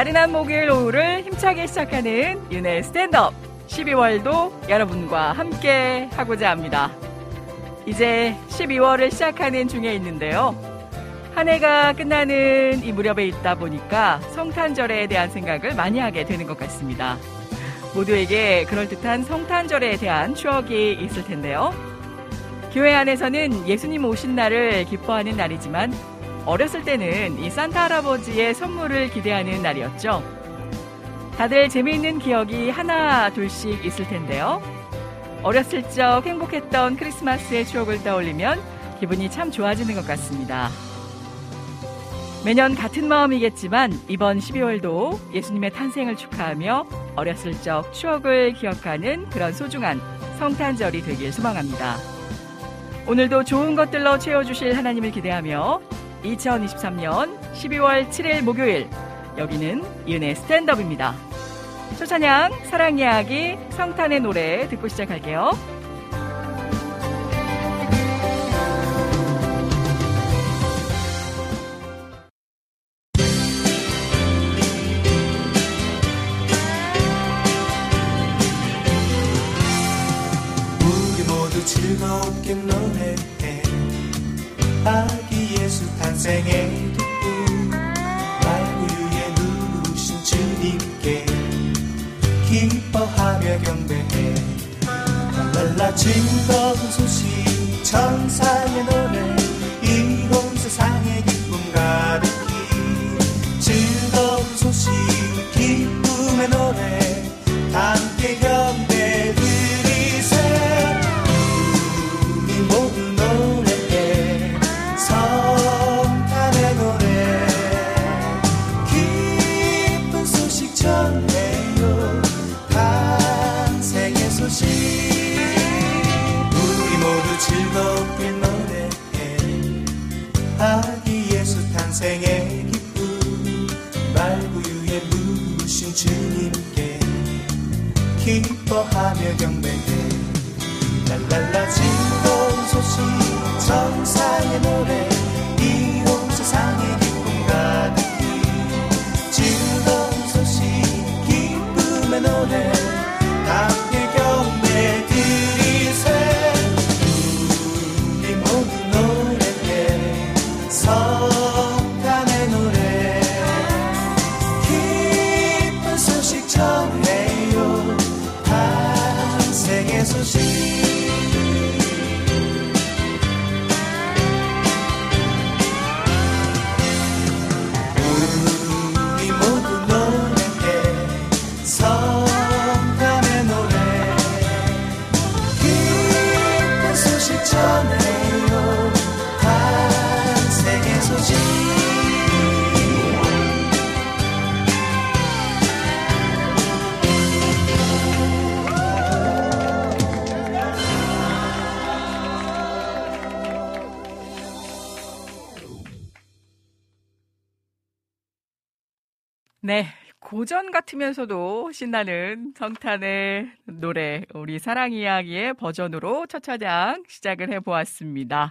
나른한 목요일 오후를 힘차게 시작하는 윤의 스탠드업 12월도 여러분과 함께 하고자 합니다. 이제 12월을 시작하는 중에 있는데요. 한 해가 끝나는 이 무렵에 있다 보니까 성탄절에 대한 생각을 많이 하게 되는 것 같습니다. 모두에게 그럴듯한 성탄절에 대한 추억이 있을 텐데요. 교회 안에서는 예수님 오신 날을 기뻐하는 날이지만 어렸을 때는 이 산타 할아버지의 선물을 기대하는 날이었죠. 다들 재미있는 기억이 하나 둘씩 있을 텐데요. 어렸을 적 행복했던 크리스마스의 추억을 떠올리면 기분이 참 좋아지는 것 같습니다. 매년 같은 마음이겠지만 이번 12월도 예수님의 탄생을 축하하며 어렸을 적 추억을 기억하는 그런 소중한 성탄절이 되길 소망합니다. 오늘도 좋은 것들로 채워주실 하나님을 기대하며 2023년 12월 7일 목요일 여기는 이은의 스탠드업입니다. 초찬양 사랑 이야기 성탄의 노래 듣고 시작할게요. 고전 같으면서도 신나는 성탄의 노래, 우리 사랑 이야기의 버전으로 첫 차장 시작을 해보았습니다.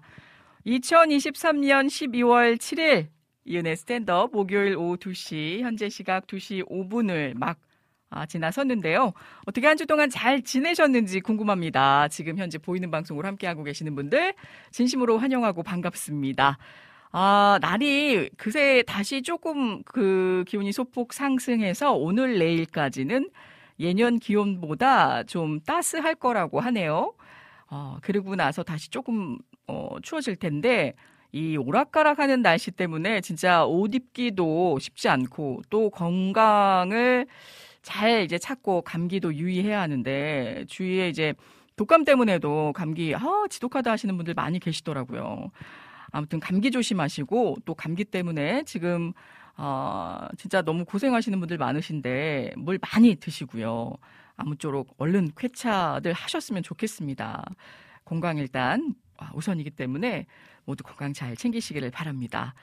2023년 12월 7일 이은의 스탠드업 목요일 오후 2시, 현재 시각 2시 5분을 막 아, 지나섰는데요. 어떻게 한 주 동안 잘 지내셨는지 궁금합니다. 지금 현재 보이는 방송으로 함께하고 계시는 분들 진심으로 환영하고 반갑습니다. 아, 날이 그새 다시 조금 그 기온이 소폭 상승해서 오늘 내일까지는 예년 기온보다 좀 따스할 거라고 하네요. 어, 그리고 나서 다시 조금 어, 추워질 텐데 이 오락가락하는 날씨 때문에 진짜 옷 입기도 쉽지 않고 또 건강을 잘 이제 찾고 감기도 유의해야 하는데 주위에 이제 독감 때문에도 감기 아 지독하다 하시는 분들 많이 계시더라고요. 아무튼 감기 조심하시고 또 감기 때문에 지금 어, 진짜 너무 고생하시는 분들 많으신데 물 많이 드시고요. 아무쪼록 얼른 쾌차들 하셨으면 좋겠습니다. 건강 일단 우선이기 때문에 모두 건강 잘 챙기시기를 바랍니다.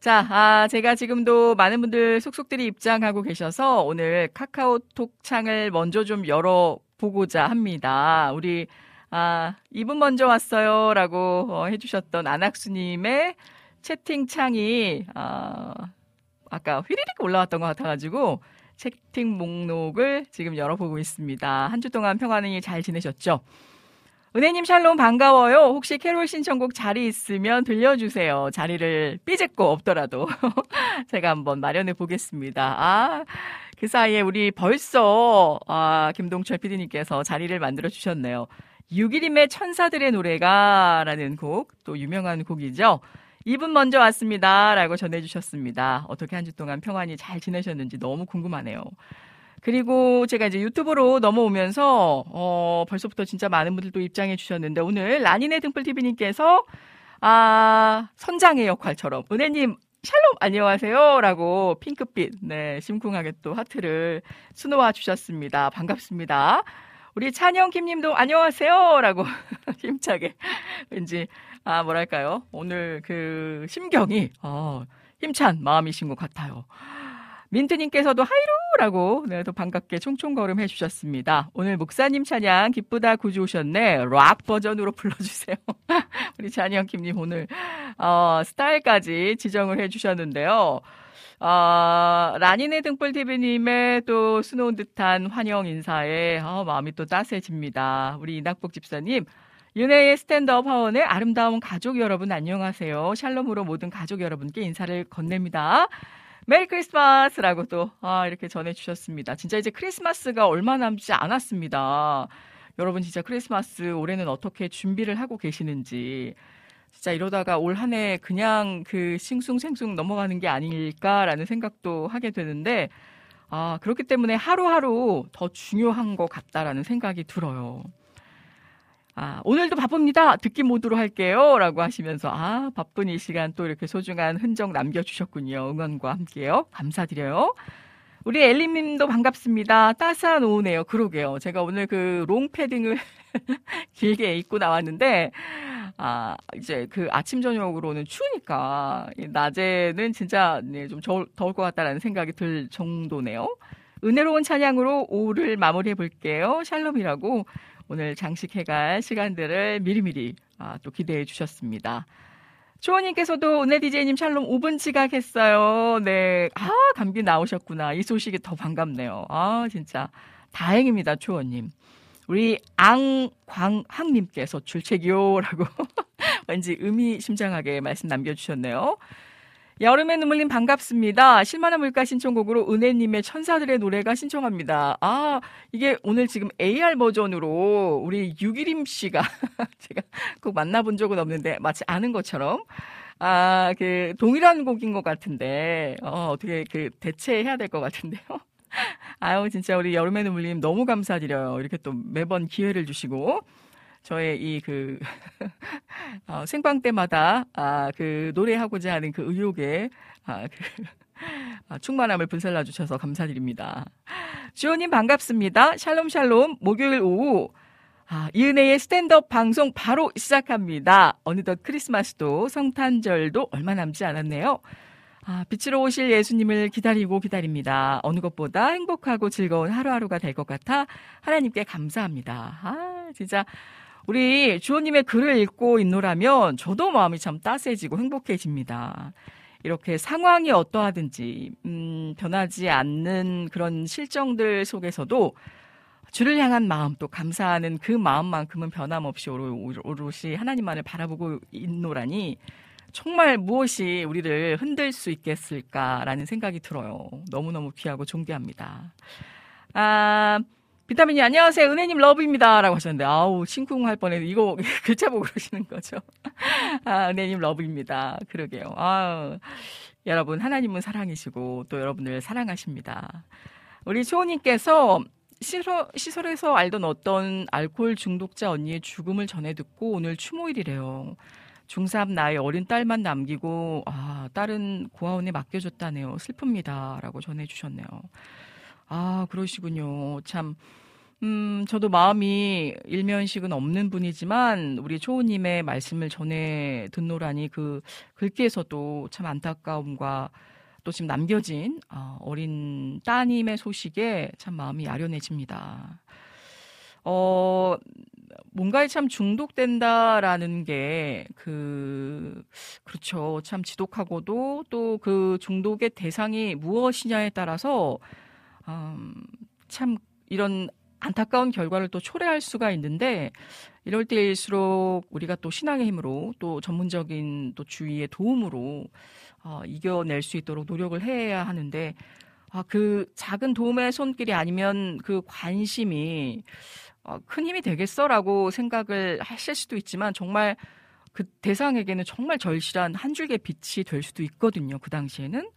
자, 아, 제가 지금도 많은 분들 속속들이 입장하고 계셔서 오늘 카카오톡 창을 먼저 좀 열어보고자 합니다. 우리, 아, 이분 먼저 왔어요. 라고 어, 해주셨던 안학수님의 채팅창이, 아, 아까 휘리릭 올라왔던 것 같아가지고 채팅 목록을 지금 열어보고 있습니다. 한 주 동안 평안히 잘 지내셨죠? 은혜님 샬롬 반가워요. 혹시 캐롤 신청곡 자리 있으면 들려주세요. 자리를 삐집고 없더라도 제가 한번 마련해 보겠습니다. 아, 그 사이에 우리 벌써 아, 김동철 PD님께서 자리를 만들어 주셨네요. 6일임의 천사들의 노래가라는 곡, 또 유명한 곡이죠. 이분 먼저 왔습니다. 라고 전해주셨습니다. 어떻게 한 주 동안 평안히 잘 지내셨는지 너무 궁금하네요. 그리고 제가 이제 유튜브로 넘어오면서 어 벌써부터 진짜 많은 분들도 입장해 주셨는데 오늘 라니네 등불 TV님께서 아 선장의 역할처럼 은혜님 샬롬 안녕하세요 라고 핑크빛 네 심쿵하게 또 하트를 수놓아 주셨습니다 반갑습니다 우리 찬영 김님도 안녕하세요라고 힘차게 왠지 아 뭐랄까요 오늘 그 심경이 어, 힘찬 마음이신 것 같아요. 민트님께서도 하이루라고 네, 또 반갑게 총총걸음 해주셨습니다. 오늘 목사님 찬양 기쁘다 구주 오셨네. 락 버전으로 불러주세요. 우리 잔영 김님 오늘 어, 스타일까지 지정을 해주셨는데요. 어, 라니네 등불 TV님의 또 수놓은 듯한 환영 인사에 어, 마음이 또 따스해집니다. 우리 이낙복 집사님. 은혜의 스탠드업 하원의 아름다운 가족 여러분 안녕하세요. 샬롬으로 모든 가족 여러분께 인사를 건넵니다. 메리 크리스마스라고 또 아, 이렇게 전해주셨습니다. 진짜 이제 크리스마스가 얼마 남지 않았습니다. 여러분 진짜 크리스마스 올해는 어떻게 준비를 하고 계시는지 진짜 이러다가 올 한 해 그냥 그 싱숭생숭 넘어가는 게 아닐까라는 생각도 하게 되는데 아 그렇기 때문에 하루하루 더 중요한 것 같다라는 생각이 들어요. 아, 오늘도 바쁩니다. 듣기 모드로 할게요. 라고 하시면서, 아, 바쁜 이 시간 또 이렇게 소중한 흔적 남겨주셨군요. 응원과 함께요. 감사드려요. 우리 엘리 님도 반갑습니다. 따스한 오후네요. 그러게요. 제가 오늘 그 롱패딩을 길게 입고 나왔는데, 아, 이제 그 아침, 저녁으로는 추우니까, 낮에는 진짜 네, 좀 더울, 더울 것 같다라는 생각이 들 정도네요. 은혜로운 찬양으로 오후를 마무리해 볼게요. 샬롬이라고 오늘 장식해갈 시간들을 미리미리 아, 또 기대해 주셨습니다. 초원님께서도 은혜 디제이님 샬롬 5분 지각했어요. 네. 아, 감기 나오셨구나. 이 소식이 더 반갑네요. 아, 진짜. 다행입니다, 초원님. 우리 앙광학님께서 출첵이요라고 왠지 의미심장하게 말씀 남겨주셨네요. 여름의 눈물님 반갑습니다. 실만한 물가 신청곡으로 은혜님의 천사들의 노래가 신청합니다. 아, 이게 오늘 지금 AR 버전으로 우리 유기림 씨가 제가 꼭 만나본 적은 없는데 마치 아는 것처럼 아, 그 동일한 곡인 것 같은데 어, 어떻게 그 대체해야 될 것 같은데요. 아유, 진짜 우리 여름의 눈물님 너무 감사드려요. 이렇게 또 매번 기회를 주시고 저의 이그 어, 생방 때마다 아, 그 노래하고자 하는 그 의욕에 아, 그 아, 충만함을 분살라 주셔서 감사드립니다. 주호님 반갑습니다. 샬롬 샬롬 목요일 오후 아, 이은혜의 스탠드업 방송 바로 시작합니다. 어느덧 크리스마스도 성탄절도 얼마 남지 않았네요. 아, 빛으로 오실 예수님을 기다리고 기다립니다. 어느 것보다 행복하고 즐거운 하루하루가 될 것 같아 하나님께 감사합니다. 아, 진짜 우리 주호님의 글을 읽고 있노라면 저도 마음이 참 따스해지고 행복해집니다. 이렇게 상황이 어떠하든지 음, 변하지 않는 그런 실정들 속에서도 주를 향한 마음 또 감사하는 그 마음만큼은 변함없이 오롯이 하나님만을 바라보고 있노라니 정말 무엇이 우리를 흔들 수 있겠을까라는 생각이 들어요. 너무너무 귀하고 존귀합니다. 아, 비타민이 안녕하세요. 은혜님 러브입니다. 라고 하셨는데, 아우, 심쿵할 뻔했는데, 이거 글자 보고 그러시는 거죠. 아, 은혜님 러브입니다. 그러게요. 아우, 여러분, 하나님은 사랑이시고, 또 여러분을 사랑하십니다. 우리 초호님께서 시설, 시설에서 알던 어떤 알코올 중독자 언니의 죽음을 전해 듣고 오늘 추모일이래요. 중3 나이 어린 딸만 남기고, 아, 딸은 고아원에 맡겨줬다네요. 슬픕니다. 라고 전해주셨네요. 아, 그러시군요. 참, 음, 저도 마음이 일면식은 없는 분이지만, 우리 초우님의 말씀을 전해 듣노라니 그 글귀에서도 참 안타까움과 또 지금 남겨진 어, 어린 따님의 소식에 참 마음이 아련해집니다. 어, 뭔가에 참 중독된다라는 게 그, 그렇죠. 참 지독하고도 또 그 중독의 대상이 무엇이냐에 따라서 음, 참 이런 안타까운 결과를 또 초래할 수가 있는데 이럴 때일수록 우리가 또 신앙의 힘으로 또 전문적인 또 주위의 도움으로 어, 이겨낼 수 있도록 노력을 해야 하는데 아, 그 작은 도움의 손길이 아니면 그 관심이 어, 큰 힘이 되겠어라고 생각을 하실 수도 있지만 정말 그 대상에게는 정말 절실한 한 줄기 빛이 될 수도 있거든요. 그 당시에는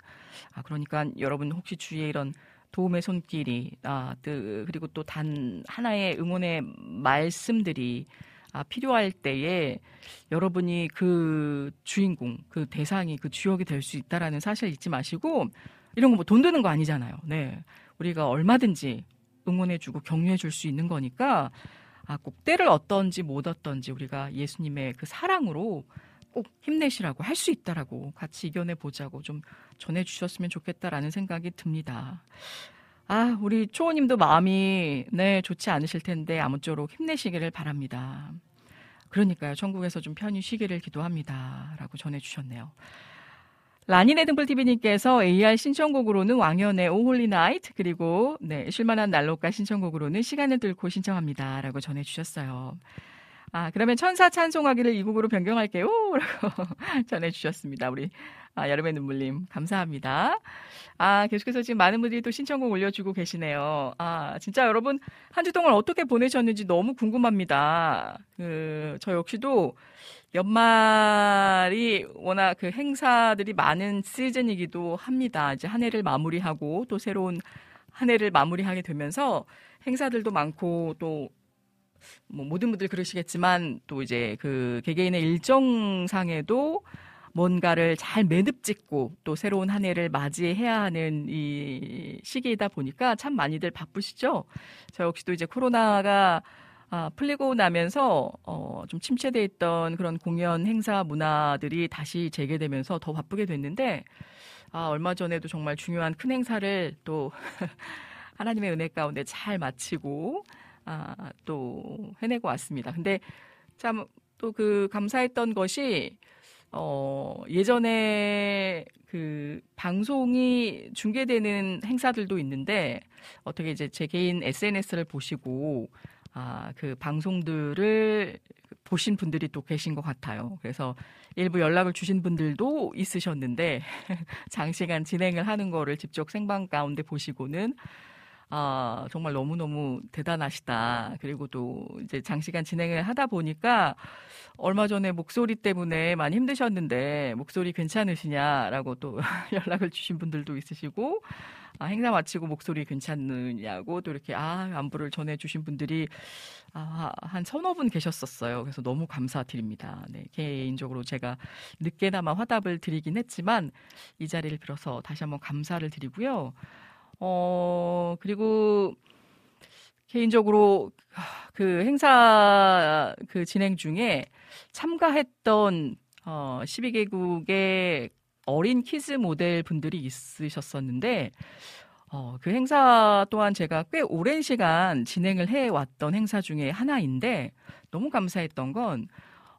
아 그러니까 여러분 혹시 주위에 이런 도움의 손길이 아 그리고 또 단 하나의 응원의 말씀들이 아, 필요할 때에 여러분이 그 주인공, 그 대상이 그 주역이 될 수 있다라는 사실 잊지 마시고 이런 거 뭐 돈 드는 거 아니잖아요. 네. 우리가 얼마든지 응원해주고 격려해줄 수 있는 거니까 아, 꼭 때를 어떤지 못 어떤지 우리가 예수님의 그 사랑으로 꼭 힘내시라고 할 수 있다라고 같이 이겨내 보자고 좀 전해 주셨으면 좋겠다라는 생각이 듭니다. 아, 우리 초호님도 마음이 네 좋지 않으실 텐데 아무쪼록 힘내시기를 바랍니다. 그러니까요, 천국에서 좀 편히 쉬기를 기도합니다라고 전해 주셨네요. 라니네 등불TV님께서 AR 신청곡으로는 왕연의 오홀리 나이트 그리고 네, 쉴만한 난로가 신청곡으로는 시간을 들고 신청합니다라고 전해주셨어요. 아, 그러면 천사 찬송하기를 이 곡으로 변경할게요. 라고 전해주셨습니다. 우리 아, 여름의 눈물님, 감사합니다. 아, 계속해서 지금 많은 분들이 또 신청곡 올려주고 계시네요. 아, 진짜 여러분, 한 주 동안 어떻게 보내셨는지 너무 궁금합니다. 그, 저 역시도 연말이 워낙 그 행사들이 많은 시즌이기도 합니다. 이제 한 해를 마무리하고 또 새로운 한 해를 마무리하게 되면서 행사들도 많고 또 뭐 모든 분들 그러시겠지만 또 이제 그 개개인의 일정상에도 뭔가를 잘 매듭 짓고 또 새로운 한 해를 맞이해야 하는 이 시기이다 보니까 참 많이들 바쁘시죠. 저 역시도 이제 코로나가 아, 풀리고 나면서 어, 좀 침체돼 있던 그런 공연 행사 문화들이 다시 재개되면서 더 바쁘게 됐는데 아, 얼마 전에도 정말 중요한 큰 행사를 또 하나님의 은혜 가운데 잘 마치고 아, 또 해내고 왔습니다. 근데 참 또 그 감사했던 것이 어, 예전에 그 방송이 중계되는 행사들도 있는데 어떻게 이제 제 개인 SNS를 보시고 아, 그 방송들을 보신 분들이 또 계신 것 같아요. 그래서 일부 연락을 주신 분들도 있으셨는데 장시간 진행을 하는 거를 직접 생방 가운데 보시고는 아, 정말 너무너무 대단하시다. 그리고 또 이제 장시간 진행을 하다 보니까 얼마 전에 목소리 때문에 많이 힘드셨는데 목소리 괜찮으시냐라고 또 연락을 주신 분들도 있으시고 아, 행사 마치고 목소리 괜찮느냐고 또 이렇게 아, 안부를 전해 주신 분들이 아, 한 서너 분 계셨었어요. 그래서 너무 감사드립니다. 네, 개인적으로 제가 늦게나마 화답을 드리긴 했지만 이 자리를 빌어서 다시 한번 감사를 드리고요. 어, 그리고 개인적으로 그 행사 그 진행 중에 참가했던 어, 12개국의 어린 키즈 모델 분들이 있으셨었는데 어, 그 행사 또한 제가 꽤 오랜 시간 진행을 해왔던 행사 중에 하나인데 너무 감사했던 건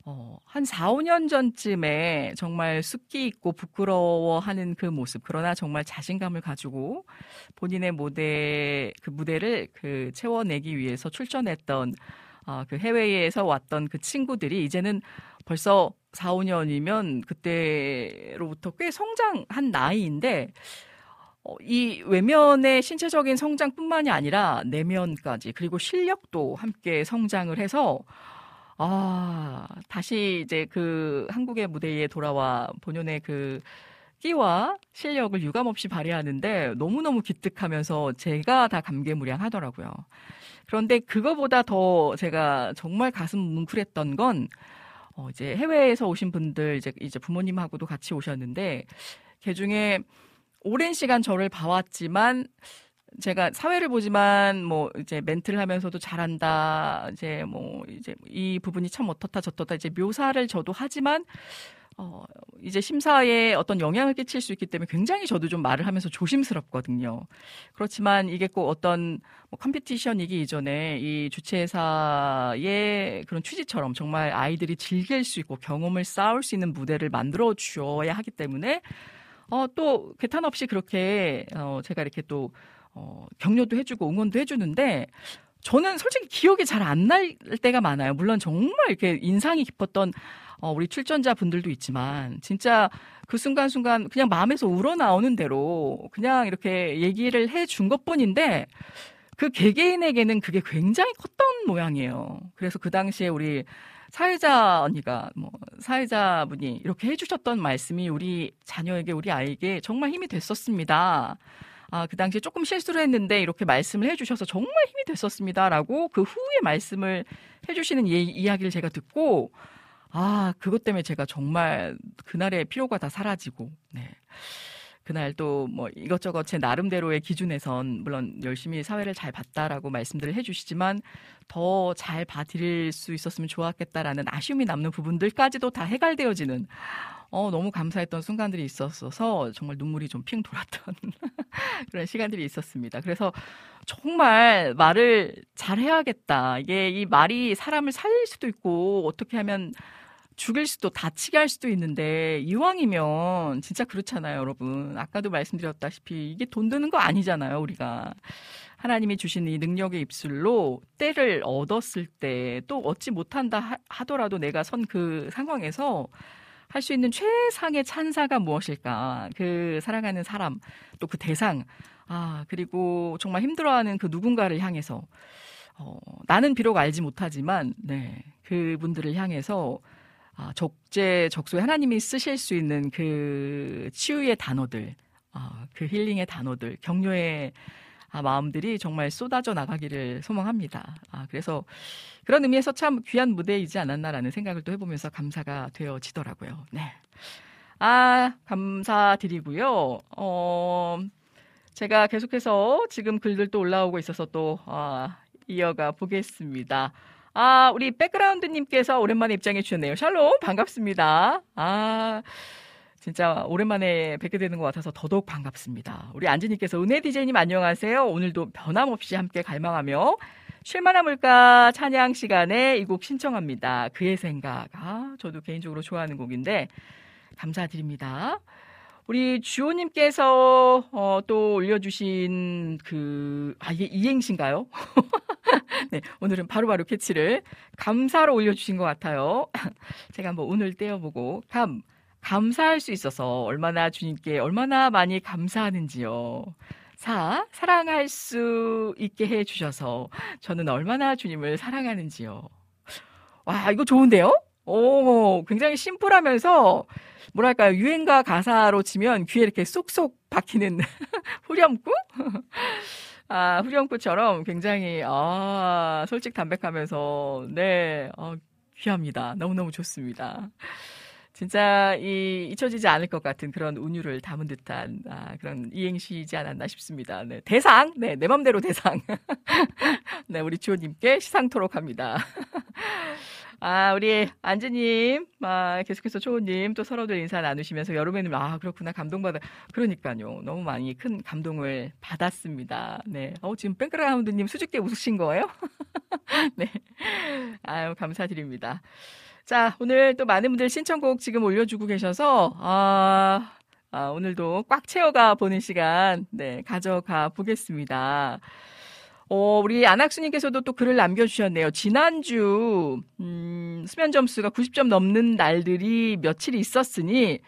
어, 한 4, 5년 전쯤에 정말 숫기 있고 부끄러워하는 그 모습, 그러나 정말 자신감을 가지고 본인의 무대, 그 무대를 그 채워내기 위해서 출전했던 어, 그 해외에서 왔던 그 친구들이 이제는 벌써 4, 5년이면 그때로부터 꽤 성장한 나이인데 어, 이 외면의 신체적인 성장뿐만이 아니라 내면까지 그리고 실력도 함께 성장을 해서 아, 다시 이제 그 한국의 무대에 돌아와 본연의 그 끼와 실력을 유감없이 발휘하는데 너무너무 기특하면서 제가 다 감개무량하더라고요. 그런데 그거보다 더 제가 정말 가슴 뭉클했던 건 어, 이제 해외에서 오신 분들 이제 이제 부모님하고도 같이 오셨는데 그 중에 오랜 시간 저를 봐왔지만 제가 사회를 보지만 뭐 이제 멘트를 하면서도 잘한다 이제 뭐 이제 이 부분이 참 어떻다 저떻다 이제 묘사를 저도 하지만 어 이제 심사에 어떤 영향을 끼칠 수 있기 때문에 굉장히 저도 좀 말을 하면서 조심스럽거든요. 그렇지만 이게 꼭 어떤 뭐 컴피티션이기 이전에 이 주최사의 그런 취지처럼 정말 아이들이 즐길 수 있고 경험을 쌓을 수 있는 무대를 만들어 주어야 하기 때문에 어, 또 개탄 없이 그렇게 어, 제가 이렇게 또 어, 격려도 해주고 응원도 해주는데 저는 솔직히 기억이 잘 안 날 때가 많아요. 물론 정말 이렇게 인상이 깊었던 어, 우리 출전자 분들도 있지만 진짜 그 순간순간 그냥 마음에서 우러나오는 대로 그냥 이렇게 얘기를 해 준 것뿐인데 그 개개인에게는 그게 굉장히 컸던 모양이에요. 그래서 그 당시에 우리 사회자 언니가 뭐 사회자 분이 이렇게 해주셨던 말씀이 우리 자녀에게 우리 아이에게 정말 힘이 됐었습니다. 아, 그 당시에 조금 실수를 했는데 이렇게 말씀을 해주셔서 정말 힘이 됐었습니다라고 그 후에 말씀을 해주시는 이, 이야기를 제가 듣고 아, 그것 때문에 제가 정말 그날의 피로가 다 사라지고, 네. 그날 또 뭐 이것저것 제 나름대로의 기준에선 물론 열심히 사회를 잘 봤다라고 말씀들을 해주시지만 더 잘 봐드릴 수 있었으면 좋았겠다라는 아쉬움이 남는 부분들까지도 다 해갈되어지는 어, 너무 감사했던 순간들이 있었어서 정말 눈물이 좀 핑 돌았던 그런 시간들이 있었습니다. 그래서 정말 말을 잘 해야겠다. 이게 이 말이 사람을 살릴 수도 있고 어떻게 하면 죽일 수도 다치게 할 수도 있는데 이왕이면 진짜 그렇잖아요, 여러분. 아까도 말씀드렸다시피 이게 돈 드는 거 아니잖아요, 우리가. 하나님이 주신 이 능력의 입술로 때를 얻었을 때 또 얻지 못한다 하더라도 내가 선 그 상황에서 할 수 있는 최상의 찬사가 무엇일까? 그 사랑하는 사람, 또 그 대상, 아, 그리고 정말 힘들어하는 그 누군가를 향해서, 어, 나는 비록 알지 못하지만, 네, 그분들을 향해서 아, 적재 적소에 하나님이 쓰실 수 있는 그 치유의 단어들, 아, 그 힐링의 단어들, 격려의 아, 마음들이 정말 쏟아져 나가기를 소망합니다. 아, 그래서 그런 의미에서 참 귀한 무대이지 않았나라는 생각을 또 해보면서 감사가 되어지더라고요. 네. 아, 감사드리고요. 어, 제가 계속해서 지금 글들도 올라오고 있어서 또, 아, 이어가 보겠습니다. 아, 우리 백그라운드님께서 오랜만에 입장해 주셨네요. 샬롬, 반갑습니다. 아, 진짜 오랜만에 뵙게 되는 것 같아서 더더욱 반갑습니다. 우리 안지님께서 은혜 디제이님 안녕하세요. 오늘도 변함없이 함께 갈망하며 쉴만한 물가 찬양 시간에 이 곡 신청합니다. 그의 생각. 아, 저도 개인적으로 좋아하는 곡인데 감사드립니다. 우리 주호님께서 어, 또 올려주신 그, 아, 이게 이행시인가요? 네, 오늘은 바로 바로 캐치를 감사로 올려주신 것 같아요. 제가 한번 오늘 떼어보고, 감, 감사할 수 있어서 얼마나 주님께 얼마나 많이 감사하는지요. 사, 사랑할 수 있게 해 주셔서 저는 얼마나 주님을 사랑하는지요. 와, 이거 좋은데요? 오, 굉장히 심플하면서 뭐랄까요, 유행가 가사로 치면 귀에 이렇게 쏙쏙 박히는 후렴구? 아, 후렴구처럼 굉장히, 아, 솔직 담백하면서, 네, 어, 귀합니다. 너무너무 좋습니다. 진짜 이 잊혀지지 않을 것 같은 그런 운율을 담은 듯한 아, 그런 이행시이지 않았나 싶습니다. 네, 대상, 네, 내 맘대로 대상. 네, 우리 주호님께 시상토록 합니다. 아, 우리 안지님, 아, 계속해서 초호님 또 서로들 인사 나누시면서 여름에는 아, 그렇구나. 감동받아. 그러니까요. 너무 많이 큰 감동을 받았습니다. 네. 어, 지금 뱅크라운드님 수줍게 웃으신 거예요? 네. 아유, 감사드립니다. 자, 오늘 또 많은 분들 신청곡 지금 올려주고 계셔서, 아, 아 오늘도 꽉 채워가 보는 시간, 네, 가져가 보겠습니다. 어, 우리 안학수님께서도 또 글을 남겨주셨네요. 지난주, 음, 수면 점수가 90점 넘는 날들이 며칠 있었으니,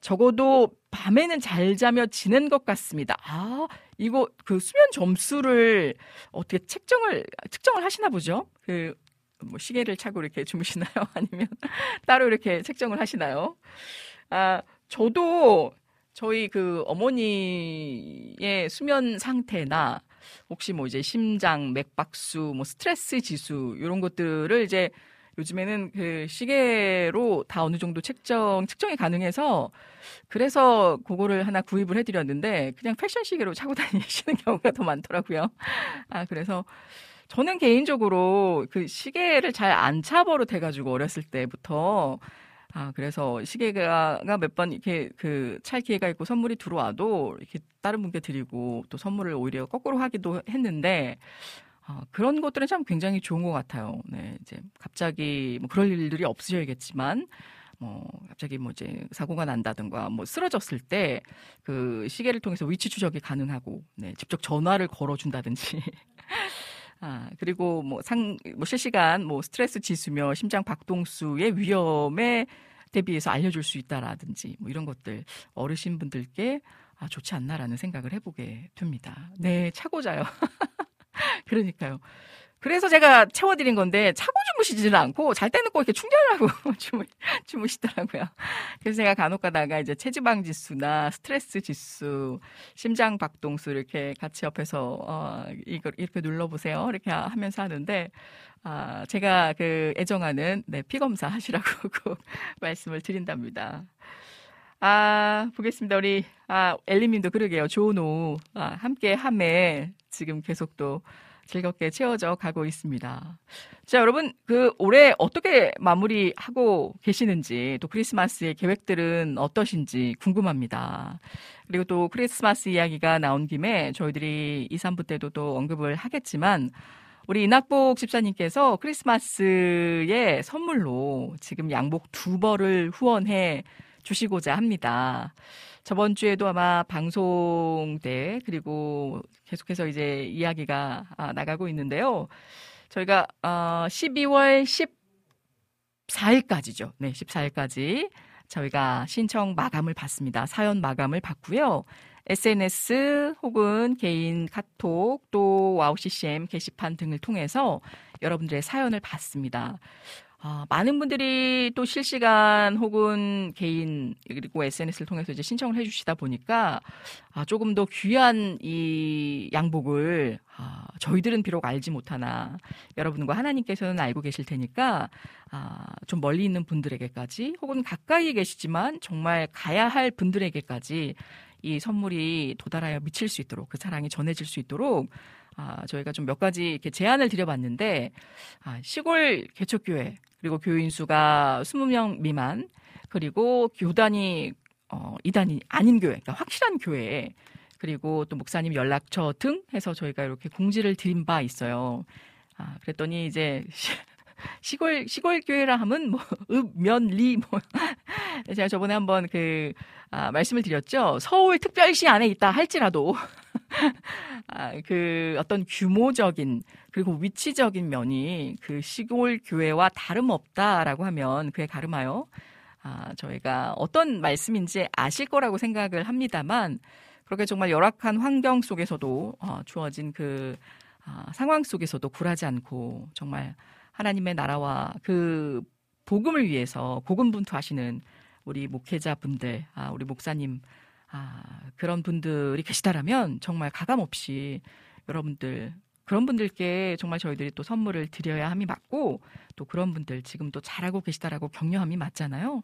적어도 밤에는 잘 자며 지낸 것 같습니다. 아, 이거 그 수면 점수를 어떻게 책정을, 측정을 하시나 보죠? 그, 뭐 시계를 차고 이렇게 주무시나요? 아니면 따로 이렇게 책정을 하시나요? 아, 저도 저희 그 어머니의 수면 상태나 혹시 뭐 이제 심장, 맥박수, 뭐 스트레스 지수 이런 것들을 이제 요즘에는 그 시계로 다 어느 정도 책정 측정이 가능해서 그래서 그거를 하나 구입을 해드렸는데 그냥 패션 시계로 차고 다니시는 경우가 더 많더라고요. 아 그래서 저는 개인적으로 그 시계를 잘 안 차버릇 해가지고 어렸을 때부터 아, 그래서 시계가 몇 번 이렇게 그 찰 기회가 있고 선물이 들어와도 이렇게 다른 분께 드리고 또 선물을 오히려 거꾸로 하기도 했는데 어, 그런 것들은 참 굉장히 좋은 것 같아요. 네, 이제 갑자기 뭐 그럴 일들이 없으셔야겠지만 뭐 갑자기 뭐 이제 사고가 난다든가 뭐 쓰러졌을 때 그 시계를 통해서 위치 추적이 가능하고 네, 직접 전화를 걸어준다든지 아, 그리고 뭐 상, 뭐 실시간 뭐 스트레스 지수며 심장 박동수의 위험에 대비해서 알려줄 수 있다라든지 뭐 이런 것들 어르신 분들께 아, 좋지 않나라는 생각을 해보게 됩니다. 네, 차고 자요. 그러니까요. 그래서 제가 채워드린 건데 차고 주무시지는 않고 잘 때는 꼭 이렇게 충전을 하고 주무, 주무 시더라고요. 그래서 제가 간혹 가다가 이제 체지방 지수나 스트레스 지수, 심장 박동수 이렇게 같이 옆에서 어 이걸 이렇게 눌러보세요. 이렇게 하면서 하는데 아 제가 그 애정하는 네, 피 검사 하시라고 꼭 말씀을 드린답니다. 아, 보겠습니다. 우리, 아, 엘리님도 그러게요. 오후, 아, 함께 함에 지금 계속 또 즐겁게 채워져 가고 있습니다. 자, 여러분, 그 올해 어떻게 마무리하고 계시는지, 또 크리스마스의 계획들은 어떠신지 궁금합니다. 그리고 또 크리스마스 이야기가 나온 김에 저희들이 2, 3부 때도 또 언급을 하겠지만, 우리 이낙복 집사님께서 크리스마스의 선물로 지금 양복 두 벌을 후원해 주시고자 합니다. 저번 주에도 아마 방송 때 그리고 계속해서 이제 이야기가 아, 나가고 있는데요. 저희가 어 12월 14일까지죠. 네, 14일까지 저희가 신청 마감을 받습니다. 사연 마감을 받고요. SNS 혹은 개인 카톡 또 와우 CCM 게시판 등을 통해서 여러분들의 사연을 받습니다. 아, 많은 분들이 또 실시간 혹은 개인 그리고 SNS를 통해서 이제 신청을 해주시다 보니까 아, 조금 더 귀한 이 양복을 아, 저희들은 비록 알지 못하나 여러분과 하나님께서는 알고 계실 테니까 아, 좀 멀리 있는 분들에게까지 혹은 가까이 계시지만 정말 가야 할 분들에게까지 이 선물이 도달하여 미칠 수 있도록 그 사랑이 전해질 수 있도록 아, 저희가 좀 몇 가지 이렇게 제안을 드려봤는데 아, 시골 개척교회 그리고 교인 수가 20명 미만 그리고 교단이 어, 이단이 아닌 교회, 그러니까 확실한 교회 그리고 또 목사님 연락처 등 해서 저희가 이렇게 공지를 드린 바 있어요. 아, 그랬더니 이제 시골 시골 교회라 하면 뭐 읍 면 리 뭐 제가 저번에 한번 그 아, 말씀을 드렸죠. 서울 특별시 안에 있다 할지라도 아, 그 어떤 규모적인 그리고 위치적인 면이 그 시골 교회와 다름없다라고 하면 그에 가름하여 아, 저희가 어떤 말씀인지 아실 거라고 생각을 합니다만 그렇게 정말 열악한 환경 속에서도 어, 주어진 그 아, 상황 속에서도 굴하지 않고 정말 하나님의 나라와 그 복음을 위해서 고군분투하시는 우리 목회자분들, 아, 우리 목사님, 아, 그런 분들이 계시다라면 정말 가감 없이 여러분들 그런 분들께 정말 저희들이 또 선물을 드려야 함이 맞고 또 그런 분들 지금 또 잘하고 계시다라고 격려함이 맞잖아요.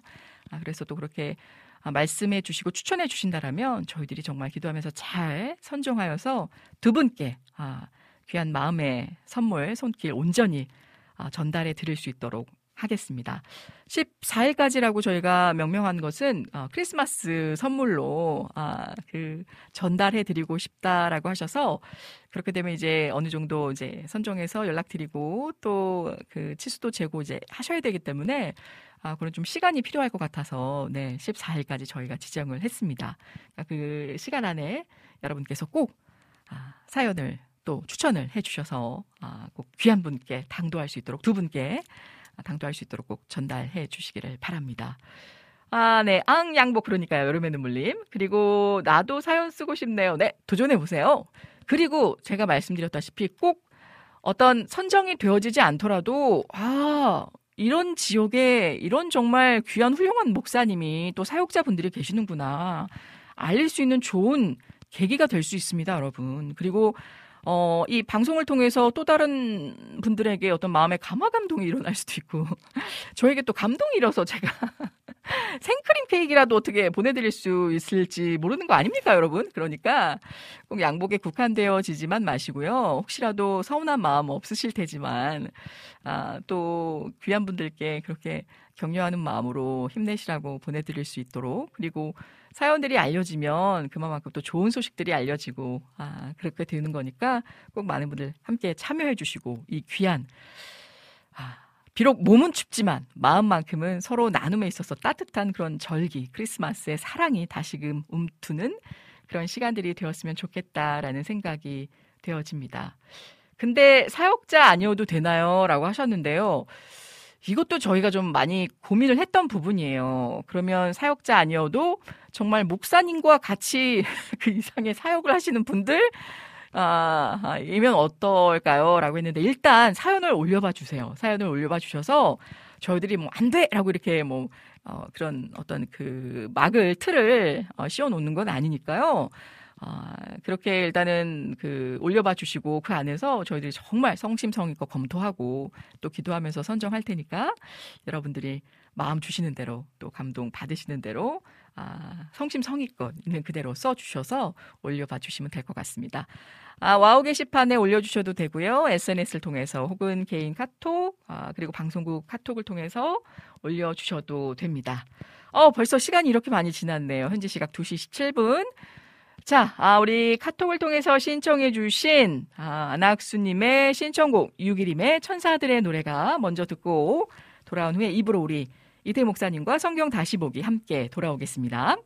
아, 그래서 또 그렇게 아, 말씀해 주시고 추천해 주신다라면 저희들이 정말 기도하면서 잘 선정하여서 두 분께 아, 귀한 마음의 선물 손길 온전히 아, 전달해 드릴 수 있도록 하겠습니다. 14일까지라고 저희가 명명한 것은 어, 크리스마스 선물로 아, 그 전달해 드리고 싶다라고 하셔서 그렇게 되면 이제 어느 정도 이제 선정해서 연락드리고 또 그 치수도 재고 이제 하셔야 되기 때문에 아, 그런 좀 시간이 필요할 것 같아서 네, 14일까지 저희가 지정을 했습니다. 그러니까 그 시간 안에 여러분께서 꼭 아, 사연을 또 추천을 해주셔서 아, 꼭 귀한 분께 당도할 수 있도록 두 분께 당도할 수 있도록 꼭 전달해 주시기를 바랍니다. 아, 네. 앙, 양복, 그러니까요. 여름의 눈물님. 그리고, 나도 사연 쓰고 싶네요. 네. 도전해 보세요. 그리고, 제가 말씀드렸다시피 꼭 어떤 선정이 되어지지 않더라도, 아, 이런 지역에 이런 정말 귀한 훌륭한 목사님이 또 사역자분들이 계시는구나. 알릴 수 있는 좋은 계기가 될 수 있습니다, 여러분. 그리고 어, 이 방송을 통해서 또 다른 분들에게 어떤 마음의 감화 감동이 일어날 수도 있고, 저에게 또 감동이 일어서 제가 생크림 케이크라도 어떻게 보내드릴 수 있을지 모르는 거 아닙니까, 여러분? 그러니까 꼭 양복에 국한되어지지만 마시고요. 혹시라도 서운한 마음 없으실 테지만, 아, 또 귀한 분들께 그렇게 격려하는 마음으로 힘내시라고 보내드릴 수 있도록, 그리고 사연들이 알려지면 그만큼 또 좋은 소식들이 알려지고 아 그렇게 되는 거니까 꼭 많은 분들 함께 참여해 주시고 이 귀한 아 비록 몸은 춥지만 마음만큼은 서로 나눔에 있어서 따뜻한 그런 절기 크리스마스의 사랑이 다시금 움트는 그런 시간들이 되었으면 좋겠다라는 생각이 되어집니다. 근데 사역자 아니어도 되나요? 라고 하셨는데요. 이것도 저희가 좀 많이 고민을 했던 부분이에요. 그러면 사역자 아니어도 정말 목사님과 같이 그 이상의 사역을 하시는 분들, 아, 아, 이면 어떨까요? 라고 했는데, 일단 사연을 올려봐 주세요. 사연을 올려봐 주셔서, 저희들이 뭐, 안 돼! 라고 이렇게 뭐, 어, 그런 어떤 그 막을, 틀을 어, 씌워 놓는 건 아니니까요. 아, 그렇게 일단은 그 올려봐 주시고 그 안에서 저희들이 정말 성심성의껏 검토하고 또 기도하면서 선정할 테니까 여러분들이 마음 주시는 대로 또 감동 받으시는 대로 아, 성심성의껏 있는 그대로 써 주셔서 올려봐 주시면 될 것 같습니다. 아, WOW 게시판에 올려주셔도 되고요. SNS를 통해서 혹은 개인 카톡, 아, 그리고 방송국 카톡을 통해서 올려주셔도 됩니다. 어, 벌써 시간이 이렇게 많이 지났네요. 현재 시각 2시 17분. 자, 아, 우리 카톡을 통해서 신청해주신, 아, 안학수님의 신청곡, 유기림의 천사들의 노래가 먼저 듣고 돌아온 후에 입으로 우리 이태 목사님과 성경 다시 보기 함께 돌아오겠습니다.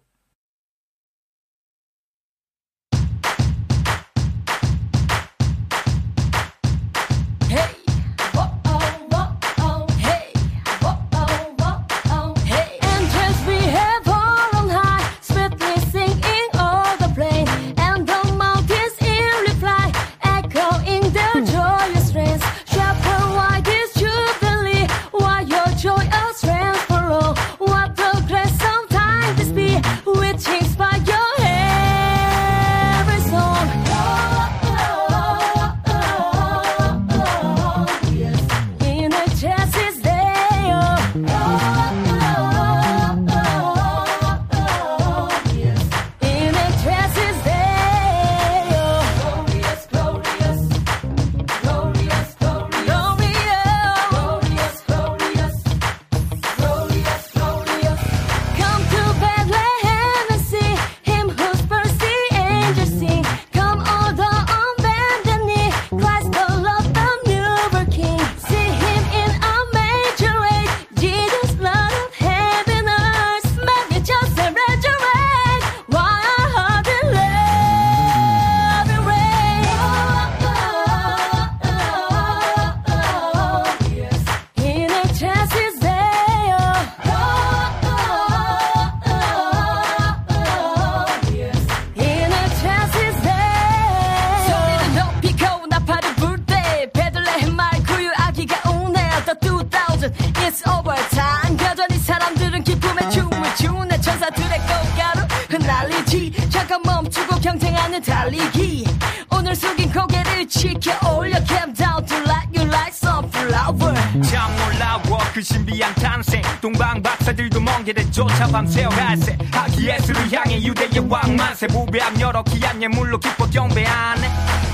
밤새워 갈새 하기 예수를 향해 유대의 왕만세. 무배함 여러 귀한 예물로 기뻐 경배하네.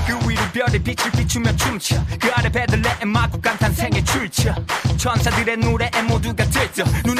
그 위로 별의 빛을 비추며 춤춰. 그 아래 베들레헴 마국간 탄생의 출처. 천사들의 노래에 모두가 들떠. 눈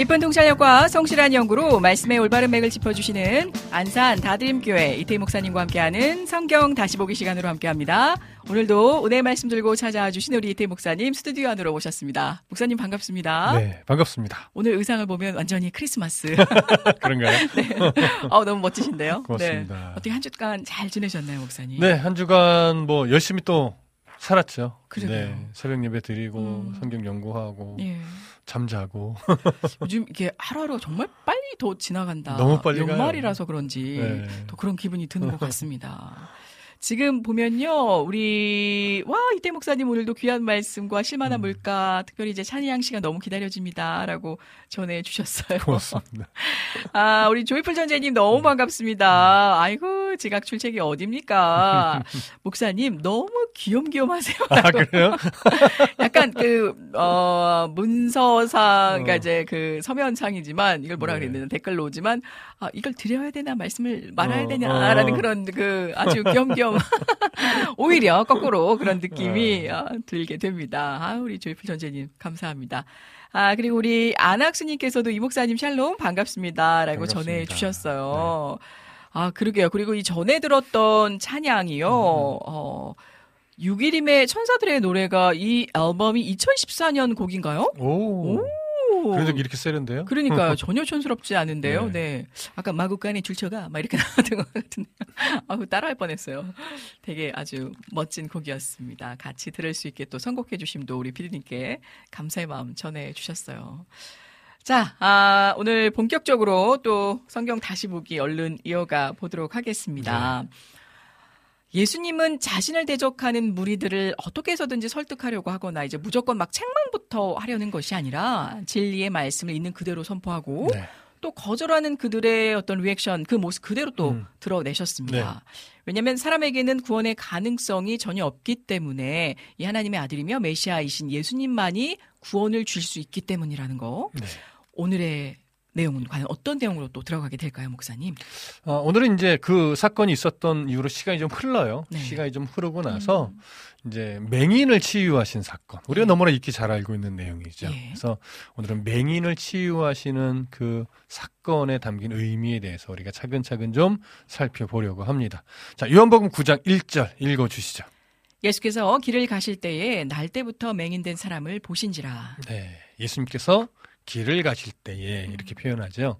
깊은 통찰력과 성실한 연구로 말씀의 올바른 맥을 짚어주시는 안산 다드림교회 이태희 목사님과 함께하는 성경 다시 보기 시간으로 함께합니다. 오늘도 은혜 말씀 들고 찾아와 주신 우리 이태희 목사님 스튜디오 안으로 오셨습니다. 목사님 반갑습니다. 네, 반갑습니다. 오늘 의상을 보면 완전히 크리스마스. 그런가요? 어, 너무 멋지신데요. 고맙습니다. 네. 어떻게 한 주간 잘 지내셨나요, 목사님? 네, 한 주간 뭐 열심히 또 살았죠. 그러게요. 네, 새벽 예배 드리고 음. 성경 연구하고 예. 잠자고. 요즘 이게 하루하루 정말 빨리 더 지나간다. 너무 빨리. 연말이라서 그런지 네. 또 그런 기분이 드는 것 같습니다. 지금 보면요, 우리, 와, 이태 목사님 오늘도 귀한 말씀과 실만한 음. 물가, 특별히 이제 찬양 씨가 너무 기다려집니다. 라고 전해주셨어요. 고맙습니다. 아, 우리 조이풀 전재님 너무 반갑습니다. 아이고, 지각 출첵이 어딥니까? 목사님, 너무 귀염귀염 하세요. 아, 그래요? 약간 그, 어, 문서상, 그러니까 어. 이제 그 서면상이지만, 이걸 뭐라 네. 그랬는데 댓글로 오지만, 아, 이걸 드려야 되나, 말씀을 말아야 어, 되냐라는 어. 그런 그 아주 귀염귀염. 오히려 거꾸로 그런 느낌이 네. 아, 들게 됩니다. 아, 우리 조이풀 전재님, 감사합니다. 아, 그리고 우리 안학수님께서도 이 목사님 샬롬 반갑습니다. 라고 반갑습니다. 네. 전해 주셨어요. 아, 그러게요. 그리고 이 전에 들었던 찬양이요, 음, 어, 6일임의 천사들의 노래가 이 앨범이 2014년 곡인가요? 오. 오. 그래도 이렇게 세련돼요? 그러니까요. 전혀 촌스럽지 않은데요. 네. 네. 아까 마구간에 줄쳐가 막 이렇게 나왔던 것 같은데요. 아우 따라할 뻔했어요. 되게 아주 멋진 곡이었습니다. 같이 들을 수 있게 또 선곡해 주심도 우리 피디님께 감사의 마음 전해 주셨어요. 자, 아, 오늘 본격적으로 또 성경 다시 보기 얼른 이어가 보도록 하겠습니다. 예수님은 자신을 대적하는 무리들을 어떻게 해서든지 설득하려고 하거나 이제 무조건 막 책망부터 하려는 것이 아니라 진리의 말씀을 있는 그대로 선포하고 네. 또 거절하는 그들의 어떤 리액션 그 모습 그대로 또 음. 드러내셨습니다. 왜냐하면 사람에게는 구원의 가능성이 전혀 없기 때문에 이 하나님의 아들이며 메시아이신 예수님만이 구원을 줄 수 있기 때문이라는 거. 네. 오늘의 내용은 과연 어떤 내용으로 또 들어가게 될까요, 목사님? 어, 오늘은 이제 그 사건이 있었던 이후로 시간이 좀 흘러요. 네. 음. 시간이 좀 흐르고 나서 이제 맹인을 치유하신 사건. 우리가 너무나 익히 잘 알고 있는 내용이죠. 예. 그래서 오늘은 맹인을 치유하시는 그 사건에 담긴 의미에 대해서 우리가 차근차근 좀 살펴보려고 합니다. 자, 요한복음 9장 1절 읽어 주시죠. 예수께서 길을 가실 때에 날 때부터 맹인된 사람을 보신지라. 네. 예수님께서 길을 가실 때에 이렇게 표현하죠.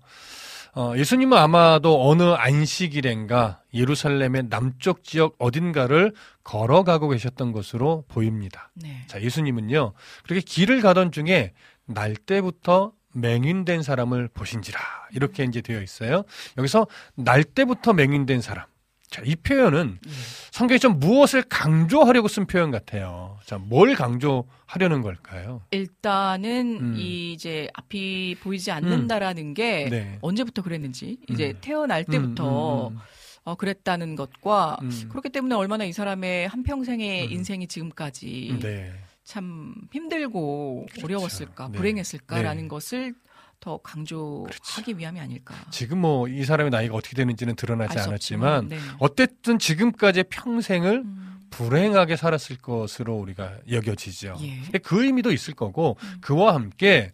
어, 예수님은 아마도 어느 안식일엔가 예루살렘의 남쪽 지역 어딘가를 걸어가고 계셨던 것으로 보입니다. 네. 자, 예수님은요, 그렇게 길을 가던 중에 날 때부터 맹인된 사람을 보신지라. 이렇게 이제 되어 있어요. 여기서 날 때부터 맹인된 사람. 자, 이 표현은 예. 성경에 좀 무엇을 강조하려고 쓴 표현 같아요. 자, 뭘 강조하려는 걸까요? 일단은 음. 이 이제 앞이 보이지 않는다라는 게 네. 언제부터 그랬는지 이제 음. 태어날 때부터 음, 음, 어, 그랬다는 것과 음. 그렇기 때문에 얼마나 이 사람의 한 평생의 음. 인생이 지금까지 음. 네. 참 힘들고 그렇죠. 어려웠을까 네. 불행했을까라는 네. 것을 더 강조하기 위함이 아닐까. 지금 뭐 이 사람의 나이가 어떻게 되는지는 드러나지 않았지만 없지만, 네. 어쨌든 지금까지의 평생을 음, 불행하게 살았을 것으로 우리가 여겨지죠. 예. 그 의미도 있을 거고 음. 그와 함께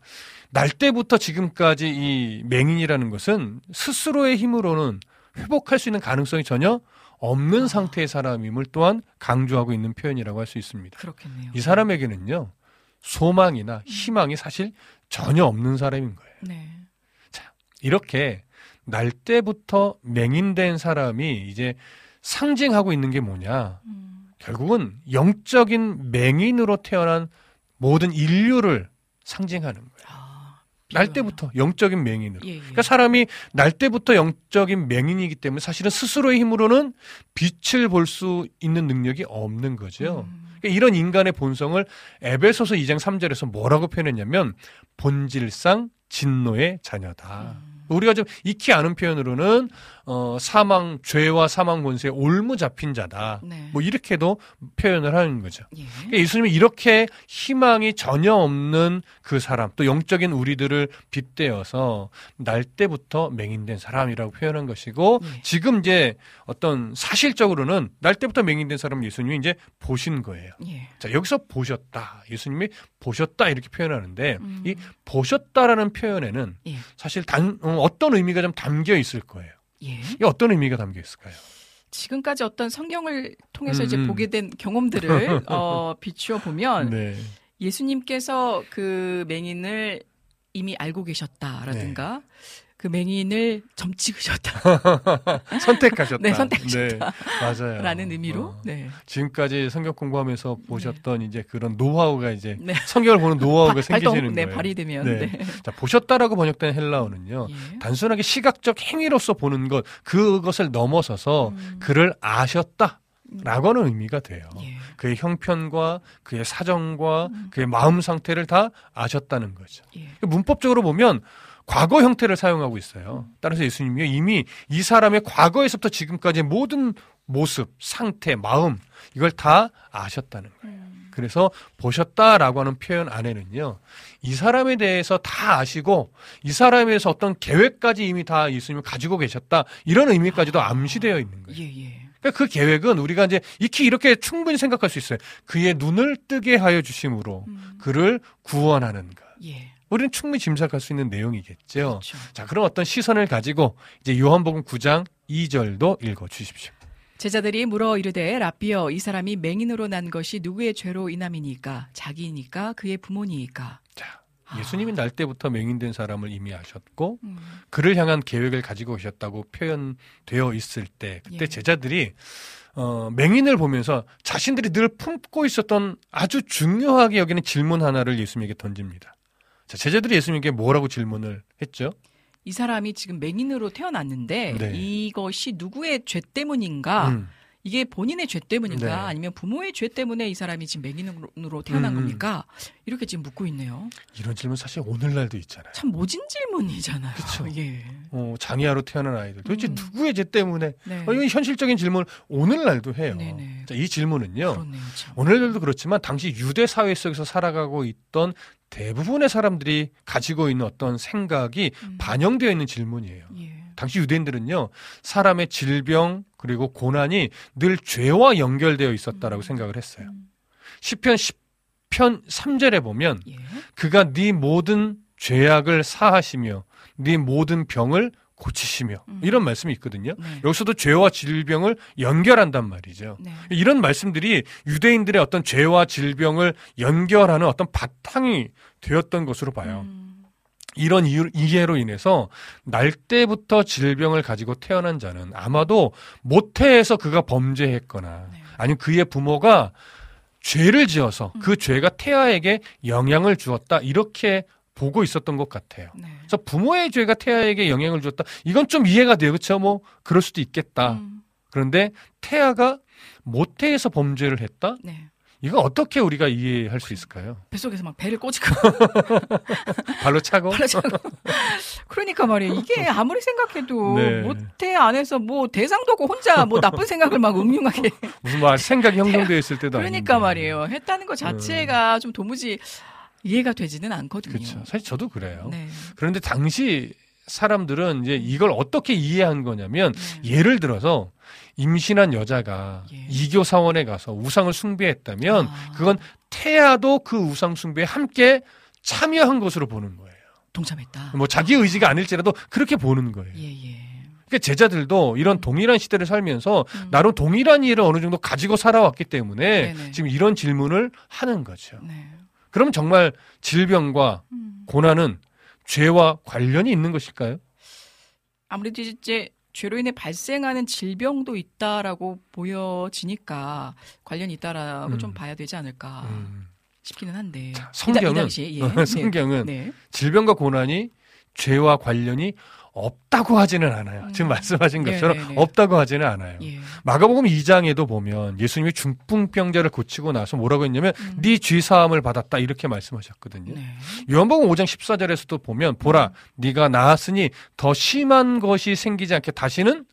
날 때부터 지금까지 이 맹인이라는 것은 스스로의 힘으로는 회복할 수 있는 가능성이 전혀 없는 상태의 사람임을 또한 강조하고 있는 표현이라고 할 수 있습니다. 그렇겠네요. 이 사람에게는요 소망이나 희망이 사실 전혀 없는 사람인 거예요. 네. 이렇게 날 때부터 맹인된 사람이 이제 상징하고 있는 게 뭐냐? 음. 결국은 영적인 맹인으로 태어난 모든 인류를 상징하는 거예요. 아, 날. 때부터 영적인 맹인으로. 예, 예. 그러니까 사람이 날 때부터 영적인 맹인이기 때문에 사실은 스스로의 힘으로는 빛을 볼 수 있는 능력이 없는 거죠. 음. 그러니까 이런 인간의 본성을 에베소서 2장 3절에서 뭐라고 표현했냐면 본질상 진노의 자녀다. 음. 우리가 좀 익히 아는 표현으로는 어, 사망 죄와 사망 권세에 올무 잡힌 자다. 네. 뭐 이렇게도 표현을 하는 거죠. 예. 그러니까 예수님이 이렇게 희망이 전혀 없는 그 사람, 또 영적인 우리들을 빗대어서 날 때부터 맹인된 사람이라고 표현한 것이고, 예. 지금 이제 어떤 사실적으로는 날 때부터 맹인된 사람을 예수님이 이제 보신 거예요. 예. 자, 여기서 보셨다. 예수님이 보셨다. 이렇게 표현하는데, 음. 이 보셨다라는 표현에는 예. 사실 단, 어, 어떤 의미가 좀 담겨 있을 거예요. 예. 이게 어떤 의미가 담겨 있을까요? 지금까지 어떤 성경을 통해서 이제 음, 음. 보게 된 경험들을 어, 비추어 보면 네. 예수님께서 그 맹인을 이미 알고 계셨다라든가 그 맹인을 점찍으셨다라는 선택하셨다. 네, 선택하셨다. 네, 맞아요. 의미로 어. 네. 지금까지 성경 공부하면서 보셨던 이제 그런 노하우가 이제 네. 성경을 보는 노하우가 바- 생기시는 네, 거예요. 발휘되면 네. 네. 자, 보셨다라고 번역된 헬라어는요. 예. 단순하게 시각적 행위로서 보는 것, 그것을 넘어서서 음. 그를 아셨다. 라고 하는 의미가 돼요. 예. 그의 형편과 그의 사정과 음. 그의 마음 상태를 다 아셨다는 거죠. 예. 문법적으로 보면 과거 형태를 사용하고 있어요. 따라서 예수님이 이미 이 사람의 과거에서부터 지금까지의 모든 모습, 상태, 마음 이걸 다 아셨다는 거예요. 음. 그래서 보셨다라고 하는 표현 안에는요. 이 사람에 대해서 다 아시고 이 사람에 대해서 어떤 계획까지 이미 다 예수님이 가지고 계셨다. 이런 의미까지도 암시되어 있는 거예요. 예, 예. 그러니까 그 계획은 우리가 이제 익히 이렇게 충분히 생각할 수 있어요. 그의 눈을 뜨게 하여 주심으로 음. 그를 구원하는 것. 예. 우리는 충분히 짐작할 수 있는 내용이겠죠. 그렇죠. 자, 그럼 어떤 시선을 가지고 이제 요한복음 9장 2절도 읽어 주십시오. 제자들이 물어 이르되 라비어 이 사람이 맹인으로 난 것이 누구의 죄로 인함이니까 자기니까 그의 부모니까 자, 예수님이 날 때부터 맹인된 사람을 이미 아셨고 음. 그를 향한 계획을 가지고 계셨다고 표현되어 있을 때 그때 예. 제자들이 어, 맹인을 보면서 자신들이 늘 품고 있었던 아주 중요하게 여기는 질문 하나를 예수님에게 던집니다. 자, 제자들이 예수님에게 뭐라고 질문을 했죠? 이 사람이 지금 맹인으로 태어났는데 네. 이것이 누구의 죄 때문인가? 음, 이게 본인의 죄 때문인가? 네. 아니면 부모의 죄 때문에 이 사람이 지금 맹인으로 태어난 음, 음. 겁니까? 이렇게 지금 묻고 있네요. 이런 질문 사실 오늘날도 있잖아요. 참 모진 질문이잖아요. 그쵸. 예. 어, 장애아로 태어난 아이들 도대체 음. 누구의 죄 때문에 네. 어, 이건 현실적인 질문을 오늘날도 해요. 네네. 자, 이 질문은요. 그렇네요. 참. 오늘날도 그렇지만 당시 유대 사회 속에서 살아가고 있던 대부분의 사람들이 가지고 있는 어떤 생각이 음. 반영되어 있는 질문이에요. 예. 당시 유대인들은요, 사람의 질병 그리고 고난이 늘 죄와 연결되어 있었다라고 생각을 했어요. 음. 시편 10편 3절에 보면 예. 그가 네 모든 죄악을 사하시며 네 모든 병을 고치시며 음. 이런 말씀이 있거든요. 네. 여기서도 죄와 질병을 연결한단 말이죠. 네. 이런 말씀들이 유대인들의 어떤 죄와 질병을 연결하는 어떤 바탕이 되었던 것으로 봐요. 음. 이런 이유- 이해로 인해서 날 때부터 질병을 가지고 태어난 자는 아마도 모태에서 그가 범죄했거나 네. 아니면 그의 부모가 죄를 지어서 음. 그 죄가 태아에게 영향을 주었다 이렇게 보고 있었던 것 같아요. 네. 그래서 부모의 죄가 태아에게 영향을 주었다. 이건 좀 이해가 돼요. 그렇죠? 뭐 그럴 수도 있겠다. 음. 그런데 태아가 모태에서 범죄를 했다? 네. 이거 어떻게 우리가 이해할 수 있을까요? 뱃속에서 막 배를 꼬집고 발로 차고? 발로 차고. 그러니까 말이에요. 이게 아무리 생각해도 네. 모태 안에서 뭐 대상도 없고 혼자 뭐 나쁜 생각을 막 음흉하게 무슨 말 생각이 형성되어 있을 때도 그러니까 아닌데. 말이에요. 했다는 것 자체가 좀 도무지 이해가 되지는 않거든요. 그렇죠. 사실 저도 그래요. 네. 그런데 당시 사람들은 이제 이걸 어떻게 이해한 거냐면 네. 예를 들어서 임신한 여자가 예. 이교 사원에 가서 우상을 숭배했다면 아. 그건 태아도 그 우상 숭배에 함께 참여한 것으로 보는 거예요. 동참했다. 뭐 자기 의지가 아닐지라도 그렇게 보는 거예요. 예, 예. 그러니까 제자들도 이런 동일한 시대를 살면서 음. 나름 동일한 일을 어느 정도 가지고 살아왔기 때문에 네네. 지금 이런 질문을 하는 거죠. 네. 그럼 정말 질병과 음. 고난은 죄와 관련이 있는 것일까요? 아무래도 이제 죄로 인해 발생하는 질병도 있다라고 보여지니까 관련이 있다라고 음. 좀 봐야 되지 않을까 음. 싶기는 한데. 자, 이 당- 이 성경은 당시에, 예. 성경은 네. 질병과 고난이 죄와 관련이 없다고 하지는 않아요. 음. 지금 말씀하신 네, 것처럼 네, 네. 없다고 하지는 않아요. 예. 마가복음 2장에도 보면 예수님이 중풍병자를 고치고 나서 뭐라고 했냐면 음. 네 죄사함을 받았다 이렇게 말씀하셨거든요. 네. 요한복음 5장 14절에서도 보면 보라 네가 나았으니 더 심한 것이 생기지 않게 다시는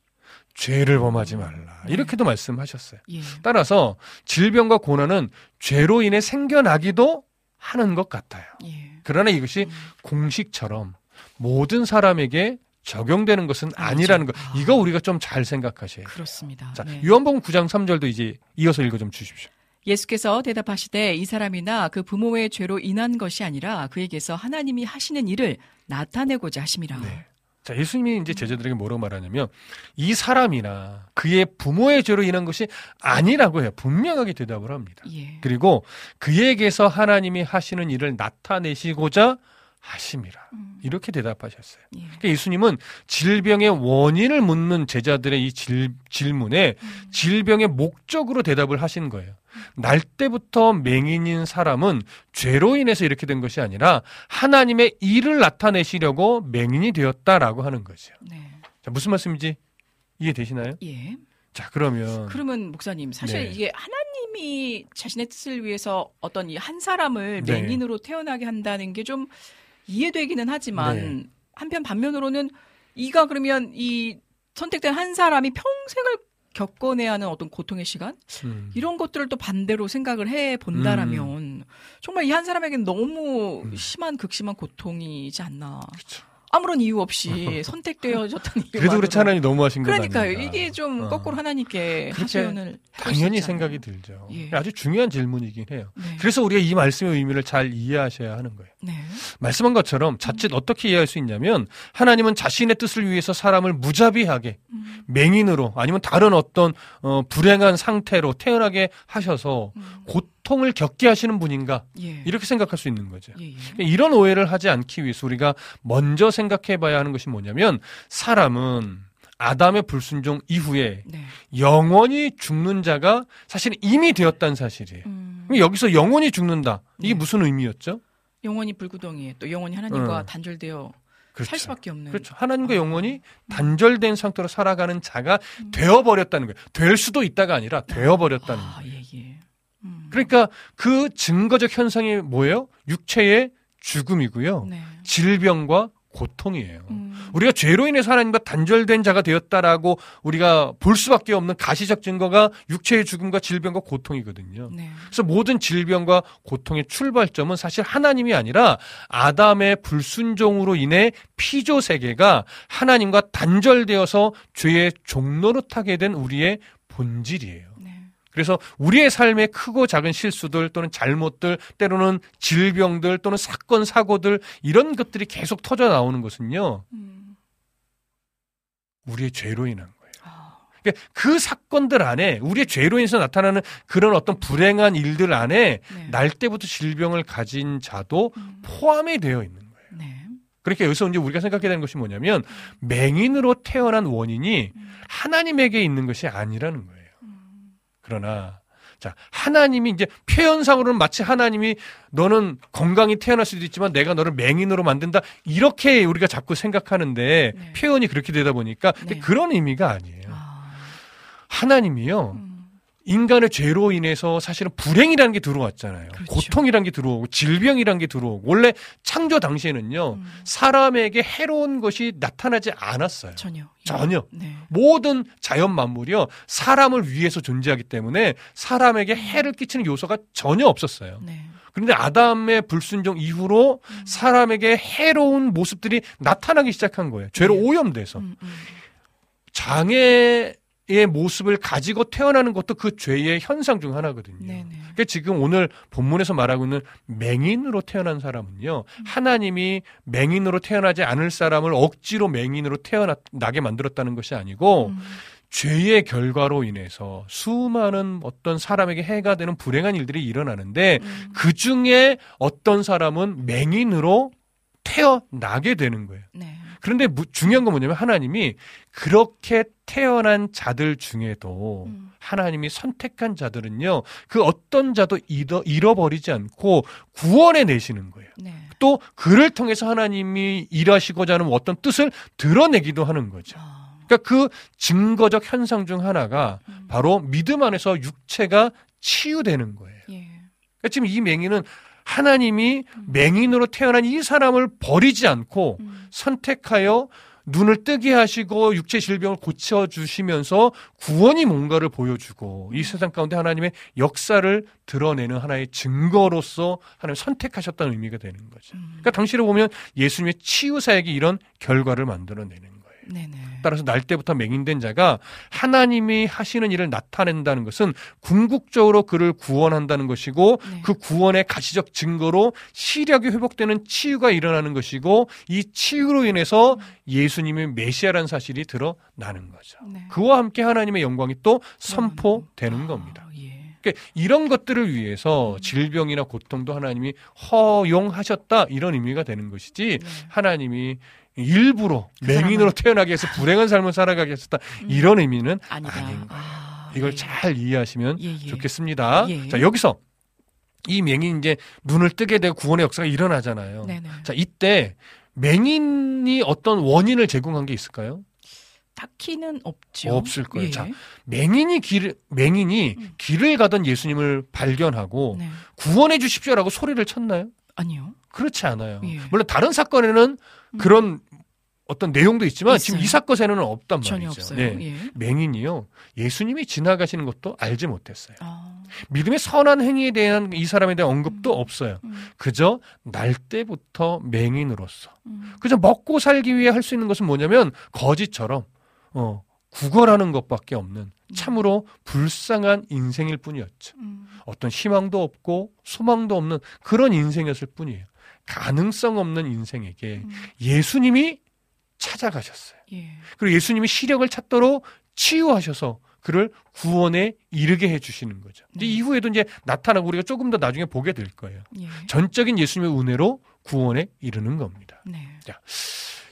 죄를 범하지 말라. 네. 이렇게도 말씀하셨어요. 예. 따라서 질병과 고난은 죄로 인해 생겨나기도 하는 것 같아요. 예. 그러나 이것이 음. 공식처럼 모든 사람에게 적용되는 것은. 아니라는 것. 아. 이거 우리가 좀 잘 생각하셔야 돼요. 그렇습니다. 자, 네. 요한복음 9장 3절도 이제 이어서 읽어 좀 주십시오. 예수께서 대답하시되 이 사람이나 그 부모의 죄로 인한 것이 아니라 그에게서 하나님이 하시는 일을 나타내고자 하심이라. 네. 자, 예수님이 이제 제자들에게 뭐라고 말하냐면 이 사람이나 그의 부모의 죄로 인한 것이 아니라고 해요. 분명하게 대답을 합니다. 예. 그리고 그에게서 하나님이 하시는 일을 나타내시고자 하심이라. 음. 이렇게 대답하셨어요. 예. 그러니까 예수님은 질병의 원인을 묻는 제자들의 이 질, 질문에 음. 질병의 목적으로 대답을 하신 거예요. 날 때부터 맹인인 사람은 죄로 인해서 이렇게 된 것이 아니라 하나님의 일을 나타내시려고 맹인이 되었다라고 하는 거죠. 네. 자, 무슨 말씀인지 이해되시나요? 예. 자, 그러면 그러면 목사님 사실 네. 이게 하나님이 자신의 뜻을 위해서 어떤 이 한 사람을 네. 맹인으로 태어나게 한다는 게좀 이해되기는 하지만 네. 한편 반면으로는 이가 그러면 이 선택된 한 사람이 평생을 겪어내야 하는 어떤 고통의 시간 음, 이런 것들을 또 반대로 생각을 해 본다라면 정말 이 한 사람에게는 너무 음. 심한 극심한 고통이지 않나 그쵸. 아무런 이유 없이 선택되어졌던 이유 그래도 그렇지 하나님 너무하신 거 그러니까요. 이게 좀 어. 거꾸로 하나님께 하소연을 당연히? 생각이 들죠. 예. 아주 중요한 질문이긴 해요. 네. 그래서 우리가 이 말씀의 의미를 잘 이해하셔야 하는 거예요. 네. 말씀한 것처럼 자칫 어떻게 이해할 수 있냐면 하나님은 자신의 뜻을 위해서 사람을 무자비하게 음. 맹인으로 아니면 다른 어떤 어, 불행한 상태로 태어나게 하셔서 음. 고통을 겪게 하시는 분인가 예. 이렇게 생각할 수 있는 거죠. 예, 예. 이런 오해를 하지 않기 위해서 우리가 먼저 생각해 봐야 하는 것이 뭐냐면 사람은 아담의 불순종 이후에 네. 영원히 죽는 자가 사실 이미 되었다는 사실이에요. 음. 여기서 영원히 죽는다. 이게 네. 무슨 의미였죠? 영원히 불구덩이에 또 영원히 하나님과 어. 단절되어 그렇죠. 살 수밖에 없는. 그렇죠. 하나님과 아. 영원히 단절된 상태로 살아가는 자가 되어 버렸다는 거예요. 될 수도 있다가 아니라 되어 버렸다는 아, 거예요. 그러니까 그 증거적 현상이 뭐예요? 육체의 죽음이고요. 네. 질병과 고통이에요. 음. 우리가 죄로 인해서 하나님과 단절된 자가 되었다라고 우리가 볼 수밖에 없는 가시적 증거가 육체의 죽음과 질병과 고통이거든요. 네. 그래서 모든 질병과 고통의 출발점은 사실 하나님이 아니라 아담의 불순종으로 인해 피조 세계가 하나님과 단절되어서 죄의 종로로 타게 된 우리의 본질이에요. 네. 그래서 우리의 삶의 크고 작은 실수들 또는 잘못들 때로는 질병들 또는 사건 사고들 이런 것들이 계속 터져 나오는 것은요 음. 우리의 죄로 인한 거예요. 아, 그러니까 그 사건들 안에 우리의 죄로 인해서 나타나는 그런 어떤 불행한 일들 안에 네. 날 때부터 질병을 가진 자도 음. 포함이 되어 있는 거예요. 네. 그러니까 여기서 이제 우리가 생각해야 되는 것이 뭐냐면 맹인으로 태어난 원인이 음. 하나님에게 있는 것이 아니라는 거예요. 음. 그러나 자 하나님이 이제 표현상으로는 마치 하나님이 너는 건강히 태어날 수도 있지만 내가 너를 맹인으로 만든다 이렇게 우리가 자꾸 생각하는데 네. 표현이 그렇게 되다 보니까 네. 그런 의미가 아니에요. 아. 하나님이요 음. 인간의 죄로 인해서 사실은 불행이라는 게 들어왔잖아요. 그렇죠. 고통이라는 게 들어오고 질병이라는 게 들어오고 원래 창조 당시에는요 음. 사람에게 해로운 것이 나타나지 않았어요. 전혀. 예. 전혀. 네. 모든 자연 만물이요 사람을 위해서 존재하기 때문에 사람에게 해를 끼치는 요소가 전혀 없었어요. 네. 그런데 아담의 불순종 이후로 음. 사람에게 해로운 모습들이 나타나기 시작한 거예요. 죄로 네. 오염돼서 음, 음. 장애 의 모습을 가지고 태어나는 것도 그 죄의 현상 중 하나거든요. 네네. 그러니까 지금 오늘 본문에서 말하고 있는 맹인으로 태어난 사람은요, 하나님이 맹인으로 태어나지 않을 사람을 억지로 맹인으로 태어나게 만들었다는 것이 아니고, 음. 죄의 결과로 인해서 수많은 어떤 사람에게 해가 되는 불행한 일들이 일어나는데, 음. 그 중에 어떤 사람은 맹인으로 태어나게 되는 거예요. 네. 그런데 무- 중요한 건 뭐냐면 하나님이 그렇게 태어난 자들 중에도 음. 하나님이 선택한 자들은요, 그 어떤 자도 잃어, 잃어버리지 않고 구원해 내시는 거예요. 네. 또 그를 통해서 하나님이 일하시고자 하는 어떤 뜻을 드러내기도 하는 거죠. 아. 그러니까 그 증거적 현상 중 하나가 음. 바로 믿음 안에서 육체가 치유되는 거예요. 예. 그러니까 지금 이 맹인은 하나님이 맹인으로 태어난 이 사람을 버리지 않고 음. 선택하여 눈을 뜨게 하시고 육체 질병을 고쳐 주시면서 구원이 뭔가를 보여주고 이 세상 가운데 하나님의 역사를 드러내는 하나의 증거로서 하나님 선택하셨다는 의미가 되는 거죠. 음. 그러니까 당시를 보면 예수님의 치유 사역이 이런 결과를 만들어내는. 네네. 따라서 날 때부터 맹인된 자가 하나님이 하시는 일을 나타낸다는 것은 궁극적으로 그를 구원한다는 것이고 네. 그 구원의 가시적 증거로 시력이 회복되는 치유가 일어나는 것이고 이 치유로 인해서 예수님이 메시아라는 사실이 드러나는 거죠. 네. 그와 함께 하나님의 영광이 또 선포되는 아, 겁니다. 예. 그러니까 이런 것들을 위해서 질병이나 고통도 하나님이 허용하셨다 이런 의미가 되는 것이지 네. 하나님이 일부러 그 맹인으로 태어나게 해서 불행한 삶을 살아가게 했었다 이런 의미는 아니다. 아닌 거예요. 아, 이걸 예. 잘 이해하시면 예, 예. 좋겠습니다. 예. 자 여기서 이 맹인 이제 눈을 뜨게 되고 구원의 역사가 일어나잖아요. 네네. 자 이때 맹인이 어떤 원인을 제공한 게 있을까요? 딱히는 없죠. 없을 거예요. 예. 자, 맹인이 길 맹인이 음. 길을 가던 예수님을 발견하고 네. 구원해 주십시오라고 소리를 쳤나요? 아니요. 그렇지 않아요. 예. 물론 다른 사건에는 그런 어떤 내용도 있지만 지금 있어요. 이 사건에는 없단 말이죠. 네. 예. 맹인이요. 예수님이 지나가시는 것도 알지 못했어요. 아, 믿음의 선한 행위에 대한 이 사람에 대한 언급도 없어요. 음, 그저 날 때부터 맹인으로서 음. 그저 먹고 살기 위해 할 수 있는 것은 뭐냐면 거지처럼 어, 구걸하는 것밖에 없는 참으로 불쌍한 인생일 뿐이었죠. 음. 어떤 희망도 없고 소망도 없는 그런 인생이었을 뿐이에요. 가능성 없는 인생에게 음. 예수님이 찾아가셨어요. 예. 그리고 예수님이 시력을 찾도록 치유하셔서 그를 구원에 이르게 해주시는 거죠. 이제 네. 이후에도 이제 나타나고 우리가 조금 더 나중에 보게 될 거예요. 예. 전적인 예수님의 은혜로 구원에 이르는 겁니다. 네.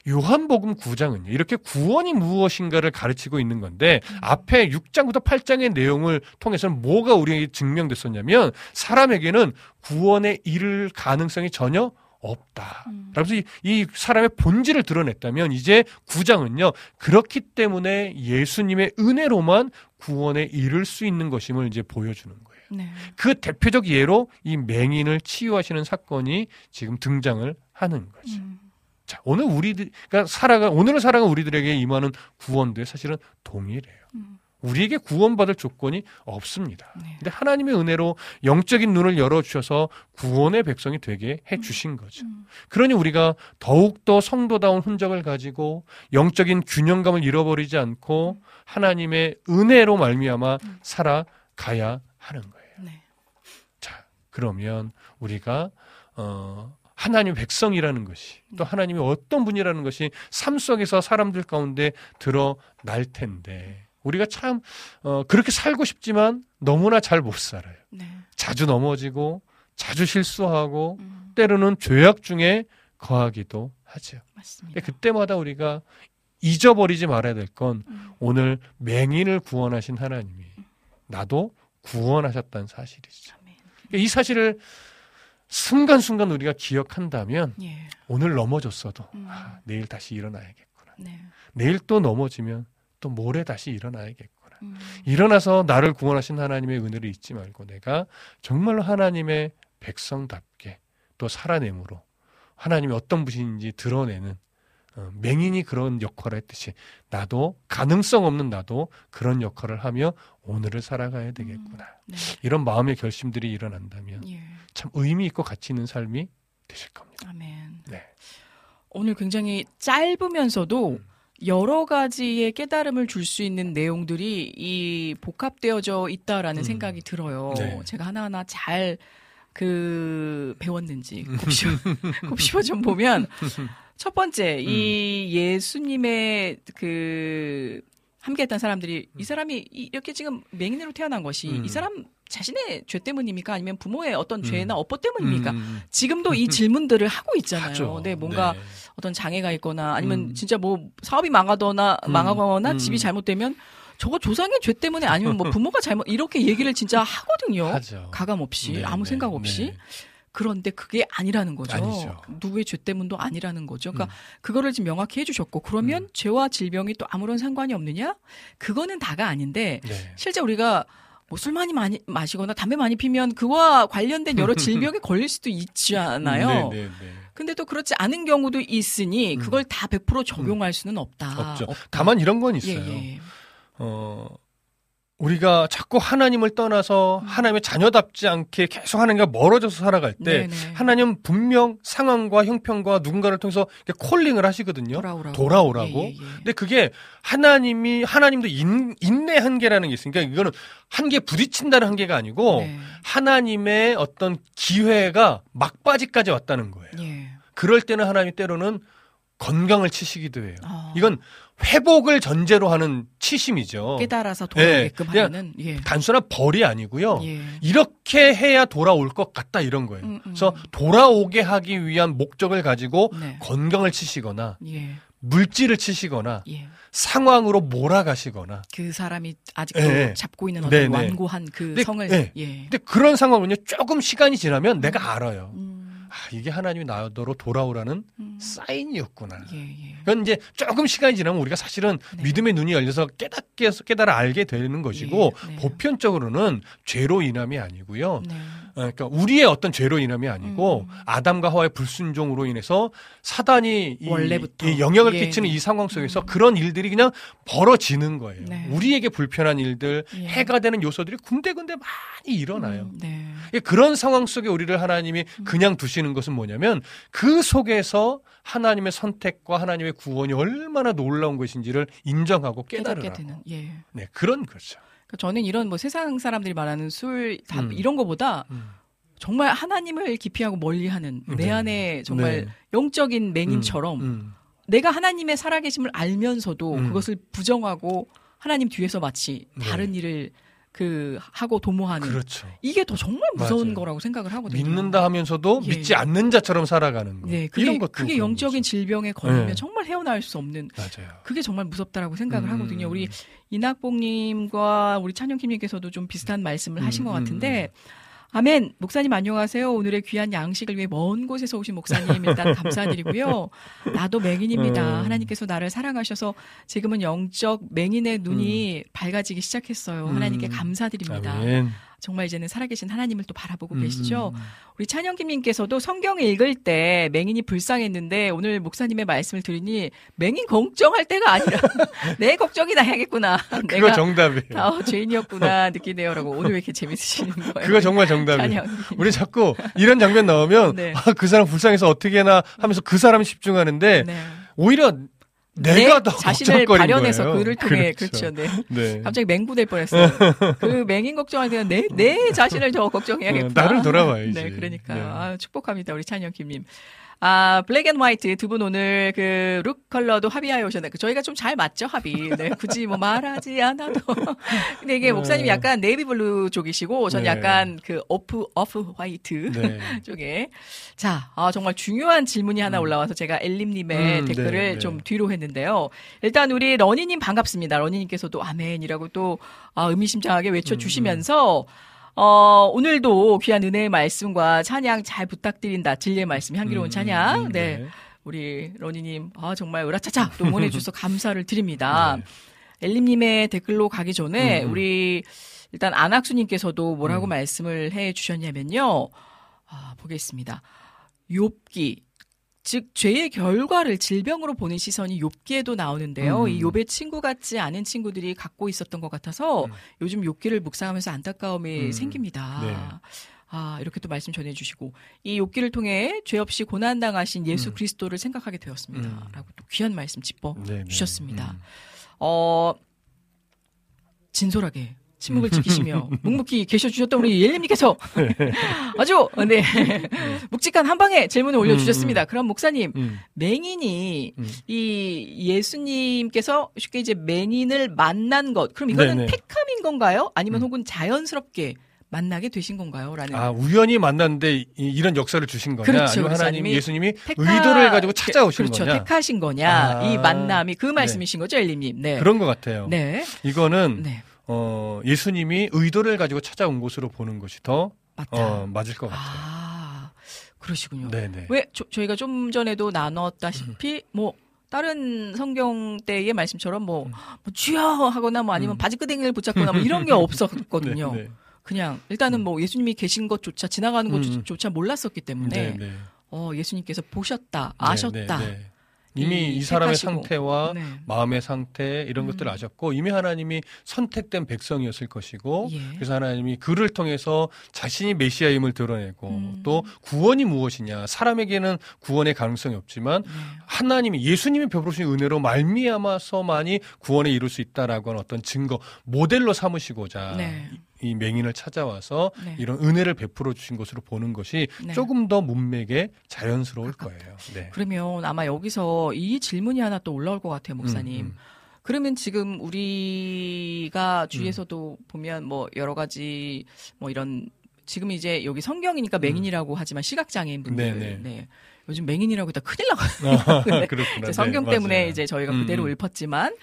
요한복음 9장은요. 이렇게 구원이 무엇인가를 가르치고 있는 건데 음. 앞에 6장부터 8장의 내용을 통해서는 뭐가 우리에게 증명됐었냐면 사람에게는 구원에 이를 가능성이 전혀 없다. 음. 그래서 이, 이 사람의 본질을 드러냈다면 이제 9장은요. 그렇기 때문에 예수님의 은혜로만 구원에 이를 수 있는 것임을 이제 보여주는 거예요. 네. 그 대표적 예로 이 맹인을 치유하시는 사건이 지금 등장을 하는 거죠. 음. 자, 오늘 우리들, 그러니까 살아가, 오늘을 살아간 우리들에게 임하는 구원도 사실은 동일해요. 음. 우리에게 구원받을 조건이 없습니다. 네. 근데 하나님의 은혜로 영적인 눈을 열어 주셔서 구원의 백성이 되게 해 주신 거죠. 음. 그러니 우리가 더욱 더 성도다운 흔적을 가지고 영적인 균형감을 잃어버리지 않고 하나님의 은혜로 말미암아 음. 살아가야 하는 거예요. 네. 자, 그러면 우리가 어 하나님 백성이라는 것이 또 네. 하나님이 어떤 분이라는 것이 삶 속에서 사람들 가운데 드러날 텐데 우리가 참 어, 그렇게 살고 싶지만 너무나 잘 못 살아요. 네. 자주 넘어지고 자주 실수하고 음. 때로는 죄악 중에 거하기도 하죠. 맞습니다. 그때마다 우리가 잊어버리지 말아야 될건 음. 오늘 맹인을 구원하신 하나님이 나도 구원하셨다는 사실이죠. 그러니까 이 사실을 순간순간 우리가 기억한다면 예. 오늘 넘어졌어도 음. 아, 내일 다시 일어나야겠구나. 네. 내일 또 넘어지면 또 모레 다시 일어나야겠구나. 음. 일어나서 나를 구원하신 하나님의 은혜를 잊지 말고 내가 정말로 하나님의 백성답게 또 살아내므로 하나님이 어떤 분인지 드러내는 어, 맹인이 그런 역할을 했듯이 나도 가능성 없는 나도 그런 역할을 하며 오늘을 살아가야 되겠구나. 네. 이런 마음의 결심들이 일어난다면 예. 참 의미 있고 가치 있는 삶이 되실 겁니다. 아멘. 네. 오늘 굉장히 짧으면서도 음. 여러 가지의 깨달음을 줄 수 있는 내용들이 이 복합되어져 있다라는 음. 생각이 들어요. 네. 제가 하나하나 잘 그 배웠는지 곱씹어, 곱씹어 좀 보면 첫 번째 이 예수님의 그 함께했던 사람들이 이 사람이 이- 이렇게 지금 맹인으로 태어난 것이 음. 이 사람 자신의 죄 때문입니까 아니면 부모의 어떤 음. 죄나 업보 때문입니까? 음, 지금도 이 질문들을 하고 있잖아요. 하죠. 네, 뭔가 네. 어떤 장애가 있거나 아니면 음. 진짜 뭐 사업이 망하거나 음. 망하거나 음. 집이 잘못되면 저거 조상의 죄 때문에 아니면 뭐 부모가 잘못 이렇게 얘기를 진짜 하거든요. 하죠. 가감 없이 네, 아무 네, 생각 없이 네. 그런데 그게 아니라는 거죠. 아니죠. 누구의 죄 때문도 아니라는 거죠. 그러니까 음. 그거를 지금 명확히 해주셨고 그러면 죄와 질병이 또 아무런 상관이 없느냐? 그거는 다가 아닌데 네. 실제 우리가 뭐술 많이 많이 마시거나 담배 많이 피면 그와 관련된 여러 질병에 걸릴 수도 있잖아요. 네, 네, 네. 근데 또 그렇지 않은 경우도 있으니 그걸 다 100% 적용할 수는 없다. 음. 없죠. 없다. 다만 이런 건 예, 있어요. 예. 어, 우리가 자꾸 하나님을 음. 떠나서 하나님의 자녀답지 않게 계속 하나님과 멀어져서 살아갈 때 네네. 하나님은 분명 상황과 형편과 누군가를 통해서 콜링을 하시거든요. 돌아오라고. 돌아오라고. 예, 예, 예. 근데 그게 하나님이 하나님도 인, 인내 한계라는 게 있으니까 이거는 한계 부딪힌다는 한계가 아니고 네. 하나님의 어떤 기회가 막바지까지 왔다는 거예요. 예. 그럴 때는 하나님이 때로는 건강을 치시기도 해요. 아. 이건 회복을 전제로 하는 치심이죠. 깨달아서 돌아오게끔 예, 하는 예. 단순한 벌이 아니고요. 예. 이렇게 해야 돌아올 것 같다 이런 거예요. 음, 음. 그래서 돌아오게 하기 위한 목적을 가지고 네. 건강을 치시거나 예. 물질을 치시거나 예. 상황으로 몰아가시거나. 그 사람이 아직도 예. 잡고 있는 어떤 네, 네. 완고한 그 근데, 성을 예. 예. 근데 그런 상황은요. 조금 시간이 지나면 내가 알아요. 음, 아, 이게 하나님이 나더러 돌아오라는 음. 사인이었구나. 예, 예. 그건 이제 조금 시간이 지나면 우리가 사실은 네. 믿음의 눈이 열려서 깨닫게 깨달아 알게 되는 것이고 예, 네. 보편적으로는 죄로 인함이 아니고요. 네. 어, 그러니까 우리의 어떤 죄로 인함이 아니고 음. 아담과 하와의 불순종으로 인해서 사단이 이, 원래부터. 이 영향을 예. 끼치는 이 상황 속에서 그런 일들이 그냥 벌어지는 거예요. 네. 우리에게 불편한 일들, 예. 해가 되는 요소들이 군데군데 많이 일어나요. 음, 네. 예, 그런 상황 속에 우리를 하나님이 그냥 두시는 것은 뭐냐면 그 속에서 하나님의 선택과 하나님의 구원이 얼마나 놀라운 것인지를 인정하고 깨달으라. 예. 네, 그런 거죠. 그러니까 저는 이런 뭐 세상 사람들이 말하는 술, 담 음. 이런 거보다 음. 정말 하나님을 기피하고 멀리하는 내 네. 안에 정말 네. 영적인 맹인처럼 음, 내가 하나님의 살아계심을 알면서도 음. 그것을 부정하고 하나님 뒤에서 마치 네. 다른 일을 그 하고 도모하는 그렇죠. 이게 더 정말 무서운 맞아요. 거라고 생각을 하거든요. 믿는다 하면서도 예. 믿지 않는 자처럼 살아가는 거. 네, 그게, 이런 것도 그게 영적인 거죠. 질병에 걸리면 네. 정말 헤어나올 수 없는 맞아요. 그게 정말 무섭다라고 생각을 음. 하거든요. 우리 이낙봉님과 우리 찬영킴님께서도 좀 비슷한 말씀을 하신 것 음, 음, 같은데, 아멘. 목사님 안녕하세요. 오늘의 귀한 양식을 위해 먼 곳에서 오신 목사님 일단 감사드리고요. 나도 맹인입니다. 음. 하나님께서 나를 사랑하셔서 지금은 영적 맹인의 눈이 밝아지기 시작했어요. 하나님께 음. 감사드립니다. 아멘. 정말 이제는 살아계신 하나님을 또 바라보고 음, 계시죠. 우리 찬영김님께서도 성경을 읽을 때 맹인이 불쌍했는데 오늘 목사님의 말씀을 들으니 맹인 걱정할 때가 아니라 내 걱정이 나야겠구나. 그거 정답이에요. 아, 죄인이었구나 느끼네요라고 오늘 왜 이렇게 재밌으시는 거예요? 그거 정말 정답이에요. 우리 자꾸 이런 장면 나오면 네. 아, 그 사람 불쌍해서 어떻게나 하면서 그 사람에 집중하는데 네. 오히려 내가 더 자신을 발현해서 거예요. 그를 통해 그렇죠. 네. 네. 갑자기 맹구될 뻔했어요. 그 맹인 걱정할 때는 내, 내 자신을 더 걱정해야겠구나. 어, 나를 돌아봐야지. 네, 그러니까 네. 아, 축복합니다 우리 찬영 김님. 아 black and white 두 분 오늘 그 look 컬러도 합의하여 오셨네. 그 저희가 좀 잘 맞죠 합의. 네, 굳이 뭐 말하지 않아도. 근데 이게 목사님이 약간 navy blue 쪽이시고 전 네. 약간 그 off off white 네. 쪽에 자, 아, 정말 중요한 질문이 하나 올라와서 제가 엘림 님의 음, 댓글을 네, 네. 좀 뒤로 했는데요. 일단 우리 러니 님 반갑습니다. 러니 님께서도 아멘이라고 또 아, 의미심장하게 음, 외쳐 주시면서 어, 오늘도 귀한 은혜의 말씀과 찬양 잘 부탁드린다. 진리의 말씀, 향기로운 음, 찬양. 음, 네. 네. 우리 러니님, 아, 정말 으라차차 또 응원해주셔서 감사를 드립니다. 네. 엘림님의 댓글로 가기 전에 음, 음. 우리 일단 안학수님께서도 뭐라고 음. 말씀을 해 주셨냐면요. 아, 보겠습니다. 욥기 즉 죄의 결과를 질병으로 보는 시선이 욥기에도 나오는데요. 음. 이 욥의 친구 같지 않은 친구들이 갖고 있었던 것 같아서 음. 요즘 욥기를 묵상하면서 안타까움이 음. 생깁니다. 네. 아, 이렇게 또 말씀 전해 주시고, 이 욥기를 통해 죄 없이 고난 당하신 예수 음. 그리스도를 생각하게 되었습니다. 음. 라고 또 귀한 말씀 짚어 네, 네. 주셨습니다. 음. 어, 진솔하게 침묵을 지키시며 묵묵히 계셔주셨던 우리 예림님께서 아주, 네, 묵직한 한 방에 질문을 올려주셨습니다. 그럼 목사님, 음. 맹인이 음. 이 예수님께서 쉽게 이제 맹인을 만난 것, 그럼 이거는 네네. 택함인 건가요? 아니면 음. 혹은 자연스럽게 만나게 되신 건가요? 라는. 아 우연히 만났는데 이, 런 역사를 주신 거냐? 그렇죠. 그래서 하나님 예수님이 택하- 의도를 가지고 찾아오신 그렇죠. 거냐? 택하신 거냐? 아. 이 만남이 그 말씀이신 거죠, 엘리님? 네. 그런 것 같아요. 네. 이거는 네. 어, 예수님이 의도를 가지고 찾아온 곳으로 보는 것이 더. 어, 맞을 것 같아요. 아, 그러시군요. 네네. 왜 저, 저희가 좀 전에도 나눴다시피 뭐 다른 성경 때의 말씀처럼 뭐, 음. 뭐 주여 하거나 뭐 아니면 음. 바지끄댕이를 붙잡거나 뭐 이런 게 없었거든요. 네, 네. 그냥 일단은 뭐 예수님이 계신 것조차 지나가는 음. 것조차 몰랐었기 때문에 네, 네. 어 예수님께서 보셨다, 네, 아셨다. 네, 네. 이미 이 이, 사람의 택하시고. 상태와 네. 마음의 상태 이런 음. 것들을 아셨고 이미 하나님이 선택된 백성이었을 것이고 예. 그래서 하나님이 그를 통해서 자신이 메시아임을 드러내고 음. 또 구원이 무엇이냐 사람에게는 구원의 가능성이 없지만 네. 하나님이 예수님이 베풀으신 은혜로 말미암아서만이 구원에 이룰 수 있다라고 하는 어떤 증거 모델로 삼으시고자 네. 이, 이 맹인을 찾아와서 네. 이런 은혜를 베풀어 주신 것으로 보는 것이 네. 조금 더 문맥에 자연스러울 거예요. 네. 그러면 아마 여기서 이 질문이 하나 또 올라올 것 같아요, 목사님. 음, 음. 그러면 지금 우리가 주위에서도 보면 뭐 여러 가지 뭐 이런 지금 이제 여기 성경이니까 맹인이라고 하지만 시각장애인 분들 음. 네네. 네. 요즘 맹인이라고 했다 큰일 나거든요. 아, 네. 성경 네, 때문에 맞아요. 이제 저희가 음, 그대로 음. 읊었지만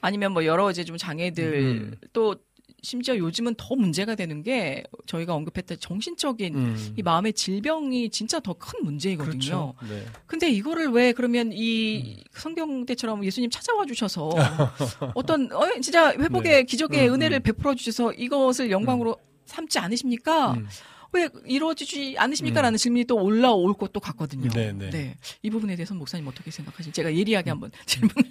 아니면 뭐 여러 이제 좀 장애들 음. 또 심지어 요즘은 더 문제가 되는 게 저희가 언급했던 정신적인 음. 이 마음의 질병이 진짜 더 큰 문제이거든요. 그렇죠. 네. 근데 이거를 왜 그러면 이 성경 때처럼 예수님 찾아와 주셔서 어떤 어, 진짜 회복의 네. 기적의 음, 은혜를 음. 베풀어 주셔서 이것을 영광으로 삼지 않으십니까? 음. 왜 이루어지지 않으십니까? 음. 라는 질문이 또 올라올 것도 같거든요. 네, 네. 이 부분에 대해서 목사님 어떻게 생각하시는지 제가 예리하게 한번 질문을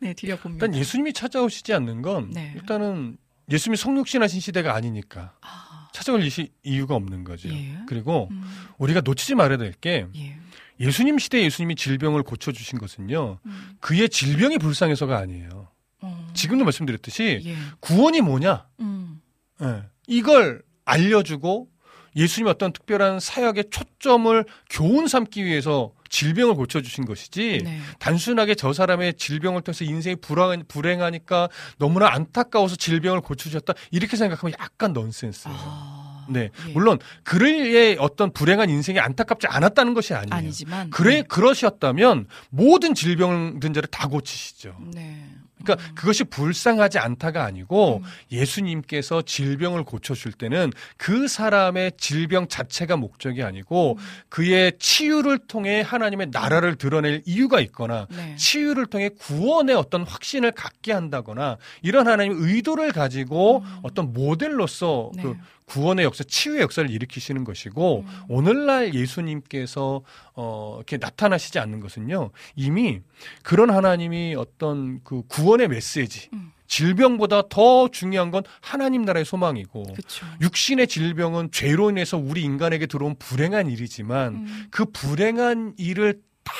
네, 드려봅니다. 일단 예수님이 찾아오시지 않는 건 네. 일단은 예수님이 성육신하신 시대가 아니니까 아, 찾아올 이- 이유가 없는 거죠. 예. 그리고 음, 우리가 놓치지 말아야 될게 예. 예수님 시대에 예수님이 질병을 고쳐주신 것은요. 음, 그의 질병이 불쌍해서가 아니에요. 어, 지금도 말씀드렸듯이 예. 구원이 뭐냐? 음, 예. 이걸 알려주고 예수님의 어떤 특별한 사역의 초점을 교훈 삼기 위해서 질병을 고쳐주신 것이지 네. 단순하게 저 사람의 질병을 통해서 인생이 불안, 불행하니까 너무나 안타까워서 질병을 고쳐주셨다 이렇게 생각하면 약간 넌센스예요. 아, 네, 예. 물론 그의 어떤 불행한 인생이 안타깝지 않았다는 것이 아니에요. 아니지만 그래 네. 그러셨다면 모든 질병든 자를 다 고치시죠. 네. 그러니까 그것이 불쌍하지 않다가 아니고 음. 예수님께서 질병을 고쳐줄 때는 그 사람의 질병 자체가 목적이 아니고 음. 그의 치유를 통해 하나님의 나라를 드러낼 이유가 있거나 네. 치유를 통해 구원의 어떤 확신을 갖게 한다거나 이런 하나님의 의도를 가지고 어떤 모델로서 음. 네. 그 구원의 역사, 치유의 역사를 일으키시는 것이고 음. 오늘날 예수님께서 어 이렇게 나타나시지 않는 것은요 이미 그런 하나님이 어떤 그 구원의 메시지 음. 질병보다 더 중요한 건 하나님 나라의 소망이고 그렇죠. 육신의 질병은 죄로 인해서 우리 인간에게 들어온 불행한 일이지만 음. 그 불행한 일을 다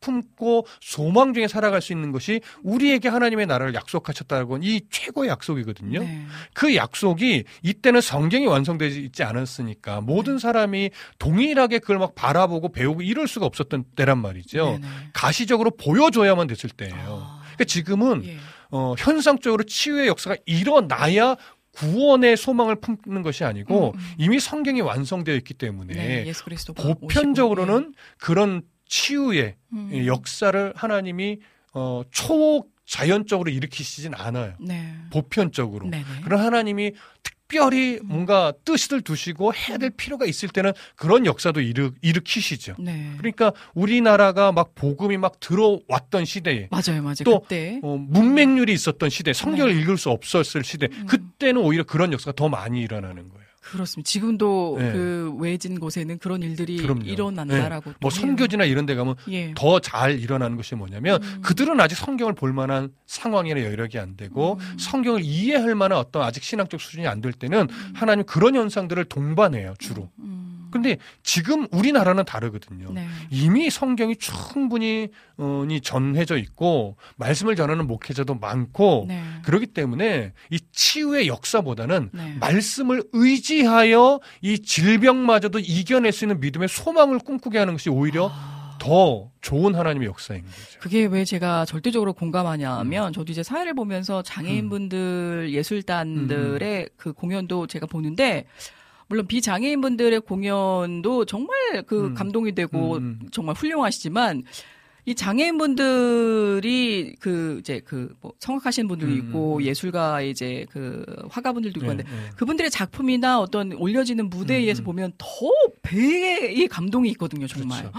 품고 소망 중에 살아갈 수 있는 것이 우리에게 하나님의 나라를 약속하셨다고 하는 이 최고의 약속이거든요. 네. 그 약속이 이때는 성경이 완성되지 있지 않았으니까 모든 사람이 동일하게 그걸 막 바라보고 배우고 이럴 수가 없었던 때란 말이죠. 네네. 가시적으로 보여줘야만 됐을 때예요. 아, 그러니까 지금은 예. 어, 현상적으로 치유의 역사가 일어나야 구원의 소망을 품는 것이 아니고 음, 음. 이미 성경이 완성되어 있기 때문에 네, 보편적으로는 그런 치유의 음. 예, 역사를 하나님이 어, 초 자연적으로 일으키시진 않아요. 네. 보편적으로. 네네. 그런 하나님이 특별히 뭔가 뜻을 두시고 해야 될 필요가 있을 때는 그런 역사도 일으, 일으키시죠. 네. 그러니까 우리나라가 막 복음이 막 들어왔던 시대에 맞아요, 맞아요. 또, 그때 어, 문맹률이 있었던 시대, 성경을 네. 읽을 수 없었을 시대, 음. 그때는 오히려 그런 역사가 더 많이 일어나는 거예요. 그렇습니다. 지금도 네. 그 외진 곳에는 그런 일들이 그럼요. 일어난다라고. 뭐또 해요. 선교지나 이런 데 가면 예. 더잘 일어나는 것이 뭐냐면 음. 그들은 아직 성경을 볼 만한 상황이나 여력이 안 되고 음. 성경을 이해할 만한 어떤 아직 신앙적 수준이 안 될 때는 음. 하나님 그런 현상들을 동반해요 주로 음. 근데 지금 우리나라는 다르거든요. 네. 이미 성경이 충분히 어, 이 전해져 있고 말씀을 전하는 목회자도 많고 네. 그렇기 때문에 이 치유의 역사보다는 네. 말씀을 의지하여 이 질병마저도 이겨낼 수 있는 믿음의 소망을 꿈꾸게 하는 것이 오히려 아. 더 좋은 하나님의 역사인 거죠. 그게 왜 제가 절대적으로 공감하냐 음. 하면 저도 이제 사회를 보면서 장애인분들 예술단들의 음. 그 공연도 제가 보는데 물론 비장애인분들의 공연도 정말 그 음. 감동이 되고 음, 음. 정말 훌륭하시지만 이 장애인분들이 그 이제 그뭐 성악하시는 분들도 음, 있고 음. 예술가 이제 그 화가분들도 있고 네, 한데 네. 그분들의 작품이나 어떤 올려지는 무대에 음, 의해서 음. 보면 더 배의 감동이 있거든요 정말 그렇죠.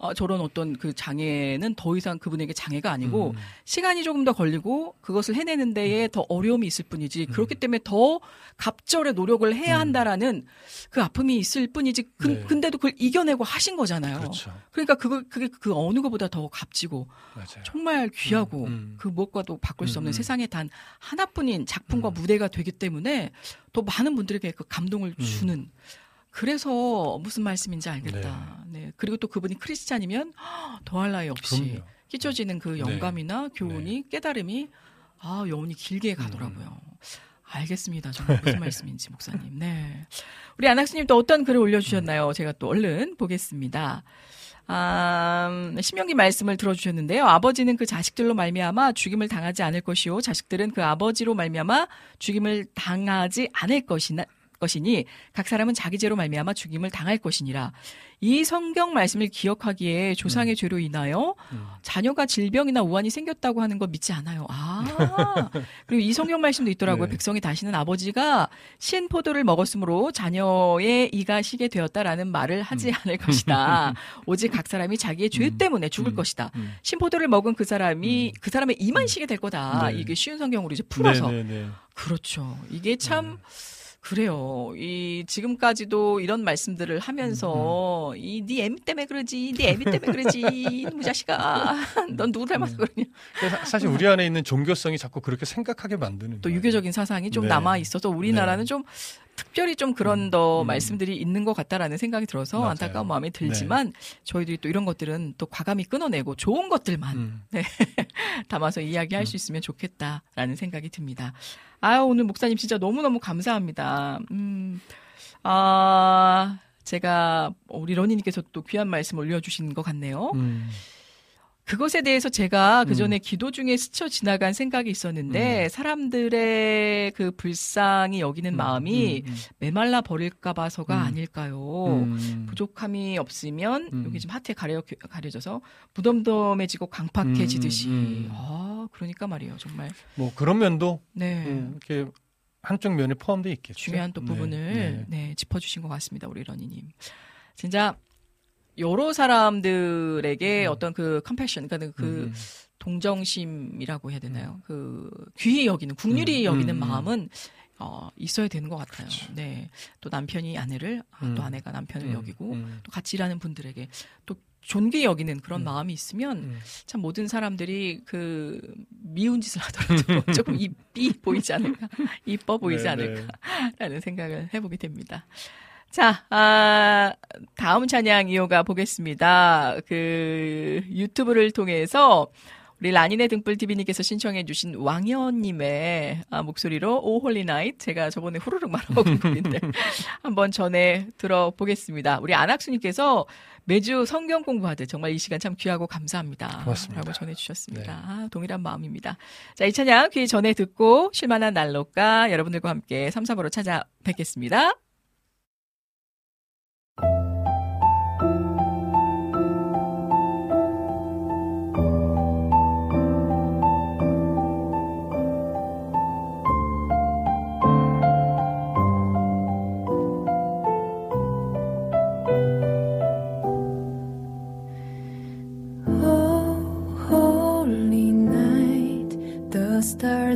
아, 저런 어떤 그 장애는 더 이상 그분에게 장애가 아니고 음. 시간이 조금 더 걸리고 그것을 해내는 데에 더 어려움이 있을 뿐이지 음. 그렇기 때문에 더 갑절의 노력을 해야 한다라는 그 아픔이 있을 뿐이지 그, 네. 근데도 그걸 이겨내고 하신 거잖아요. 그렇죠. 그러니까 그거 그게 그 어느 것보다 더 값지고 맞아요. 정말 귀하고 음, 음. 그 무엇과도 바꿀 수 없는 음, 음. 세상에 단 하나뿐인 작품과 음. 무대가 되기 때문에 더 많은 분들에게 그 감동을 음. 주는 그래서 무슨 말씀인지 알겠다. 네. 그리고 또 그분이 크리스찬이면 더할 나위 없이 그럼요. 끼쳐지는 그 네. 영감이나 교훈이 깨달음이 아 여운이 길게 가더라고요. 알겠습니다. 정말 무슨 말씀인지 목사님. 네. 우리 안학수님 또 어떤 글을 올려주셨나요? 제가 또 얼른 보겠습니다. 아, 신명기 말씀을 들어주셨는데요. 아버지는 그 자식들로 말미암아 죽임을 당하지 않을 것이요, 자식들은 그 아버지로 말미암아 죽임을 당하지 않을 것이나 것이니 각 사람은 자기 죄로 말미암아 죽임을 당할 것이니라. 이 성경 말씀을 기억하기에 조상의 죄로 인하여 음. 자녀가 질병이나 우환이 생겼다고 하는 거 믿지 않아요. 아. 그리고 이 성경 말씀도 있더라고요. 네. 백성이 다시는 아버지가 신 포도를 먹었으므로 자녀의 이가 시게 되었다라는 말을 하지 않을 것이다. 오직 각 사람이 자기의 죄 음. 때문에 죽을 음. 것이다. 음. 신포도를 먹은 그 사람이 그 사람의 이만 시게 될 거다. 네. 이게 쉬운 성경으로 이제 풀어서 네, 네, 네. 그렇죠. 이게 참 그래요. 이 지금까지도 이런 말씀들을 하면서 이네 애미 때문에 그러지, 네 애미 때문에 그러지, 이놈의 자식아, 넌 누구 닮아서 그러냐. 그래서 사- 사실 우리 안에 있는 종교성이 자꾸 그렇게 생각하게 만드는 또 거예요. 유교적인 사상이 좀 네. 남아 있어서 우리나라는 네. 좀 특별히 좀 그런 음, 더 음. 말씀들이 있는 것 같다라는 생각이 들어서 맞아요. 안타까운 마음이 들지만 저희들이 또 이런 것들은 또 과감히 끊어내고 좋은 것들만 음. 담아서 이야기할 수 있으면 좋겠다라는 생각이 듭니다. 아유, 오늘 목사님 진짜 너무 너무 감사합니다. 음, 아, 제가 우리 러니님께서 또 귀한 말씀 올려주신 것 같네요. 음. 그것에 대해서 제가 그 음. 전에 기도 중에 스쳐 지나간 생각이 있었는데 사람들의 그 불쌍히 여기는 마음이 음, 메말라 버릴까 봐서가 음. 아닐까요? 음. 부족함이 없으면 음. 여기 지금 하트에 가려 가려져서 무덤덤해지고 강팍해지듯이 음, 음. 아 그러니까 말이에요 정말 뭐 그런 면도 네 음, 이렇게 한쪽 면에 포함되어 있겠죠. 중요한 또 네, 부분을 네. 네, 짚어주신 것 같습니다 우리 러니님 진짜 여러 사람들에게 어떤 그 컴패션 그러니까 그 음, 동정심이라고 해야 되나요 그 귀히 여기는 국률이 음, 여기는 음, 음. 마음은 어, 있어야 되는 것 같아요. 그렇죠. 네. 또 남편이 아내를, 아, 음. 또 아내가 남편을 음, 여기고, 음. 또 같이 일하는 분들에게 또 존귀 여기는 그런 음. 마음이 있으면 음. 참 모든 사람들이 그 미운 짓을 하더라도 조금 이삐 보이지 않을까, 이뻐 보이지 네, 않을까라는 생각을 해보게 됩니다. 자, 아, 다음 찬양 이호가 보겠습니다. 그 유튜브를 통해서 우리 라니네 등불 TV님께서 신청해주신 왕현님의 아, 목소리로 O Holy Night 제가 저번에 후루룩 말아먹은 곡인데 한번 전해 들어보겠습니다. 우리 안학수님께서 매주 성경 공부하듯 정말 이 시간 참 귀하고 감사합니다. 고맙습니다. 라고 전해주셨습니다. 네. 아, 동일한 마음입니다. 자, 이 찬양 귀 전해 듣고 쉴만한 날로가 여러분들과 함께 3, 4부로 찾아뵙겠습니다.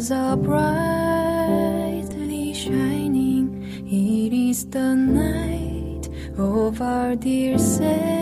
Stars are brightly shining. It is the night of our dear Savior's